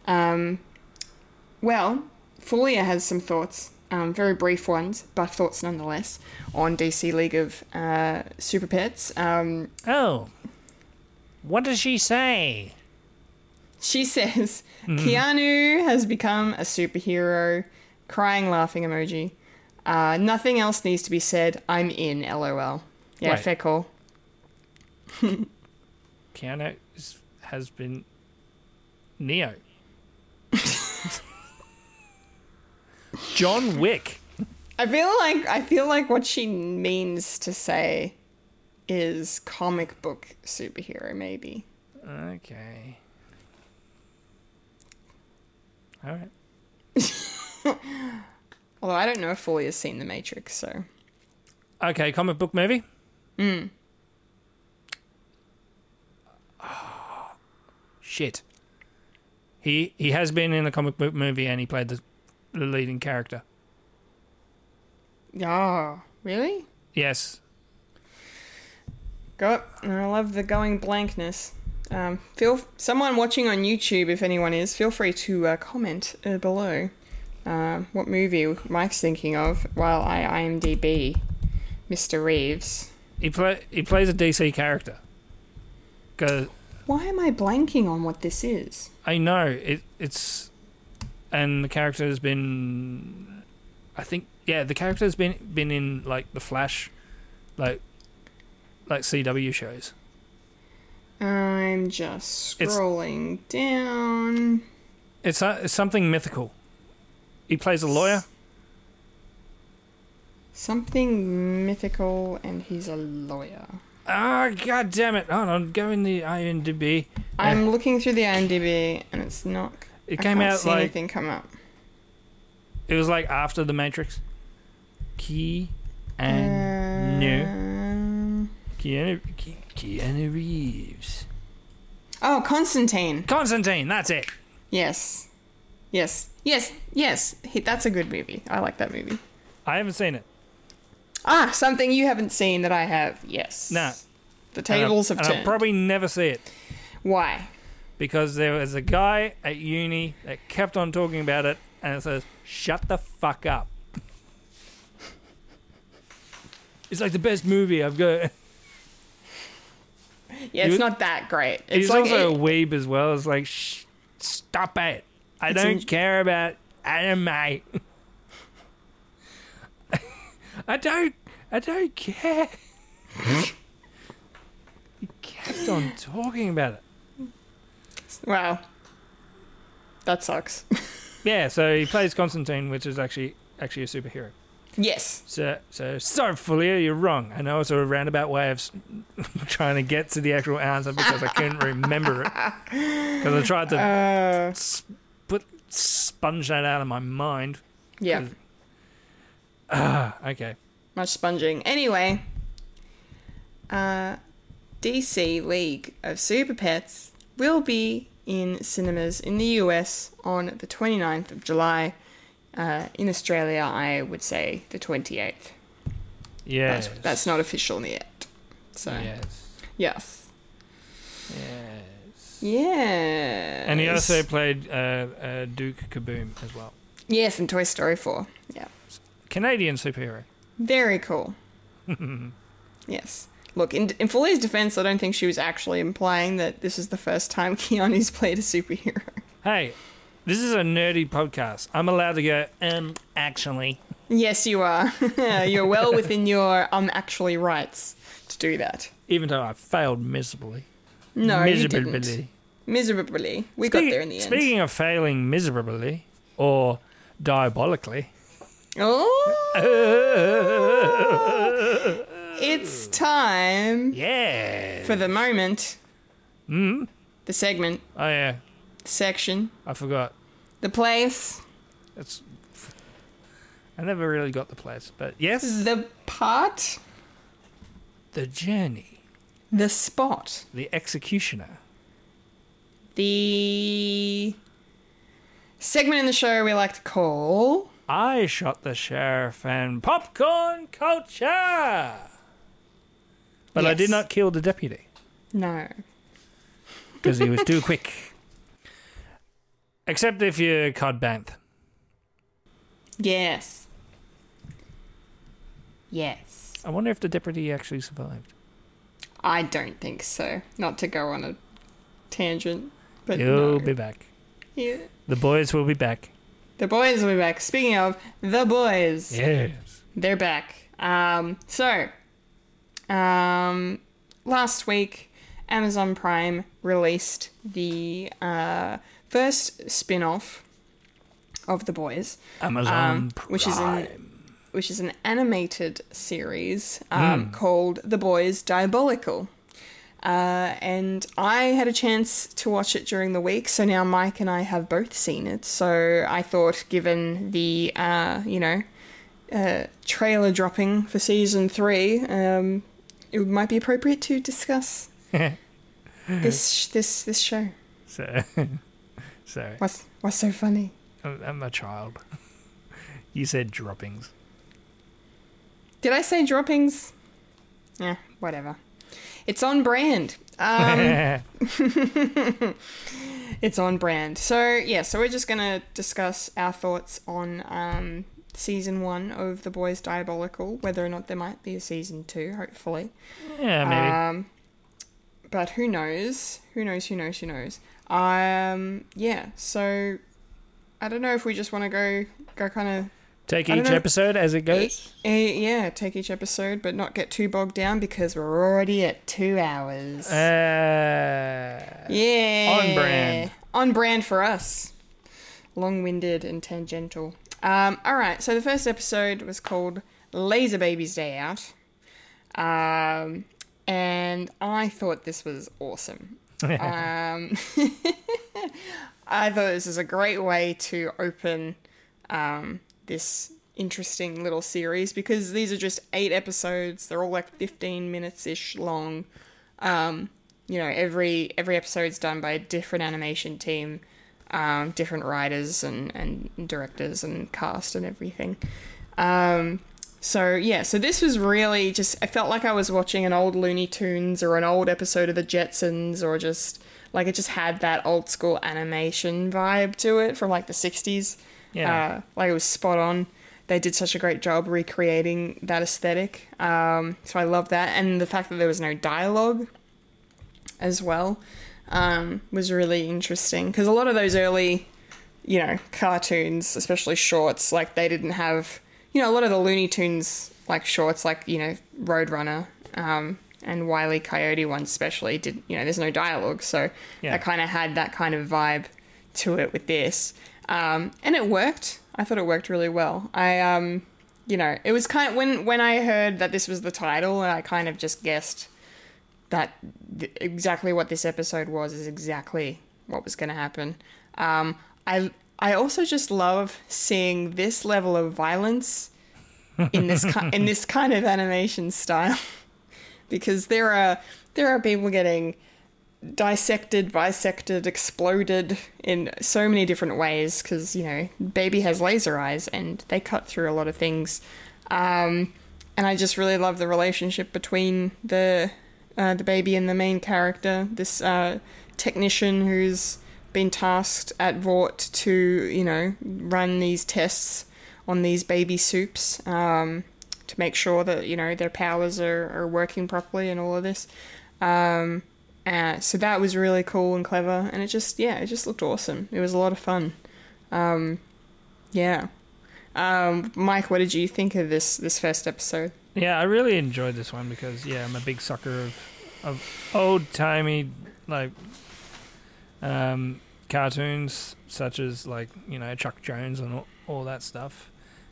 Um, well, Folia has some thoughts, um, very brief ones, but thoughts nonetheless, on DC League of uh, Super Pets. Um, Oh, what does she say? She says Mm-hmm. Keanu has become a superhero. Crying, laughing emoji. Uh, nothing else needs to be said. I'm in. LOL. Yeah, Right. fair call. Keanu has been Neo. John Wick. I feel like I feel like what she means to say is comic book superhero, maybe. Okay. All right. Although I don't know if Foley has seen The Matrix, so Okay, comic book movie. Hmm. Oh, shit. He he has been in a comic book movie and he played the, the leading character. oh, really? Yes. Go. I love the going blankness. Um, feel someone watching on YouTube, if anyone is, feel free to uh, comment uh, below uh, what movie Mike's thinking of while I IMDb Mr. Reeves. He play he plays a DC character. Cause Why am I blanking on what this is? I know it it's and the character has been I think yeah, the character has been been in like the Flash like like CW shows. I'm just It's- scrolling down. It's, uh, it's something mythical. He plays a lawyer. Something mythical, and he's a lawyer. Ah, god damn it! Hold on, go in the IMDb. I'm looking through the IMDb, and it's not. It I came out see like anything come up. it was like after the Matrix. Key and Um, Keanu, Keanu Reeves. Oh, Constantine. Constantine, that's it. Yes. Yes. Yes. Yes. He, that's a good movie. I like that movie. I haven't seen it. Ah, something you haven't seen that I have. Yes. No. The And tables have and I'll probably never see it Why? Because there was a guy at uni that kept on talking about it, and it says, "Shut the fuck up." It's like the best movie I've got. Yeah, it's not that great. It's He's like also a weeb as well. It's like, Shh, stop it. I don't in- care about anime. I don't. I don't care. he kept on talking about it. Wow. That sucks. Yeah, so he plays Constantine, which is actually actually a superhero. yes. So, so sorry, Fulia, you're wrong. I know it's a roundabout way of s- trying to get to the actual answer because I couldn't remember it. Because I tried to Uh, s- put sponge that out of my mind. yeah. Ah, okay. Much sponging. Anyway, uh, DC League of Super Pets will be in cinemas in the US on the 29th of July. Uh, in Australia, I would say the 28th. Yes. But that's not official yet. So, Yes. yes. Yes. Yes. And he also played uh, uh, Duke Kaboom as well. Yes, in Toy Story 4. Yeah. Canadian superhero. Very cool. yes. Look, in, in Foley's defense, I don't think she was actually implying that this is the first time Keanu's played a superhero. Hey, This is a nerdy podcast. I'm allowed to go, um, actually. Yes, you are. You're well within your um actually rights to do that. Even though I failed miserably. No, you miserably. didn't. Miserably. We got there in the end. Speaking of failing miserably or diabolically, Oh, it's time yeah. for the moment, Mm. the segment, Oh yeah, the section, I forgot. the place, It's. I never really got the place, but yes, the part, the journey, the spot, the executioner. the segment in the show we like to call. I shot the sheriff and popcorn culture, but I did not kill the deputy. No. because he was too quick. Except if you're Cobb Vanth. Yes. Yes. I wonder if the deputy actually survived. I don't think so. Not to go on a tangent, but He'll no. be back. Yeah. The boys will be back. The boys will be back. Speaking of the boys, Yes. they're back. Um, so, um, last week, Amazon Prime released the uh, first spin off of The Boys, Amazon um, which is an which is an animated series um, called The Boys Diabolical. Uh, and I had a chance to watch it during the week, so now Mike and I have both seen it. So I thought, given the uh, you know uh, trailer dropping for season three, um, it might be appropriate to discuss this this this show. So, so What's what's so funny? I'm a child. You said droppings. Did I say droppings? Yeah, whatever. It's on brand. Um, it's on brand. So yeah, so we're just gonna discuss our thoughts on um, season one of The Boys Diabolical, whether or not there might be a season two, hopefully. yeah, maybe. Um, but who knows? Who knows? Who knows? Who knows? Um, yeah. So I don't know if we just want to go go kind of Take each know. episode as it goes. uh, yeah, take each episode, but not get too bogged down because we're already at two hours. Uh, yeah. on brand. On brand for us. Long winded and tangential. Um, alright, so the first episode was called Laser Baby's Day Out. Um, and I thought this was awesome. um, I thought this was a great way to open um, this interesting little series because these are just eight episodes. They're all like 15 minutes ish long. Um, you know, every every episode's done by a different animation team, um, different writers and, and directors and cast and everything. Um, so yeah, so this was really just I felt like I was watching an old Looney Tunes or an old episode of the Jetsons or just like it just had that old school animation vibe to it from like the 60s. Yeah. Uh, like it was spot on. They did such a great job recreating that aesthetic. Um, so I love that. And the fact that there was no dialogue as well um, was really interesting because a lot of those early, you know, cartoons, especially shorts, like they didn't have, you know, a lot of the Looney Tunes like shorts, like you know, Roadrunner um, and Wile E. Coyote ones, especially did, you know, there's no dialogue, so Yeah. I kind of had that kind of vibe to it with this, um, and it worked. I thought it worked really well. I um, you know, it was kind of when when I heard that this was the title, and I kind of just guessed that th- exactly what this episode was is exactly what was going to happen. Um, I I also just love seeing this level of violence in this ki- in this kind of animation style because there are there are people getting dissected, bisected, exploded in so many different ways because you know baby has laser eyes and they cut through a lot of things. Um, and I just really love the relationship between the uh, the baby and the main character, this uh, technician who's been tasked at Vought to you know run these tests on these baby supes um, to make sure that you know their powers are, are working properly and all of this. Um, uh, so that was really cool and clever, and it just yeah, it just looked awesome. It was a lot of fun. Um, yeah. Um, Mike, what did you think of this this first episode? Yeah, I really enjoyed this one because yeah, I'm a big sucker of of old timey like um, cartoons such as like you know Chuck Jones and all, all that stuff,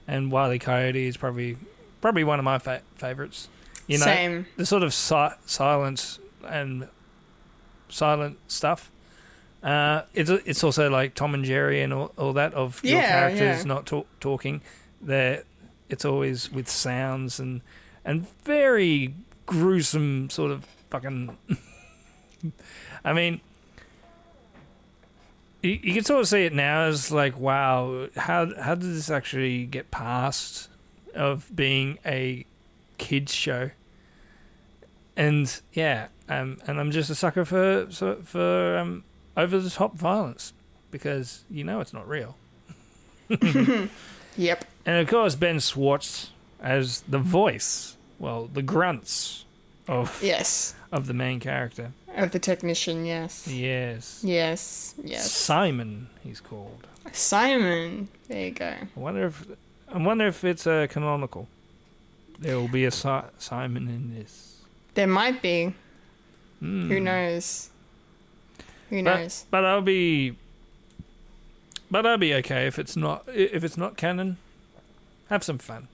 and Wile E. Coyote is probably probably one of my fa- favorites. You know, Same. the sort of si- silence and silent stuff. Uh, it's it's also like Tom and Jerry and all, all that of your Yeah, characters yeah. not talk, talking. There, it's always with sounds and and very gruesome sort of fucking. I mean, you, you can sort of see it now as like, wow, how how did this actually get past of being a kids show? And yeah, um, and I'm just a sucker for for, for um, over the top violence because you know it's not real. Yep. And of course, Ben Schwartz as the voice, well, the grunts of Yes. of the main character. Of the technician, yes. Yes. Yes. Yes. Simon, he's called. Simon. There you go. I wonder if I wonder if it's uh, canonical. There will be a si- Simon in this. There might be. Hmm. Who knows? Who But, knows? but I'll be. But I'll be okay if it's not if it's not canon. Have some fun.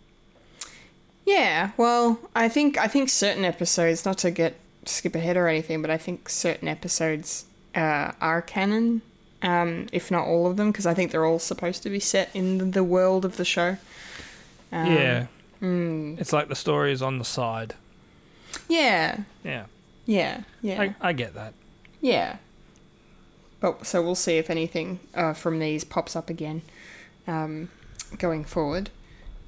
Yeah, well, I think I think certain episodes, not to get skip ahead or anything, but I think certain episodes uh, are canon, um, if not all of them, because I think they're all supposed to be set in the world of the show. Um, yeah. mm, It's like the story is on the side. yeah, Yeah. yeah, yeah, I, I get that. yeah. But so we'll see if anything uh, from these pops up again, um, going forward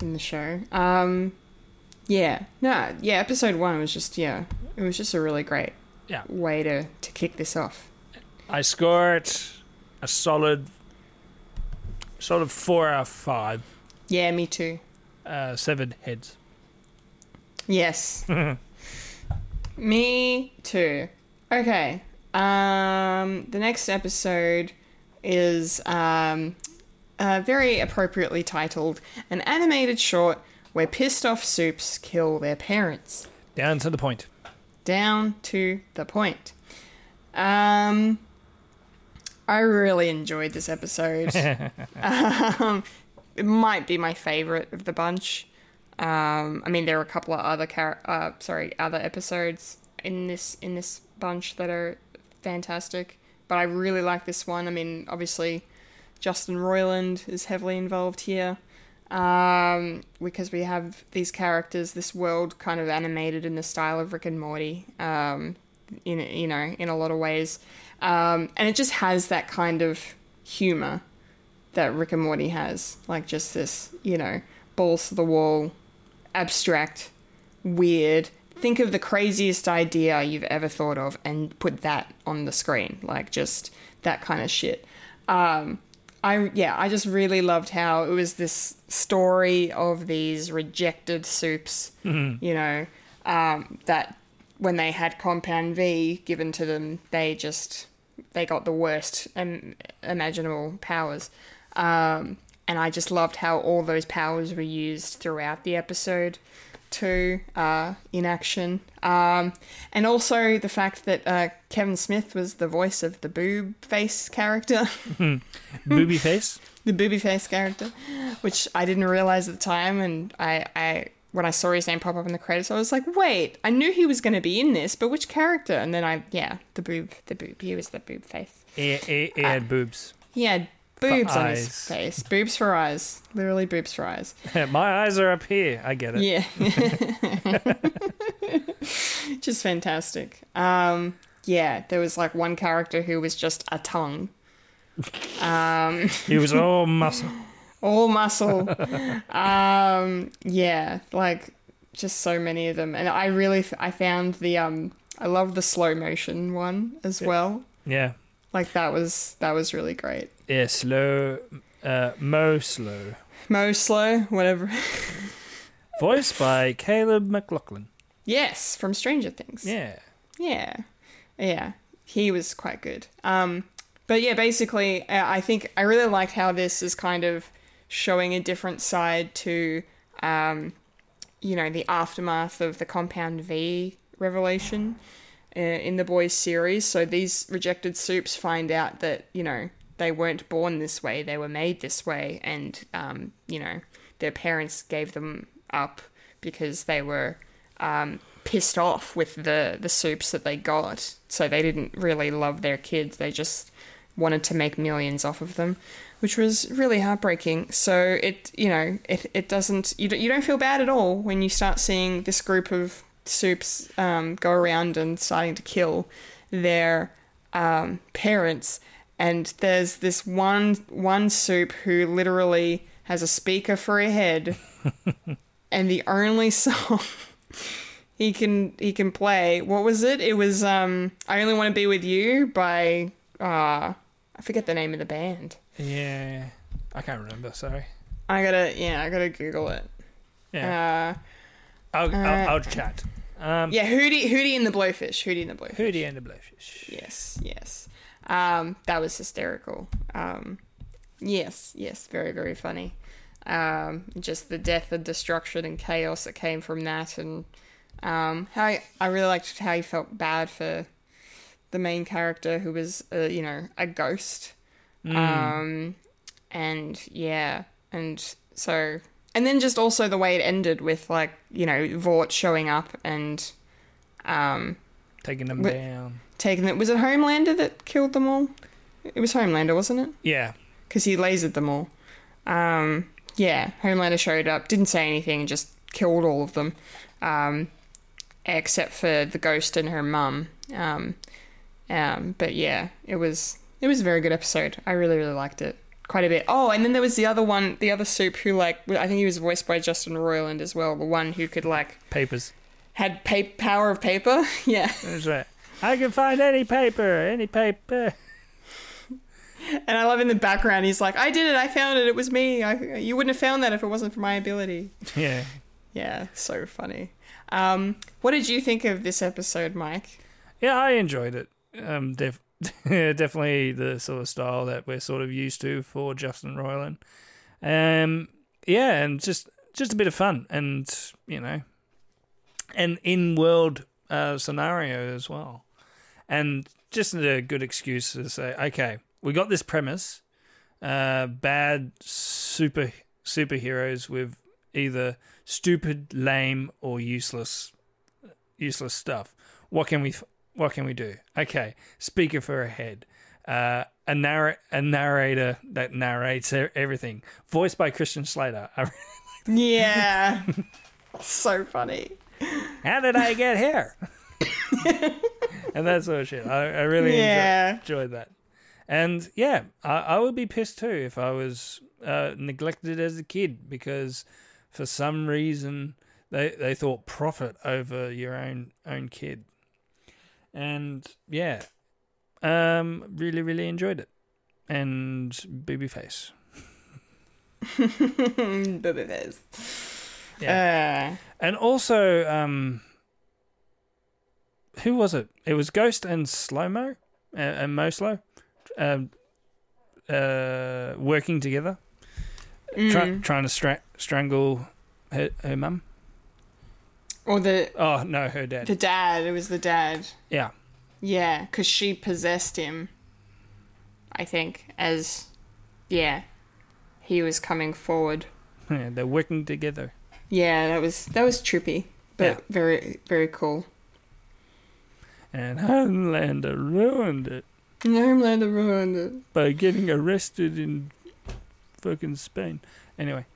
in the show. Um, yeah, no, yeah. Episode one was just yeah, it was just a really great Yeah. way to to kick this off. I score it a solid solid four out of five. Yeah, me too. Uh, severed heads. Yes. me too. Okay. Um, the next episode is um, uh, very appropriately titled "An Animated Short Where Pissed Off Supes Kill Their Parents." Down to the point. down to the point. Um, I really enjoyed this episode. um, it might be my favorite of the bunch. Um, I mean, there are a couple of other char- uh, sorry, other episodes in this in this bunch that are fantastic, but I really like this one. I mean, obviously, Justin Roiland is heavily involved here um, because we have these characters, this world kind of animated in the style of Rick and Morty, um, in you know, in a lot of ways, um, and it just has that kind of humor that Rick and Morty has, like just this, you know, balls to the wall, abstract, weird. Think of the craziest idea you've ever thought of and put that on the screen, like just that kind of shit. Um, I yeah, I just really loved how it was this story of these rejected supes, you know, um, that when they had Compound V given to them, they just they got the worst um, imaginable powers. Um, and I just loved how all those powers were used throughout the episode too, uh, in action. Um, and also the fact that uh, Kevin Smith was the voice of the boob face character. Booby face. the booby face character, which I didn't realize at the time, and I, I when I saw his name pop up in the credits, I was like, wait, I knew he was going to be in this, but which character? And then I, yeah, the boob, the boob, he was the boob face. He, he, he had boobs. He had boobs on his face, boobs for eyes, literally boobs for eyes. My eyes are up here. I get it. Yeah. just fantastic. Um, yeah, there was like one character who was just a tongue. Um, He was all muscle. all muscle. um, yeah, like just so many of them, and I really f- I found the um I love the slow motion one as well. Yeah. Like that was that was really great. Yeah, slow. Uh, Mo Slow. Mo slow, whatever. Voiced by Caleb McLaughlin. yes, from Stranger Things. Yeah. Yeah. Yeah. He was quite good. Um but yeah, basically, uh, I think I really liked how this is kind of showing a different side to, um, you know, the aftermath of the Compound V revelation uh, in the boys series. So these rejected supes find out that you know they weren't born this way; they were made this way, and um, you know their parents gave them up because they were um, pissed off with the the supes that they got. So they didn't really love their kids; they just wanted to make millions off of them, which was really heartbreaking. So it you know it it doesn't you don't, you don't feel bad at all when you start seeing this group of supes um, go around and starting to kill their um, parents. And there's this one one supe who literally has a speaker for a head, and the only song he can he can play what was it? It was um I only want to be with you by uh I forget the name of the band. Yeah, I can't remember. Sorry. I gotta yeah I gotta Google it. Yeah, Uh, I'll, I'll, I'll chat. Um, yeah, Hootie Hootie and the Blowfish. Hootie and the Blowfish. Hootie and the Blowfish. Yes, yes. Um, that was hysterical. Um, yes, yes, very, very funny. Um, just the death and destruction and chaos that came from that, and um, how I, I really liked how he felt bad for the main character who was, uh, you know, a ghost. Um, and yeah, and so, and then just also the way it ended with like, you know, Vought showing up and um, Taking them Wh- down. Taking it. Was it Homelander that killed them all? It was Homelander, wasn't it? Yeah. Because he lasered them all. Um, yeah, Homelander showed up, didn't say anything, and just killed all of them, um, except for the ghost and her mum. Um, um, but yeah, it was it was a very good episode. I really really liked it quite a bit. Oh, and then there was the other one, the other supe who like I think he was voiced by Justin Roiland as well, the one who could like Papers. had pa- power of paper. yeah. That's right. I can find any paper, any paper. And I love in the background, he's like, I did it, I found it, it was me. I, you wouldn't have found that if it wasn't for my ability. Yeah. Yeah, so funny. Um, what did you think of this episode, Mike? Yeah, I enjoyed it. Um, def- definitely the sort of style that we're sort of used to for Justin Roiland. Um, yeah, and just just a bit of fun, and you know, an in-world uh, scenario as well, and just a good excuse to say, okay, we got this premise: uh, bad super superheroes with either stupid, lame, or useless useless stuff. What can we what can we do? Okay, speaker for a head. Uh, a narr- a narrator that narrates everything, voiced by Christian Slater. Yeah. so funny. How did I get here? and that sort of shit. I, I really Yeah. enjoy, enjoyed that. And yeah, I, I would be pissed too if I was uh, neglected as a kid because for some reason they they thought profit over your own own kid. And yeah, um, really really enjoyed it. And Babyface. but it is. Yeah. Uh, And also, um, who was it? It was Ghost and Slow Mo uh, and Mo Slow, um, uh, working together, try, trying to stra- strangle her, her mum. or the Oh no, her dad. the dad. It was the dad. yeah, Yeah, because she possessed him. I think as, yeah, he was coming forward. yeah, they're working together. Yeah, that was that was trippy, but Yeah. very very cool. And Homelander ruined it Homelander ruined it. by getting arrested in fucking Spain. Anyway.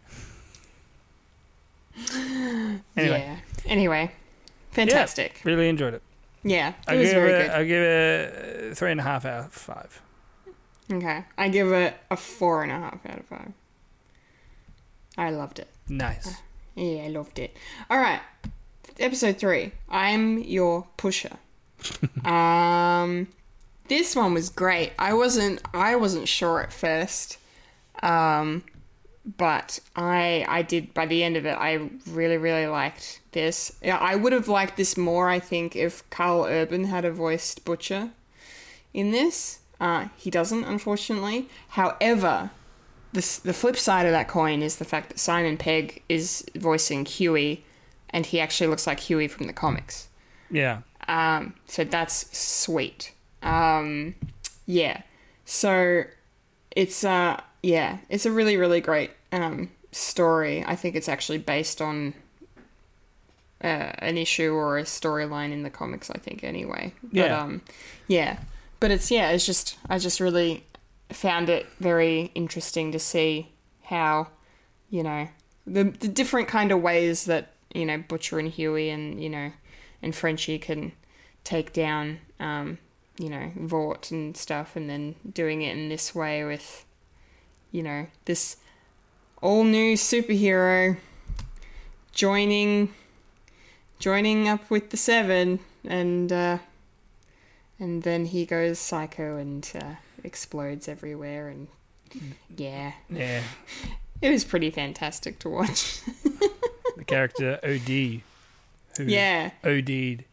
Anyway, Yeah. Anyway, fantastic. really enjoyed it. Yeah, it I was give very it. good. I give it three and a half out of five. Okay, I give it a four and a half out of five. I loved it. Nice. Yeah, I loved it. All right, episode three. I'm your pusher. um, this one was great. I wasn't. I wasn't sure at first. Um, but I I did by the end of it. I really really liked this. I would have liked this more. I think if Karl Urban had a voiced Butcher in this. Uh, he doesn't, unfortunately. However, the the flip side of that coin is the fact that Simon Pegg is voicing Hughie, and he actually looks like Hughie from the comics. Yeah. Um, so that's sweet. Um, yeah. So it's uh yeah, it's a really really great um story. I think it's actually based on uh, an issue or a storyline in the comics. I think anyway. But, Yeah. um, yeah. But it's yeah. It's just I just really found it very interesting to see how you know the the different kind of ways that you know Butcher and Hughie and you know and Frenchie can take down um, you know Vought and stuff, and then doing it in this way with you know this all new superhero joining joining up with the Seven, and uh, and then he goes psycho and uh, explodes everywhere, and yeah, Yeah. it was pretty fantastic to watch. The character OD. Who yeah. OD'd.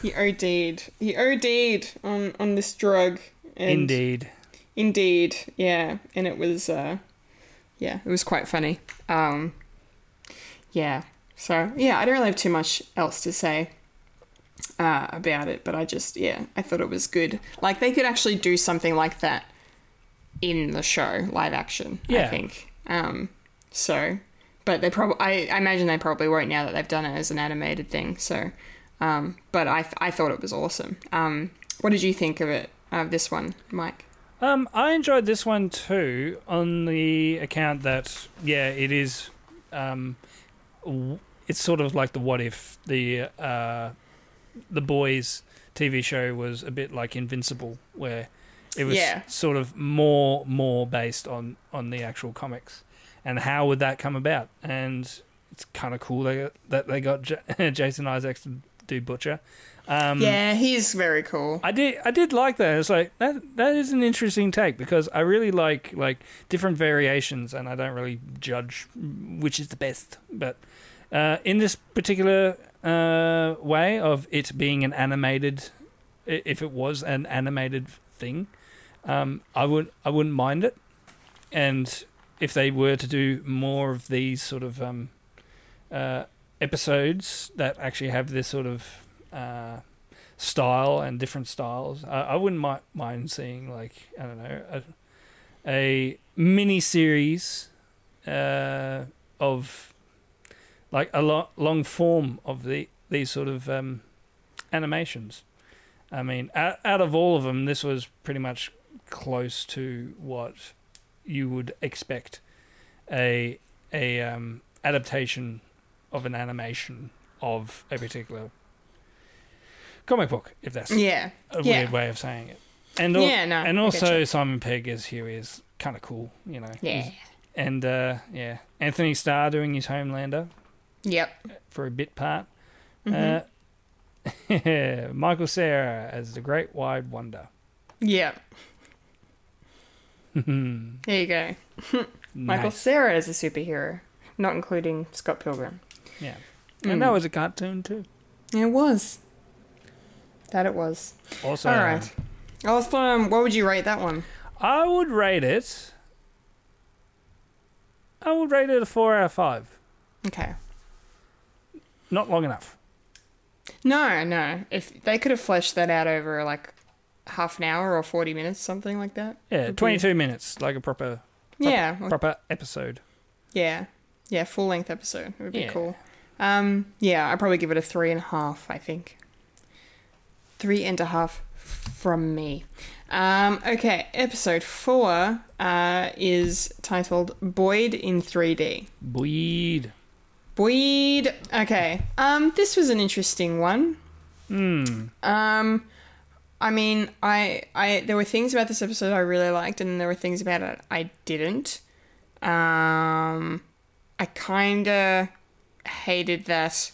He OD'd. He OD'd on on this drug. Indeed. Indeed, yeah, and it was, uh, yeah, it was quite funny. Um, yeah, so yeah, I don't really have too much else to say uh, about it, but I just, yeah, I thought it was good. Like they could actually do something like that in the show, live action. yeah. I think. Um, so, but they probably, I, I imagine they probably won't now that they've done it as an animated thing. So, um, but I, I thought it was awesome. Um, what did you think of it? Of this one, Mike? Um, I enjoyed this one too on the account that yeah, it is. Um, it's sort of like the what if the uh, the boys TV show was a bit like Invincible, where it was Yeah. sort of more more based on on the actual comics, and how would that come about? And it's kind of cool they got, that they got J- Jason Isaacs to do Butcher. Um, Yeah, he's very cool. I did I did like that. It's like that that is an interesting take because I really like like different variations and I don't really judge which is the best. But uh, in this particular uh, way of it being an animated if it was an animated thing, um, I would I wouldn't mind it. And if they were to do more of these sort of um, uh, episodes that actually have this sort of uh, style and different styles. I, I wouldn't mi- mind seeing like I don't know a, a mini series uh, of like a lo- long form of the these sort of um, animations. I mean, out, out of all of them, this was pretty much close to what you would expect a a um, adaptation of an animation of a particular comic book, if that's Yeah, a yeah. weird way of saying it. And al- Yeah, no, and also. Simon Pegg as Hughie is kind of cool, you know. yeah, He's- And uh, yeah, Anthony Starr doing his Homelander yep, for a bit part. Mm-hmm. Uh, Michael Cera as the Great Wide Wonder. yep. There you go. Michael Nice. Cera is a superhero, not including Scott Pilgrim. Yeah, Mm. and that was a cartoon too. It was. That it was. Also, All right. Awesome. What would you rate that one? I would rate it. I would rate it a four out of five. Okay. Not long enough. No, no. If they could have fleshed that out over like half an hour or forty minutes, something like that. Yeah, would be- twenty-two minutes, like a proper Yeah, proper episode. yeah, yeah. Full length episode. It would be Yeah. cool. Um, yeah, I'd probably give it a three and a half. I think. Three and a half from me. Um, okay, episode four uh, is titled Boyd in 3D. Bleed. Boyd. Okay. Um, this was an interesting one. Hmm. Um, I mean, I, I, there were things about this episode I really liked, and there were things about it I didn't. Um, I kind of hated that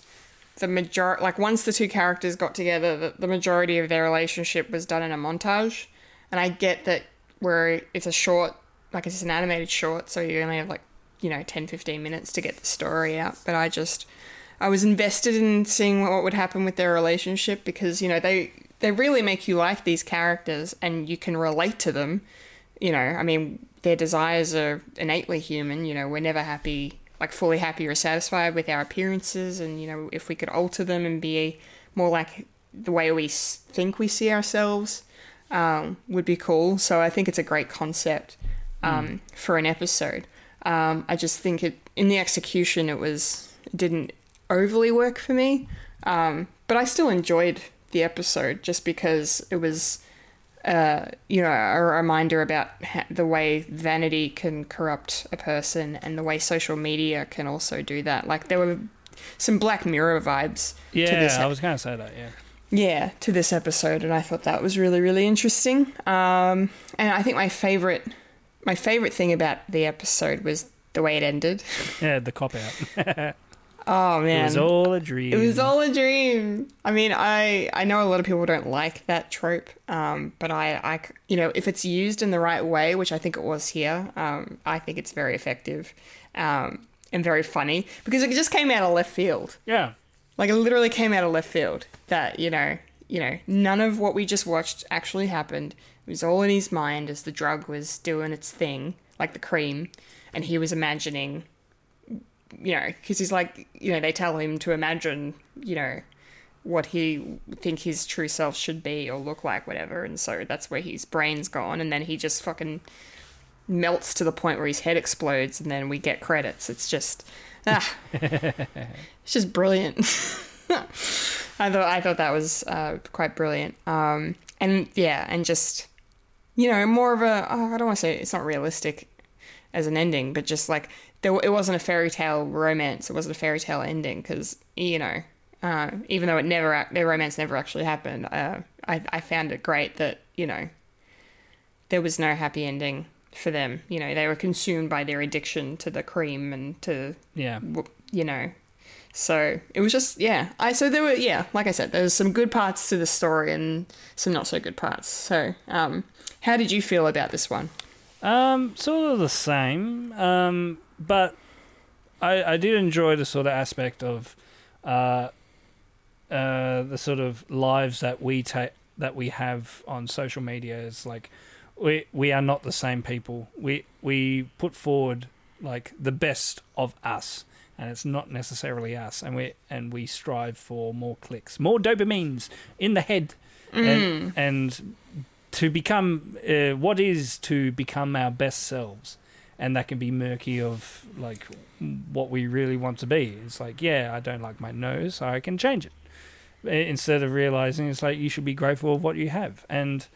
the major, like once the two characters got together, the, the majority of their relationship was done in a montage, and I get that where it's a short, like it's an animated short, so you only have like you know 10 15 minutes to get the story out but i just i was invested in seeing what would happen with their relationship because you know they they really make you like these characters and you can relate to them. You know, I mean, their desires are innately human. You know, we're never happy, like fully happy or satisfied with our appearances, and you know, if we could alter them and be more like the way we think we see ourselves, um, would be cool. So I think it's a great concept um, for an episode. Um, I just think it in the execution it was it didn't overly work for me, um, but I still enjoyed the episode just because it was uh, you know a reminder about ha- the way vanity can corrupt a person and the way social media can also do that. Like there were some Black Mirror vibes to this Yeah, I was going to say that. Yeah. yeah to this episode and i thought that was really really interesting um, and i think my favorite my favorite thing about the episode was the way it ended Yeah, the cop out. oh man, it was all a dream. it was all a dream i mean i i know a lot of people don't like that trope um, but I I you know if it's used in the right way which i think it was here um, i think it's very effective um, and very funny because it just came out of left field Yeah. Like it literally came out of left field. That you know, you know, none of what we just watched actually happened. It was all in his mind as the drug was doing its thing, like the cream, and he was imagining. You know, because he's like, you know, they tell him to imagine, you know, what he think his true self should be or look like, whatever, and so that's where his brain's gone, and then he just fucking melts to the point where his head explodes, and then we get credits. It's just, ah, it's just brilliant. I thought I thought that was uh, quite brilliant. Um, and yeah, and just you know, more of a oh, I don't want to say it's not realistic as an ending, but just like there, it wasn't a fairy tale romance. It wasn't a fairy tale ending because you know, uh, even though it never their romance never actually happened, uh, I I found it great that you know there was no happy ending for them. You know, they were consumed by their addiction to the cream and to Yeah. you know so it was just yeah i so there were yeah like i said there's some good parts to the story and some not so good parts so um how did you feel about this one Um, sort of the same. Um, but I I did enjoy the sort of aspect of uh, uh, the sort of lives that we take that we have on social media. It's like we we are not the same people. We we put forward like the best of us. And it's not necessarily us, and we and we strive for more clicks, more dopamines in the head, and, and to become uh, what is to become our best selves and that can be murky of like what we really want to be. It's like yeah i don't like my nose so i can change it. Instead of realizing it's like you should be grateful of what you have. And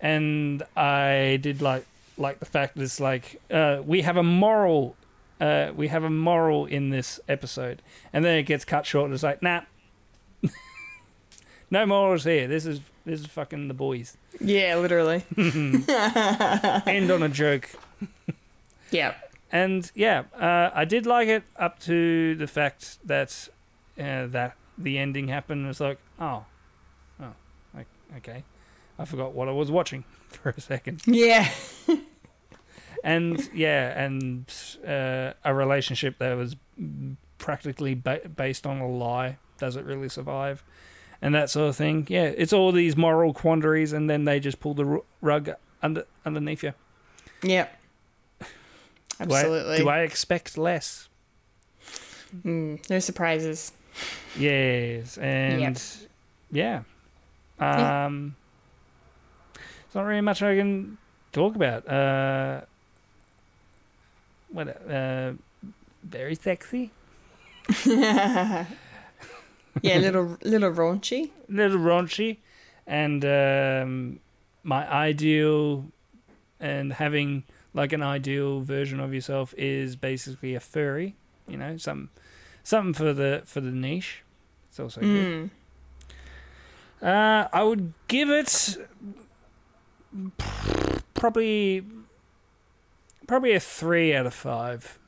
and i did like like the fact that it's like uh, we have a moral uh, we have a moral in this episode. And then it gets cut short and it's like nah. No morals here. This is this is fucking the boys. Yeah literally. End on a joke. yeah And yeah, uh, I did like it up to the fact that uh, that the ending happened. It's like, oh, oh, okay, I forgot what I was watching for a second. yeah And yeah, and uh, a relationship that was practically ba- based on a lie does it really survive? And that sort of thing. Yeah, it's all these moral quandaries, and then they just pull the ru- rug under underneath you. yeah Do I- absolutely. do I expect less? Mm, no surprises. Yes, and yeah, um, it's not really much I can talk about. Uh, what? Uh, very sexy, yeah little little raunchy. Little raunchy, and um, my ideal and having like an ideal version of yourself is basically a furry. You know, some something for the for the niche. It's also good. mm. Uh, I would give it probably probably a three out of five.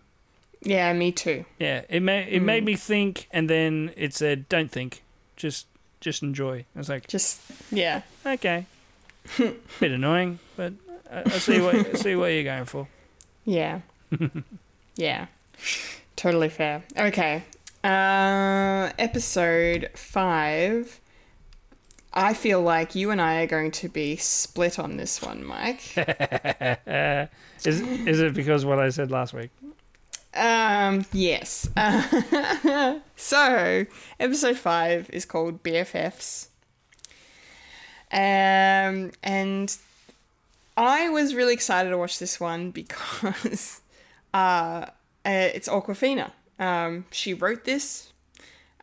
yeah me too Yeah, it made it made me think, and then it said, "Don't think, just just enjoy." I was like, just yeah "Okay." Bit annoying, but I, I see what I see what you're going for. Yeah. yeah. Totally fair. Okay. Uh, episode five I feel like you and I are going to be split on this one, Mike. Is is it because what I said last week? Um, yes. Uh, so, episode five is called BFFs. Um, and I was really excited to watch this one because uh, uh, it's Awkwafina. Um, she wrote this,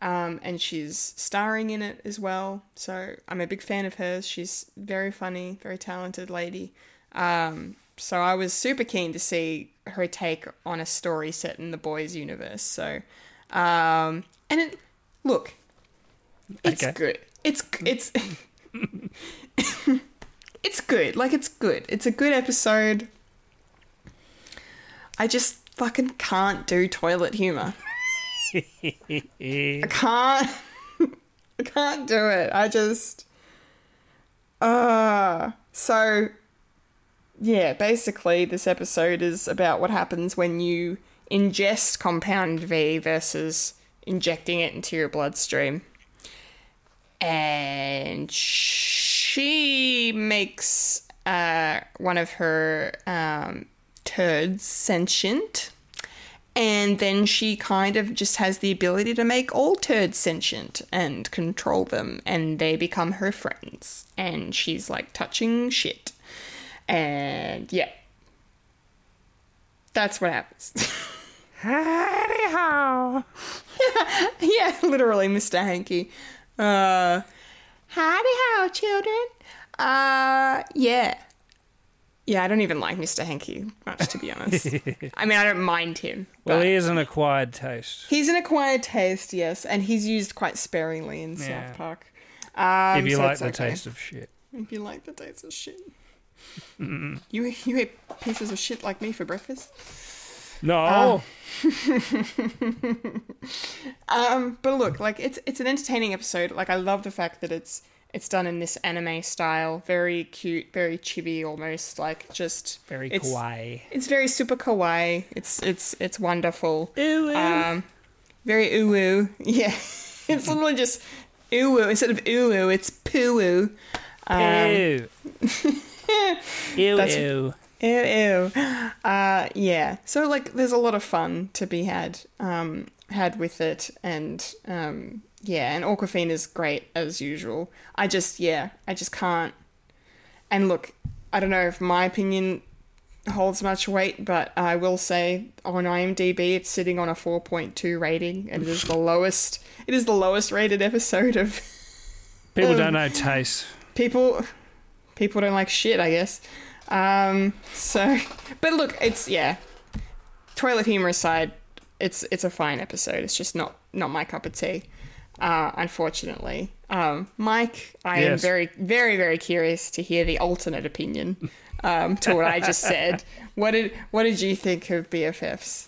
um, and she's starring in it as well. So I'm a big fan of hers. She's very funny, very talented lady. Um, so I was super keen to see her take on a story set in the boys' universe. So, um, and it look, it's Okay. good. It's it's it's good. Like it's good. It's a good episode. I just fucking can't do toilet humor. I can't. I can't do it. I just. Uh, so, yeah, basically, this episode is about what happens when you ingest compound V versus injecting it into your bloodstream. And she makes uh, one of her um, turds sentient. And then she kind of just has the ability to make all turds sentient and control them, and they become her friends. And she's like touching shit. And yeah. That's what happens. Ho. yeah, literally, Mr. Hanky. Uh, howdy how, children. Uh, yeah. Yeah, I don't even like Mr. Hanky much, to be honest. I mean, I don't mind him. Well, but he is an acquired taste. he's an acquired taste, yes, and he's used quite sparingly in Yeah. South Park. Um, if you so like it's the okay. taste of shit. If you like the taste of shit. you you eat pieces of shit like me for breakfast? No. Um, but look, like it's it's an entertaining episode. Like I love the fact that it's it's done in this anime style, very cute, very chibi, almost like just Very it's, kawaii. It's very super kawaii. It's it's it's wonderful. Ooh, ooh. Um, very ooh Yeah, it's literally just ooh instead of ooh it's poo ooh. ew. ew, That's- ew. Ew, ew. Uh, yeah. So like, there's a lot of fun to be had, um, had with it, and um, yeah, and Awkwafina is great as usual. I just, yeah, I just can't. And look, I don't know if my opinion holds much weight, but I will say on IMDb it's sitting on a 4.2 rating, and it is the lowest. It is the lowest rated episode of People Um, don't know taste. people people don't like shit i guess um so but look it's yeah. Toilet humor aside it's it's a fine episode. It's just not not my cup of tea uh unfortunately. Um mike i am very very very curious to hear the alternate opinion um to what i just said. What did what did you think of bffs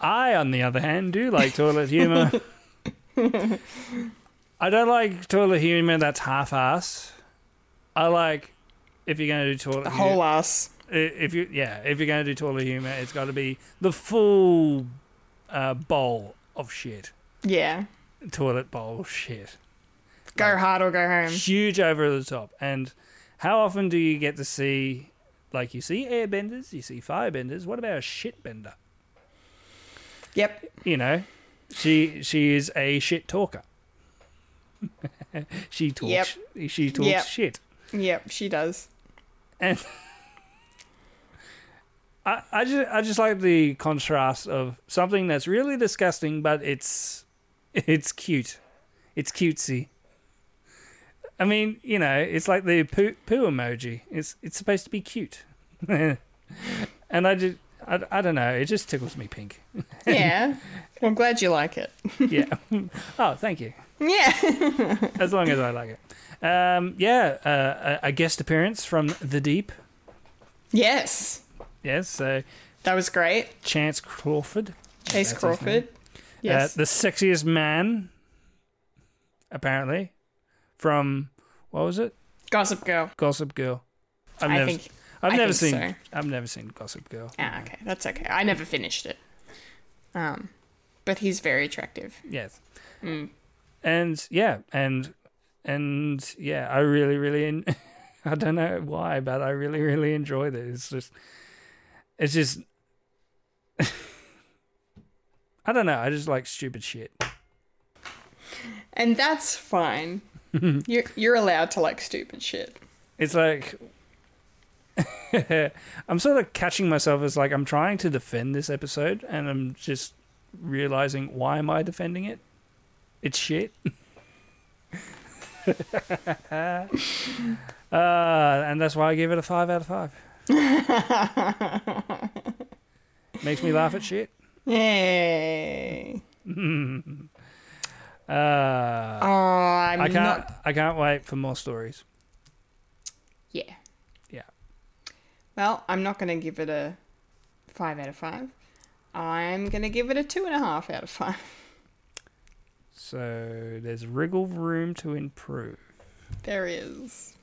I, on the other hand, do like toilet humor. I don't like toilet humor that's half-ass. I like if you're going to do toilet the whole ass if you yeah if you're going to do toilet humor, it's got to be the full uh, bowl of shit, yeah toilet bowl shit, go hard or go home huge over the top. And how often do you get to see like you see airbenders, you see firebenders? What about a shit bender? yep you know, she she is a shit talker. she talks. Yep. She talks Yep. shit, yep she does and I I just I just like the contrast of something that's really disgusting, but it's it's cute, it's cutesy. I mean, you know, it's like the poo, poo emoji. It's it's supposed to be cute, and I just I, I don't know. It just tickles me pink. yeah well, i'm glad you like it Yeah. oh, thank you. yeah as long as I like it. Um, yeah, uh, a, a guest appearance from The Deep. yes Yes, so That was great. Chance Crawford, Chace That's Crawford. Yes. uh, the sexiest man, apparently, from what was it? Gossip Girl. Gossip Girl. I've I never, think. I've I never think seen. so. I've never seen Gossip Girl. Ah, okay. That's okay. I never finished it. Um, but he's very attractive. Yes. Mm. And yeah, and and yeah, I really, really, en- I don't know why, but I really, really enjoy this. It's just, it's just, I don't know. I just like stupid shit. And that's fine. you're you're allowed to like stupid shit. It's like I'm sort of catching myself as like I'm trying to defend this episode, and I'm just realizing why am I defending it? It's shit. uh, and that's why I give it a five out of five. Makes me laugh at shit. Yay. Uh, Oh, I'm I can't. not. I can't wait for more stories. Yeah. Yeah. Well, I'm not going to give it a five out of five. I'm going to give it a two and a half out of five. So there's wriggle room to improve. There is.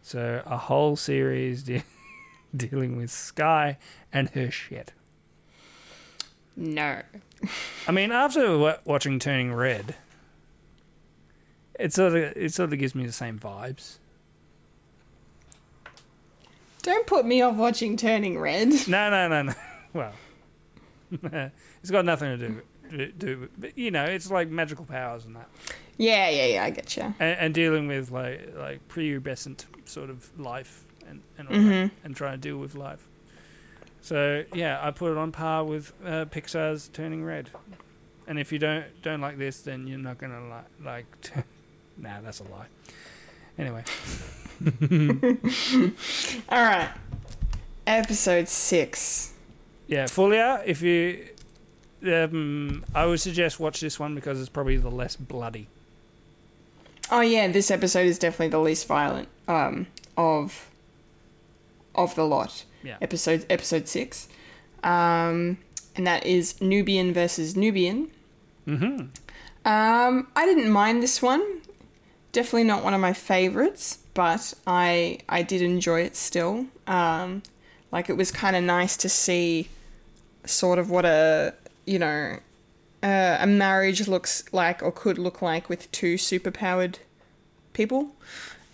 So a whole series de- dealing with Sky and her shit. No. I mean, after wa watching Turning Red, it sort of it sort of gives me the same vibes. Don't put me off watching Turning Red. No, no, no, no. Well, it's got nothing to do do, but you know, it's like magical powers and that, Yeah, yeah, yeah, I get you. and, and dealing with like like prepubescent sort of life and and all Mm-hmm. that, and trying to deal with life. So yeah, I put it on par with uh, Pixar's Turning Red. And if you don't don't like this, then you're not gonna like like. nah, that's a lie. Anyway, All right. Episode six. yeah, Fulia. If you, um, I would suggest watch this one because it's probably the less bloody. Oh yeah, this episode is definitely the least violent um, of of the lot. Yeah. Episode episode six, um, and that is Nubian versus Nubian. Mm-hmm. Um, I didn't mind this one. Definitely not one of my favorites, but I I did enjoy it still. Um, like it was kind of nice to see sort of what a you know uh, a marriage looks like or could look like with two superpowered people.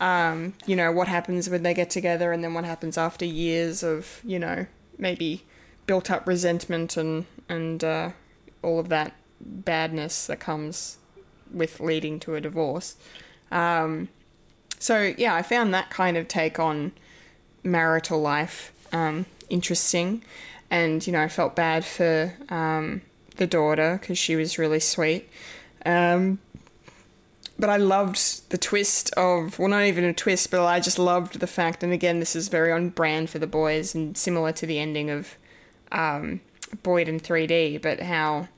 Um, you know, what happens when they get together and then what happens after years of, you know, maybe built up resentment and, and uh, all of that badness that comes with leading to a divorce. Um, so, yeah, I found that kind of take on marital life um, interesting. And, you know, I felt bad for um, the daughter because she was really sweet. Um, but I loved the twist of, well, not even a twist, but I just loved the fact, and again, this is very on brand for the boys and similar to the ending of um, Boyd in 3D, but how,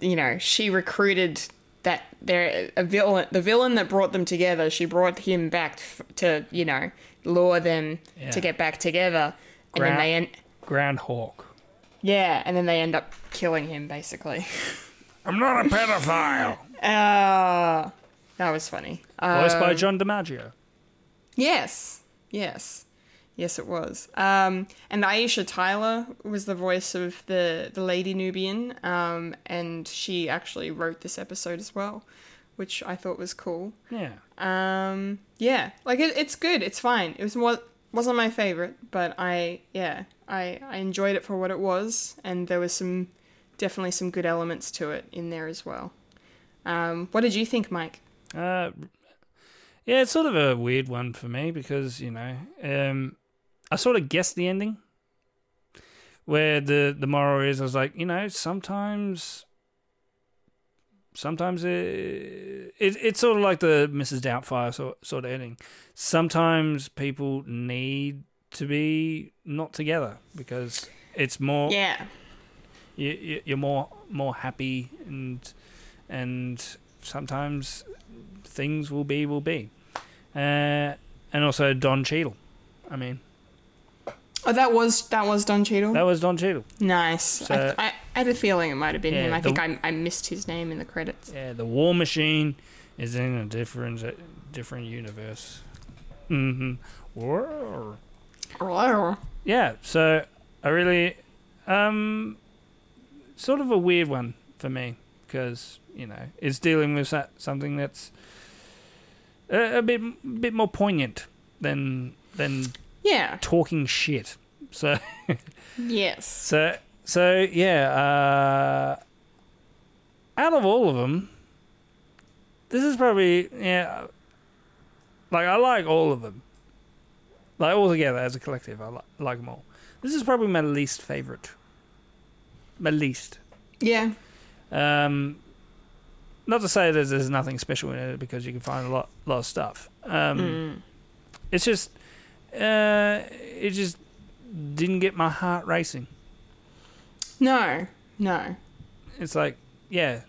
you know, she recruited that there a villain, the villain that brought them together. She brought him back to, you know, lure them Yeah. to get back together, and then they end, Groundhawk. yeah, and then they end up killing him basically. I'm not a pedophile. Ah, that was funny. Voiced by Um, John DiMaggio. Yes, yes, yes, it was. Um, and Aisha Tyler was the voice of the the Lady Nubian, um, and she actually wrote this episode as well, which I thought was cool. Yeah. Um, yeah, like it, it's good. It's fine. It was what wasn't my favorite, but I yeah I I enjoyed it for what it was, and there was some definitely some good elements to it in there as well. Um, what did you think, Mike? Uh, yeah, it's sort of a weird one for me because you know, um, I sort of guessed the ending, where the the moral is. I was like, you know, sometimes, sometimes it, it it's sort of like the Mrs. Doubtfire sort sort of ending. Sometimes people need to be not together because it's more Yeah, you, you- you're more more happy and and sometimes things will be will be uh, and also Don Cheadle I mean oh that was that was Don Cheadle. that was Don Cheadle Nice. So- I, th- I, I had a feeling it might have been Yeah, him. I the- think I, I missed his name in the credits. yeah the War Machine is in a different different universe mm-hmm Whoa. Yeah so I really um sort of a weird one for me because you know it's dealing with that, something that's a, a bit bit more poignant than than Yeah. talking shit. So Yes. so so yeah. Uh, out of all of them, this is probably yeah. Like I like all of them. Like all together as a collective, I li- like them all. This is probably my least favorite. My least. Yeah. Um, not to say that there's nothing special in it because you can find a lot, lot of stuff. Um, It's just, uh, it just didn't get my heart racing. No. No. It's like, yeah,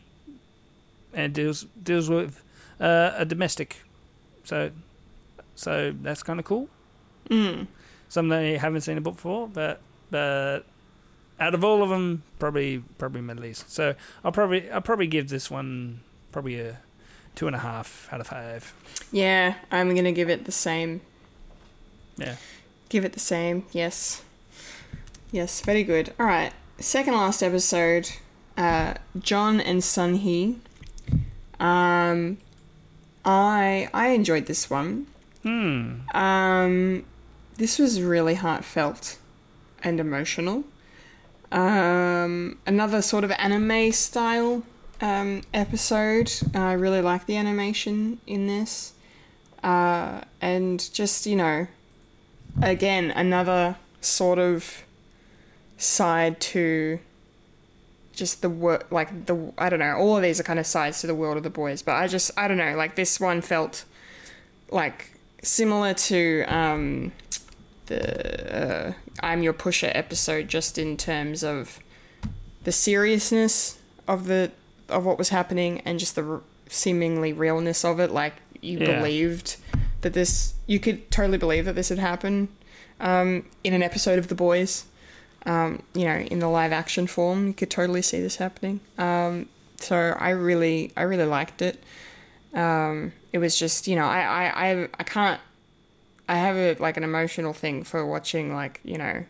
and it deals deals with uh, a domestic, so so that's kind of cool. Mm. Something I haven't seen a book before, but but out of all of them, probably probably my least. So I'll probably I'll probably give this one probably a two and a half out of five. Yeah. I'm gonna give it the same. Yeah. Give it the same. Yes. Yes. Very good. All right. Second last episode. Uh, John and Sun Hee. Um, I I enjoyed this one. Hmm. Um, this was really heartfelt and emotional. Um, another sort of anime style um, episode. I really like the animation in this. Uh, and just, you know, again, another sort of side to just the work, like the, I don't know, all of these are kind of sides to the world of the boys, but I just, I don't know, like this one felt like similar to um, the uh, I'm Your Pusher episode, just in terms of the seriousness of the of what was happening and just the r- seemingly realness of it. Like you Yeah. believed that this, you could totally believe that this had happened um, in an episode of The Boys. Um, you know, in the live action form, you could totally see this happening. Um, so I really, I really liked it um, it was just you know I, I I I can't I have a like an emotional thing for watching like you know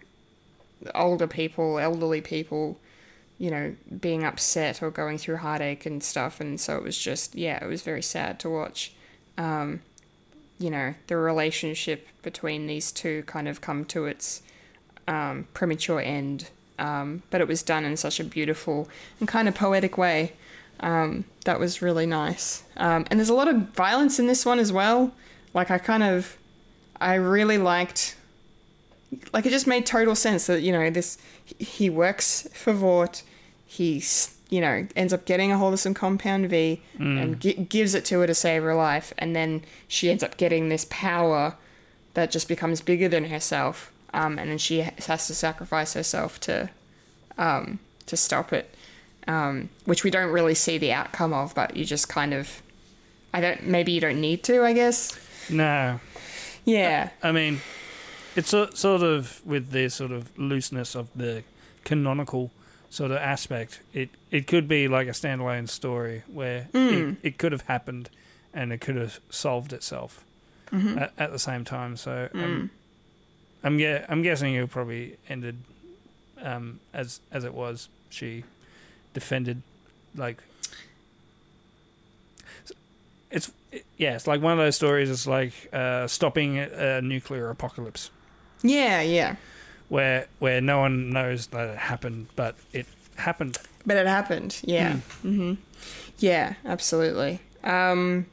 older people elderly people you know being upset or going through heartache and stuff and so it was just yeah it was very sad to watch um, you know the relationship between these two kind of come to its um, premature end um, but it was done in such a beautiful and kind of poetic way um, that was really nice. Um, and there's a lot of violence in this one as well. Like I kind of, I really liked. Like it just made total sense that you know this. He works for Vought. He's you know ends up getting a hold of some compound V and gi- gives it to her to save her life, and then she ends up getting this power that just becomes bigger than herself. Um, and then she has to sacrifice herself to um, to stop it um, which we don't really see the outcome of, but you just kind of, I don't, maybe you don't need to, I guess. No, Yeah. I mean, it's so, sort of with the sort of looseness of the canonical sort of aspect. It it could be like a standalone story where it, it could have happened and it could have solved itself at, at the same time. So um, I'm yeah I'm guessing it probably ended um, as as it was. She defended like it's yeah it's like one of those stories. It's like uh, stopping a nuclear apocalypse Yeah, yeah. where where no one knows that it happened, but it happened. But it happened. Yeah. hmm Yeah, absolutely. Um,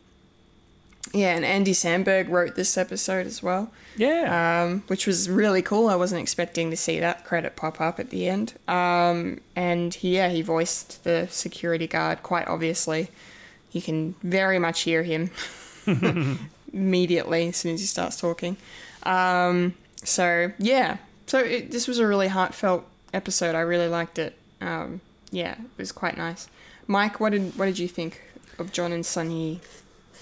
yeah, and Andy Samberg wrote this episode as well. Yeah, um, which was really cool. I wasn't expecting to see that credit pop up at the end. Um, and he, yeah, he voiced the security guard quite obviously. You can very much hear him immediately as soon as he starts talking. Um, so yeah, so it, this was a really heartfelt episode. I really liked it. Um, yeah, it was quite nice. Mike, what did what did you think of John and Sunny?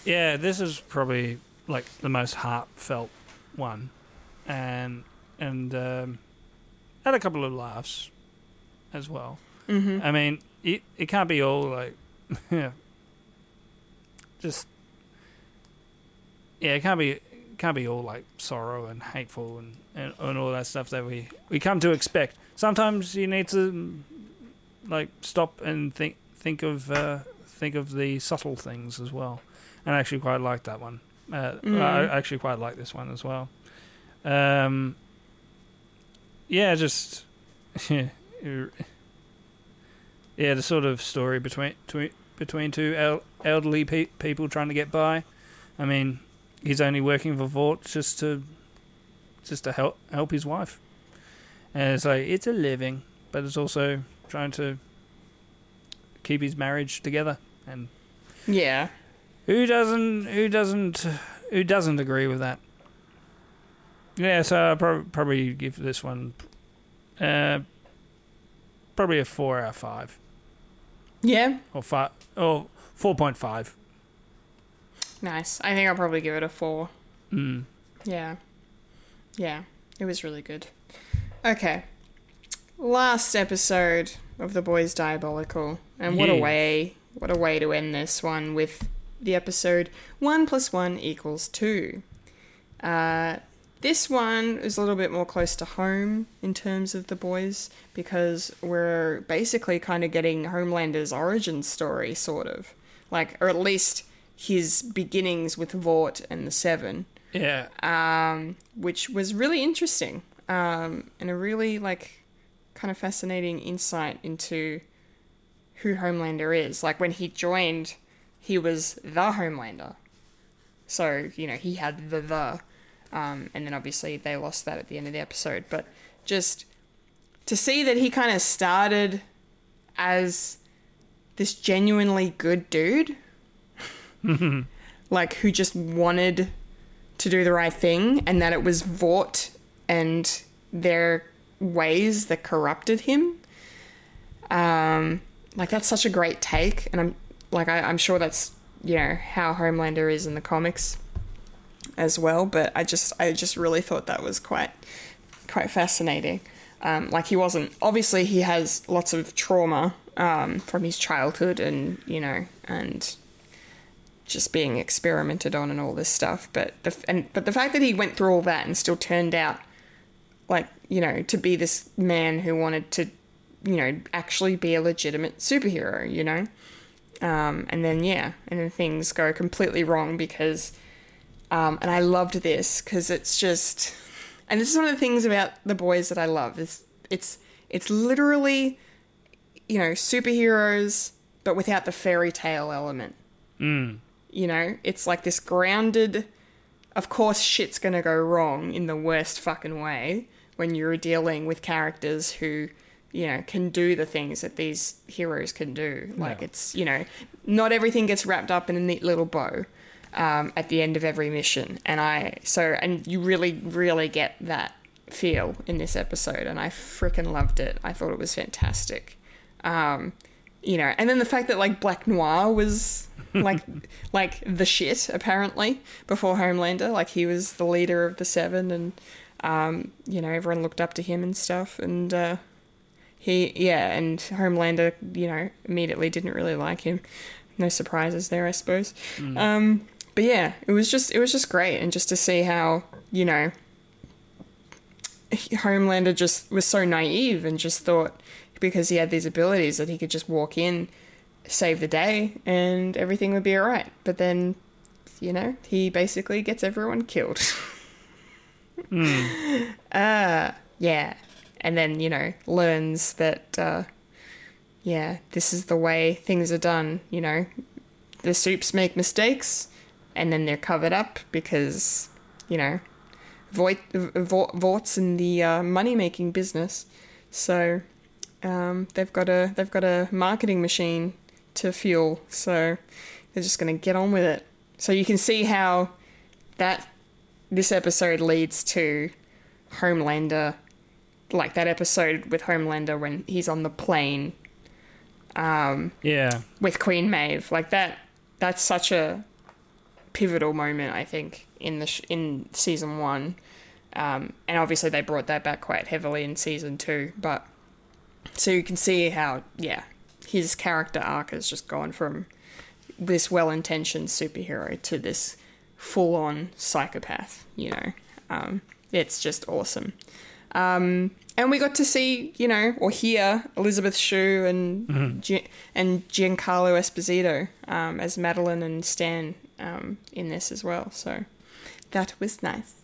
yeah. This is probably like the most heartfelt one, and and um, had a couple of laughs as well. Mm-hmm. I mean, it it can't be all like yeah, just yeah. It can't be can't be all like sorrow and hateful and, and, and all that stuff that we we come to expect. Sometimes you need to like stop and think think of uh, think of the subtle things as well. And I actually quite like that one. Uh, I I actually quite like this one as well. Um, yeah, just yeah, yeah, the sort of story between between, two el- elderly pe- people trying to get by. I mean, he's only working for Vought just to just to help help his wife, and it's like it's a living, but it's also trying to keep his marriage together. And Yeah. who doesn't who doesn't who doesn't agree with that? Yeah, so I'll prob- probably give this one uh, probably a four out of five Yeah. or five or four point five. Nice. I think I'll probably give it a four. Mm. Yeah. Yeah. It was really good. Okay. Last episode of The Boys Diabolical. And what a way what a way to end this one with the episode one plus one equals two. Uh this one is a little bit more close to home in terms of the boys because we're basically kind of getting Homelander's origin story, sort of. Like, or at least his beginnings with Vought and the Seven Yeah, um, which was really interesting um, and a really like kind of fascinating insight into who Homelander is. Like when he joined, he was the Homelander, so you know he had the the, um, and then obviously they lost that at the end of the episode. But just to see that he kind of started as this genuinely good dude, like who just wanted to do the right thing and that it was Vought and their ways that corrupted him. Um, like that's such a great take, and I'm like I, I'm sure that's you know how Homelander is in the comics as well. But I just I just really thought that was quite quite fascinating. Um, like he wasn't obviously he has lots of trauma um, from his childhood and you know and just being experimented on and all this stuff. But the and but the fact that he went through all that and still turned out like you know to be this man who wanted to you know actually be a legitimate superhero, you know. Um, and then yeah, and then things go completely wrong because, um, and I loved this because it's just, and this is one of the things about the boys that I love is it's it's literally, you know, superheroes but without the fairy tale element. You know, it's like this grounded. Of course, shit's gonna go wrong in the worst fucking way when you're dealing with characters who, you know, can do the things that these heroes can do. Like it's, you know, not everything gets wrapped up in a neat little bow um, at the end of every mission. And I so and you really, really get that feel in this episode, and I freaking loved it. I thought it was fantastic. Um, you know, and then the fact that like Black Noir was like like the shit apparently before Homelander, like he was the leader of the Seven, and um, you know everyone looked up to him and stuff, and uh, he yeah, and Homelander, you know, immediately didn't really like him. No surprises there, I suppose. Um, but yeah, it was just it was just great, and just to see how you know Homelander just was so naive and just thought because he had these abilities that he could just walk in, save the day, and everything would be alright. But then, you know, he basically gets everyone killed. Uh, yeah. And then, you know, learns that, uh, yeah, this is the way things are done, you know. The supes make mistakes, and then they're covered up because, you know, Vought, in the uh, money making business, so um, they've got a they've got a marketing machine to fuel. So they're just going to get on with it. So you can see how that this episode leads to Homelander, like that episode with Homelander when he's on the plane yeah, with Queen Maeve. Like that, that's such a pivotal moment, I think, in the sh- in season one. Um, and obviously they brought that back quite heavily in season two. But so you can see how, yeah, his character arc has just gone from this well-intentioned superhero to this full-on psychopath. You know, um, it's just awesome. Um, and we got to see, you know, or hear Elizabeth Shue and Gi- and Giancarlo Esposito um, as Madeline and Stan um, in this as well. So that was nice.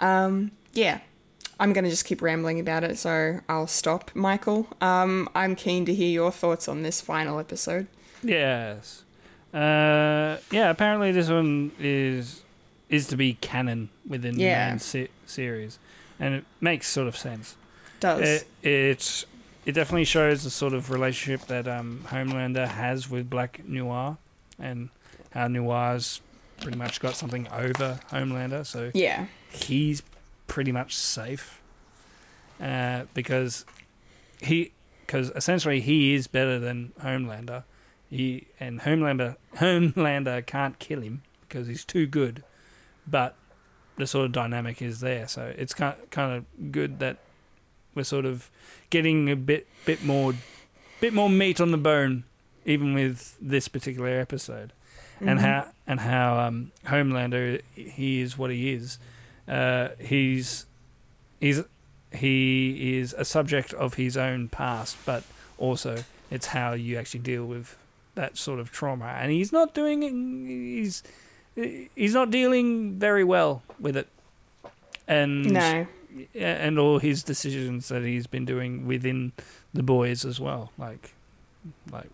Um, yeah, I'm going to just keep rambling about it, so I'll stop. Michael, um, I'm keen to hear your thoughts on this final episode. Yes. Uh, yeah. Apparently, this one is is to be canon within Yeah. the main se- series, and it makes sort of sense. Does It, it it definitely shows the sort of relationship that um, Homelander has with Black Noir, and how Noir's pretty much got something over Homelander, so yeah, he's pretty much safe uh, because he because essentially he is better than Homelander. He and Homelander Homelander can't kill him because he's too good, but the sort of dynamic is there. So it's kind kind of good that we're sort of getting a bit bit more bit more meat on the bone, even with this particular episode, and how and how um, Homelander he is what he is. Uh, he's he's he is a subject of his own past, but also it's how you actually deal with that sort of trauma, and he's not doing he's he's not dealing very well with it, and no, and all his decisions that he's been doing within the boys as well, like like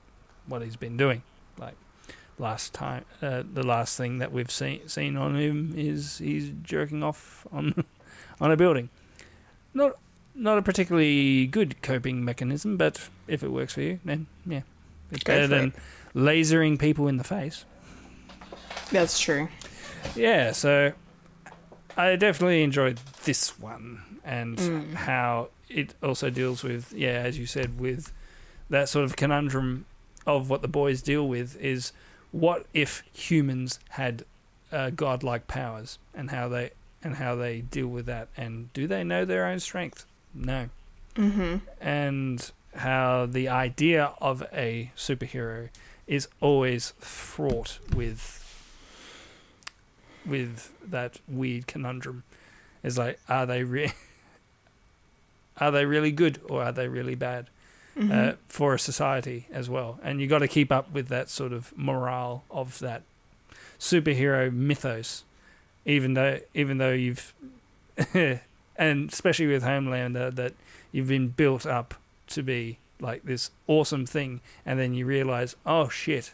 what he's been doing, like last time uh, the last thing that we've seen seen on him is he's jerking off on on a building. Not not a particularly good coping mechanism, but if it works for you, then yeah, it's Go better than it. lasering people in the face. that's true. Yeah, so I definitely enjoyed this one and how it also deals with, yeah, as you said, with that sort of conundrum of what the boys deal with is what if humans had uh, godlike powers and how they and how they deal with that and do they know their own strength? No. hmm And how the idea of a superhero is always fraught with with that weird conundrum. Is like, are they re- are they really good or are they really bad uh, for a society as well? And you got to keep up with that sort of morale of that superhero mythos, even though even though you've and especially with Homelander that you've been built up to be like this awesome thing, and then you realize, oh shit,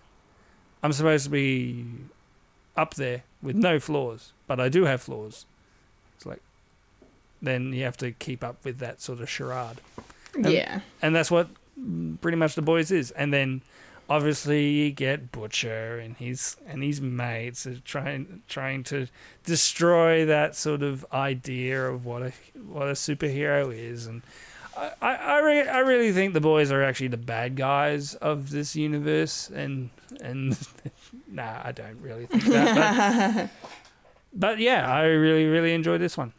I'm supposed to be up there with no flaws, but I do have flaws. It's like, then you have to keep up with that sort of charade, And- yeah, and that's what mm, pretty much the boys is. And then obviously you get Butcher and his and his mates are trying trying to destroy that sort of idea of what a what a superhero is and. I, I, I, re- I really think the boys are actually the bad guys of this universe, and and nah, I don't really think that. But, but yeah, I really really enjoyed this one,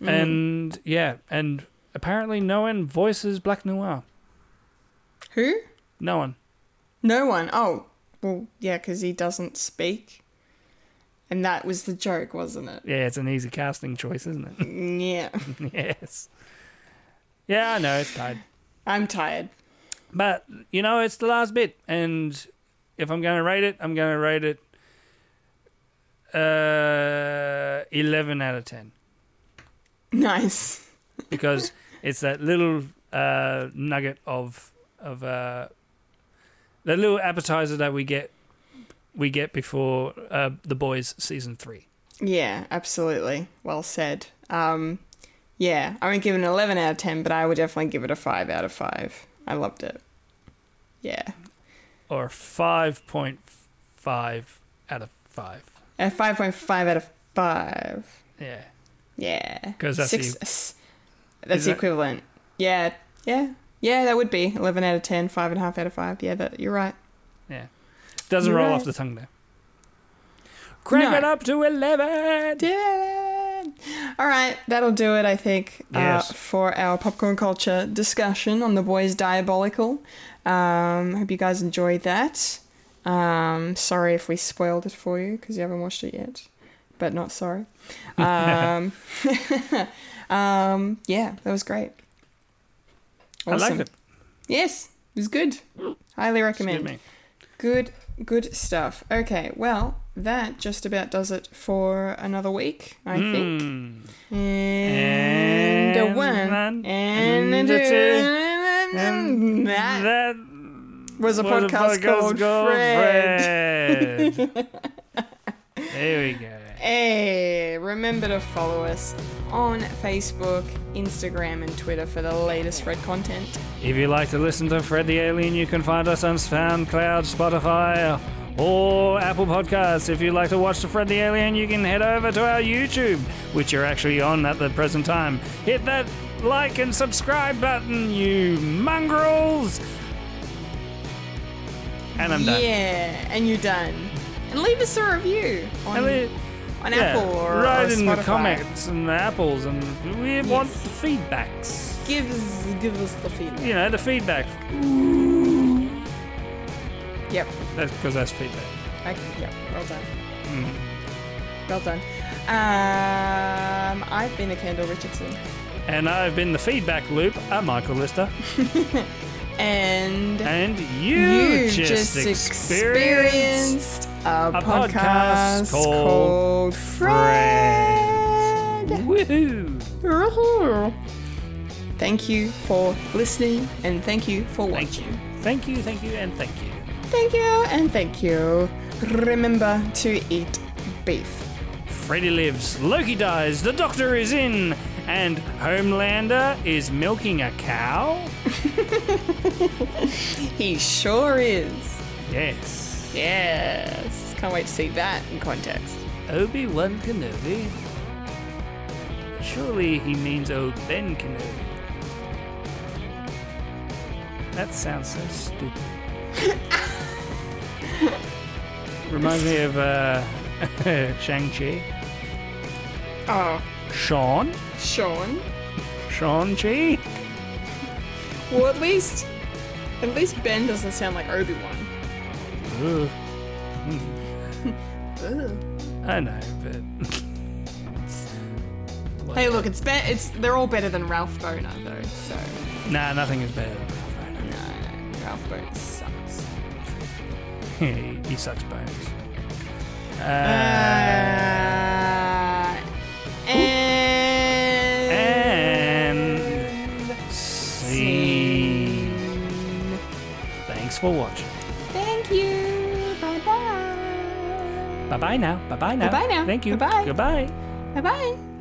and yeah, and apparently no one voices Black Noir. who? No one. No one. Oh, well, yeah, because he doesn't speak, and that was the joke, wasn't it? Yeah, it's an easy casting choice, isn't it? Yeah, yes. Yeah, I know it's tired. I'm tired. but you know it's the last bit, and if I'm going to rate it, I'm going to rate it uh, eleven out of ten Nice. because it's that little uh, nugget of of uh, that little appetizer that we get we get before uh, the boys season three. Yeah, absolutely. Well said. Um, yeah, I won't give it an 11 out of 10, but I would definitely give it a 5 out of 5. I loved it. Yeah. or 5.5 out of 5. A 5.5 out of 5. Yeah. Yeah. Because that's Six, the- That's the equivalent. Yeah. Yeah. Yeah, that would be 11 out of 10, 5.5 out of 5. Yeah, that, you're right. Yeah. Doesn't You're roll right. off the tongue there. Crank No. it up to 11. Did. All right, that'll do it, I think, Yes. uh, for our popcorn culture discussion on the boys diabolical. Um, hope you guys enjoyed that. Um, sorry if we spoiled it for you because you haven't watched it yet, but not sorry. Um, um, yeah, that was great. I liked it. Yes, it was good. Highly recommend. me. Good Good stuff. Okay, well, that just about does it for another week, I think. Hmm. And, a And one. And, and a two. And that That was a was podcast called Fred. Fred. there we go. Hey, remember to follow us on Facebook, Instagram, and Twitter for the latest Fred content. If you like to listen to Fred the Alien, you can find us on SoundCloud, Spotify, or Apple Podcasts. If you'd like to watch the Fred the Alien, you can head over to our YouTube, which you're actually on at the present time. Hit that like and subscribe button, you mongrels! And I'm done. Yeah, and you're done. And leave us a review on, on yeah, Apple or, write or in the comments and the apples, and we want the feedbacks. Give us, give us the feedback. You know, the feedback. Yep. That's because that's feedback. Okay, yep. Well done. Mm. Well done. Um, I've been a Kendall Richardson. And I've been the feedback loop, a Michael Lister. And And you, you just, just experienced experienced a, podcast podcast, called called, Fred. Woohoo! Thank you for listening and thank you for watching. Thank you. Thank you, thank you, and thank you. Thank you and thank you. Remember to eat beef. Freddy lives, Loki dies, the doctor is in, and Homelander is milking a cow? He sure is. Yes. Yes. Can't wait to see that in context. Obi-Wan Kenobi? Surely he means O-Ben Kenobi. That sounds so stupid. Reminds me of uh, Shang-Chi. Oh, Sean? Sean. Sean G. Well, at least, at least Ben doesn't sound like Obi Wan. Ugh. I know, but Hey, look, it's be- it's they're all better than Ralph Bohner though. So nah, nothing is better than Ralph Bohner. no, Ralph Bohner sucks. he, he sucks bones. Uh, for watching. Thank you. Bye bye. Bye bye now. Bye bye now. Bye-bye now. Thank you. Bye-bye. Goodbye. Bye bye.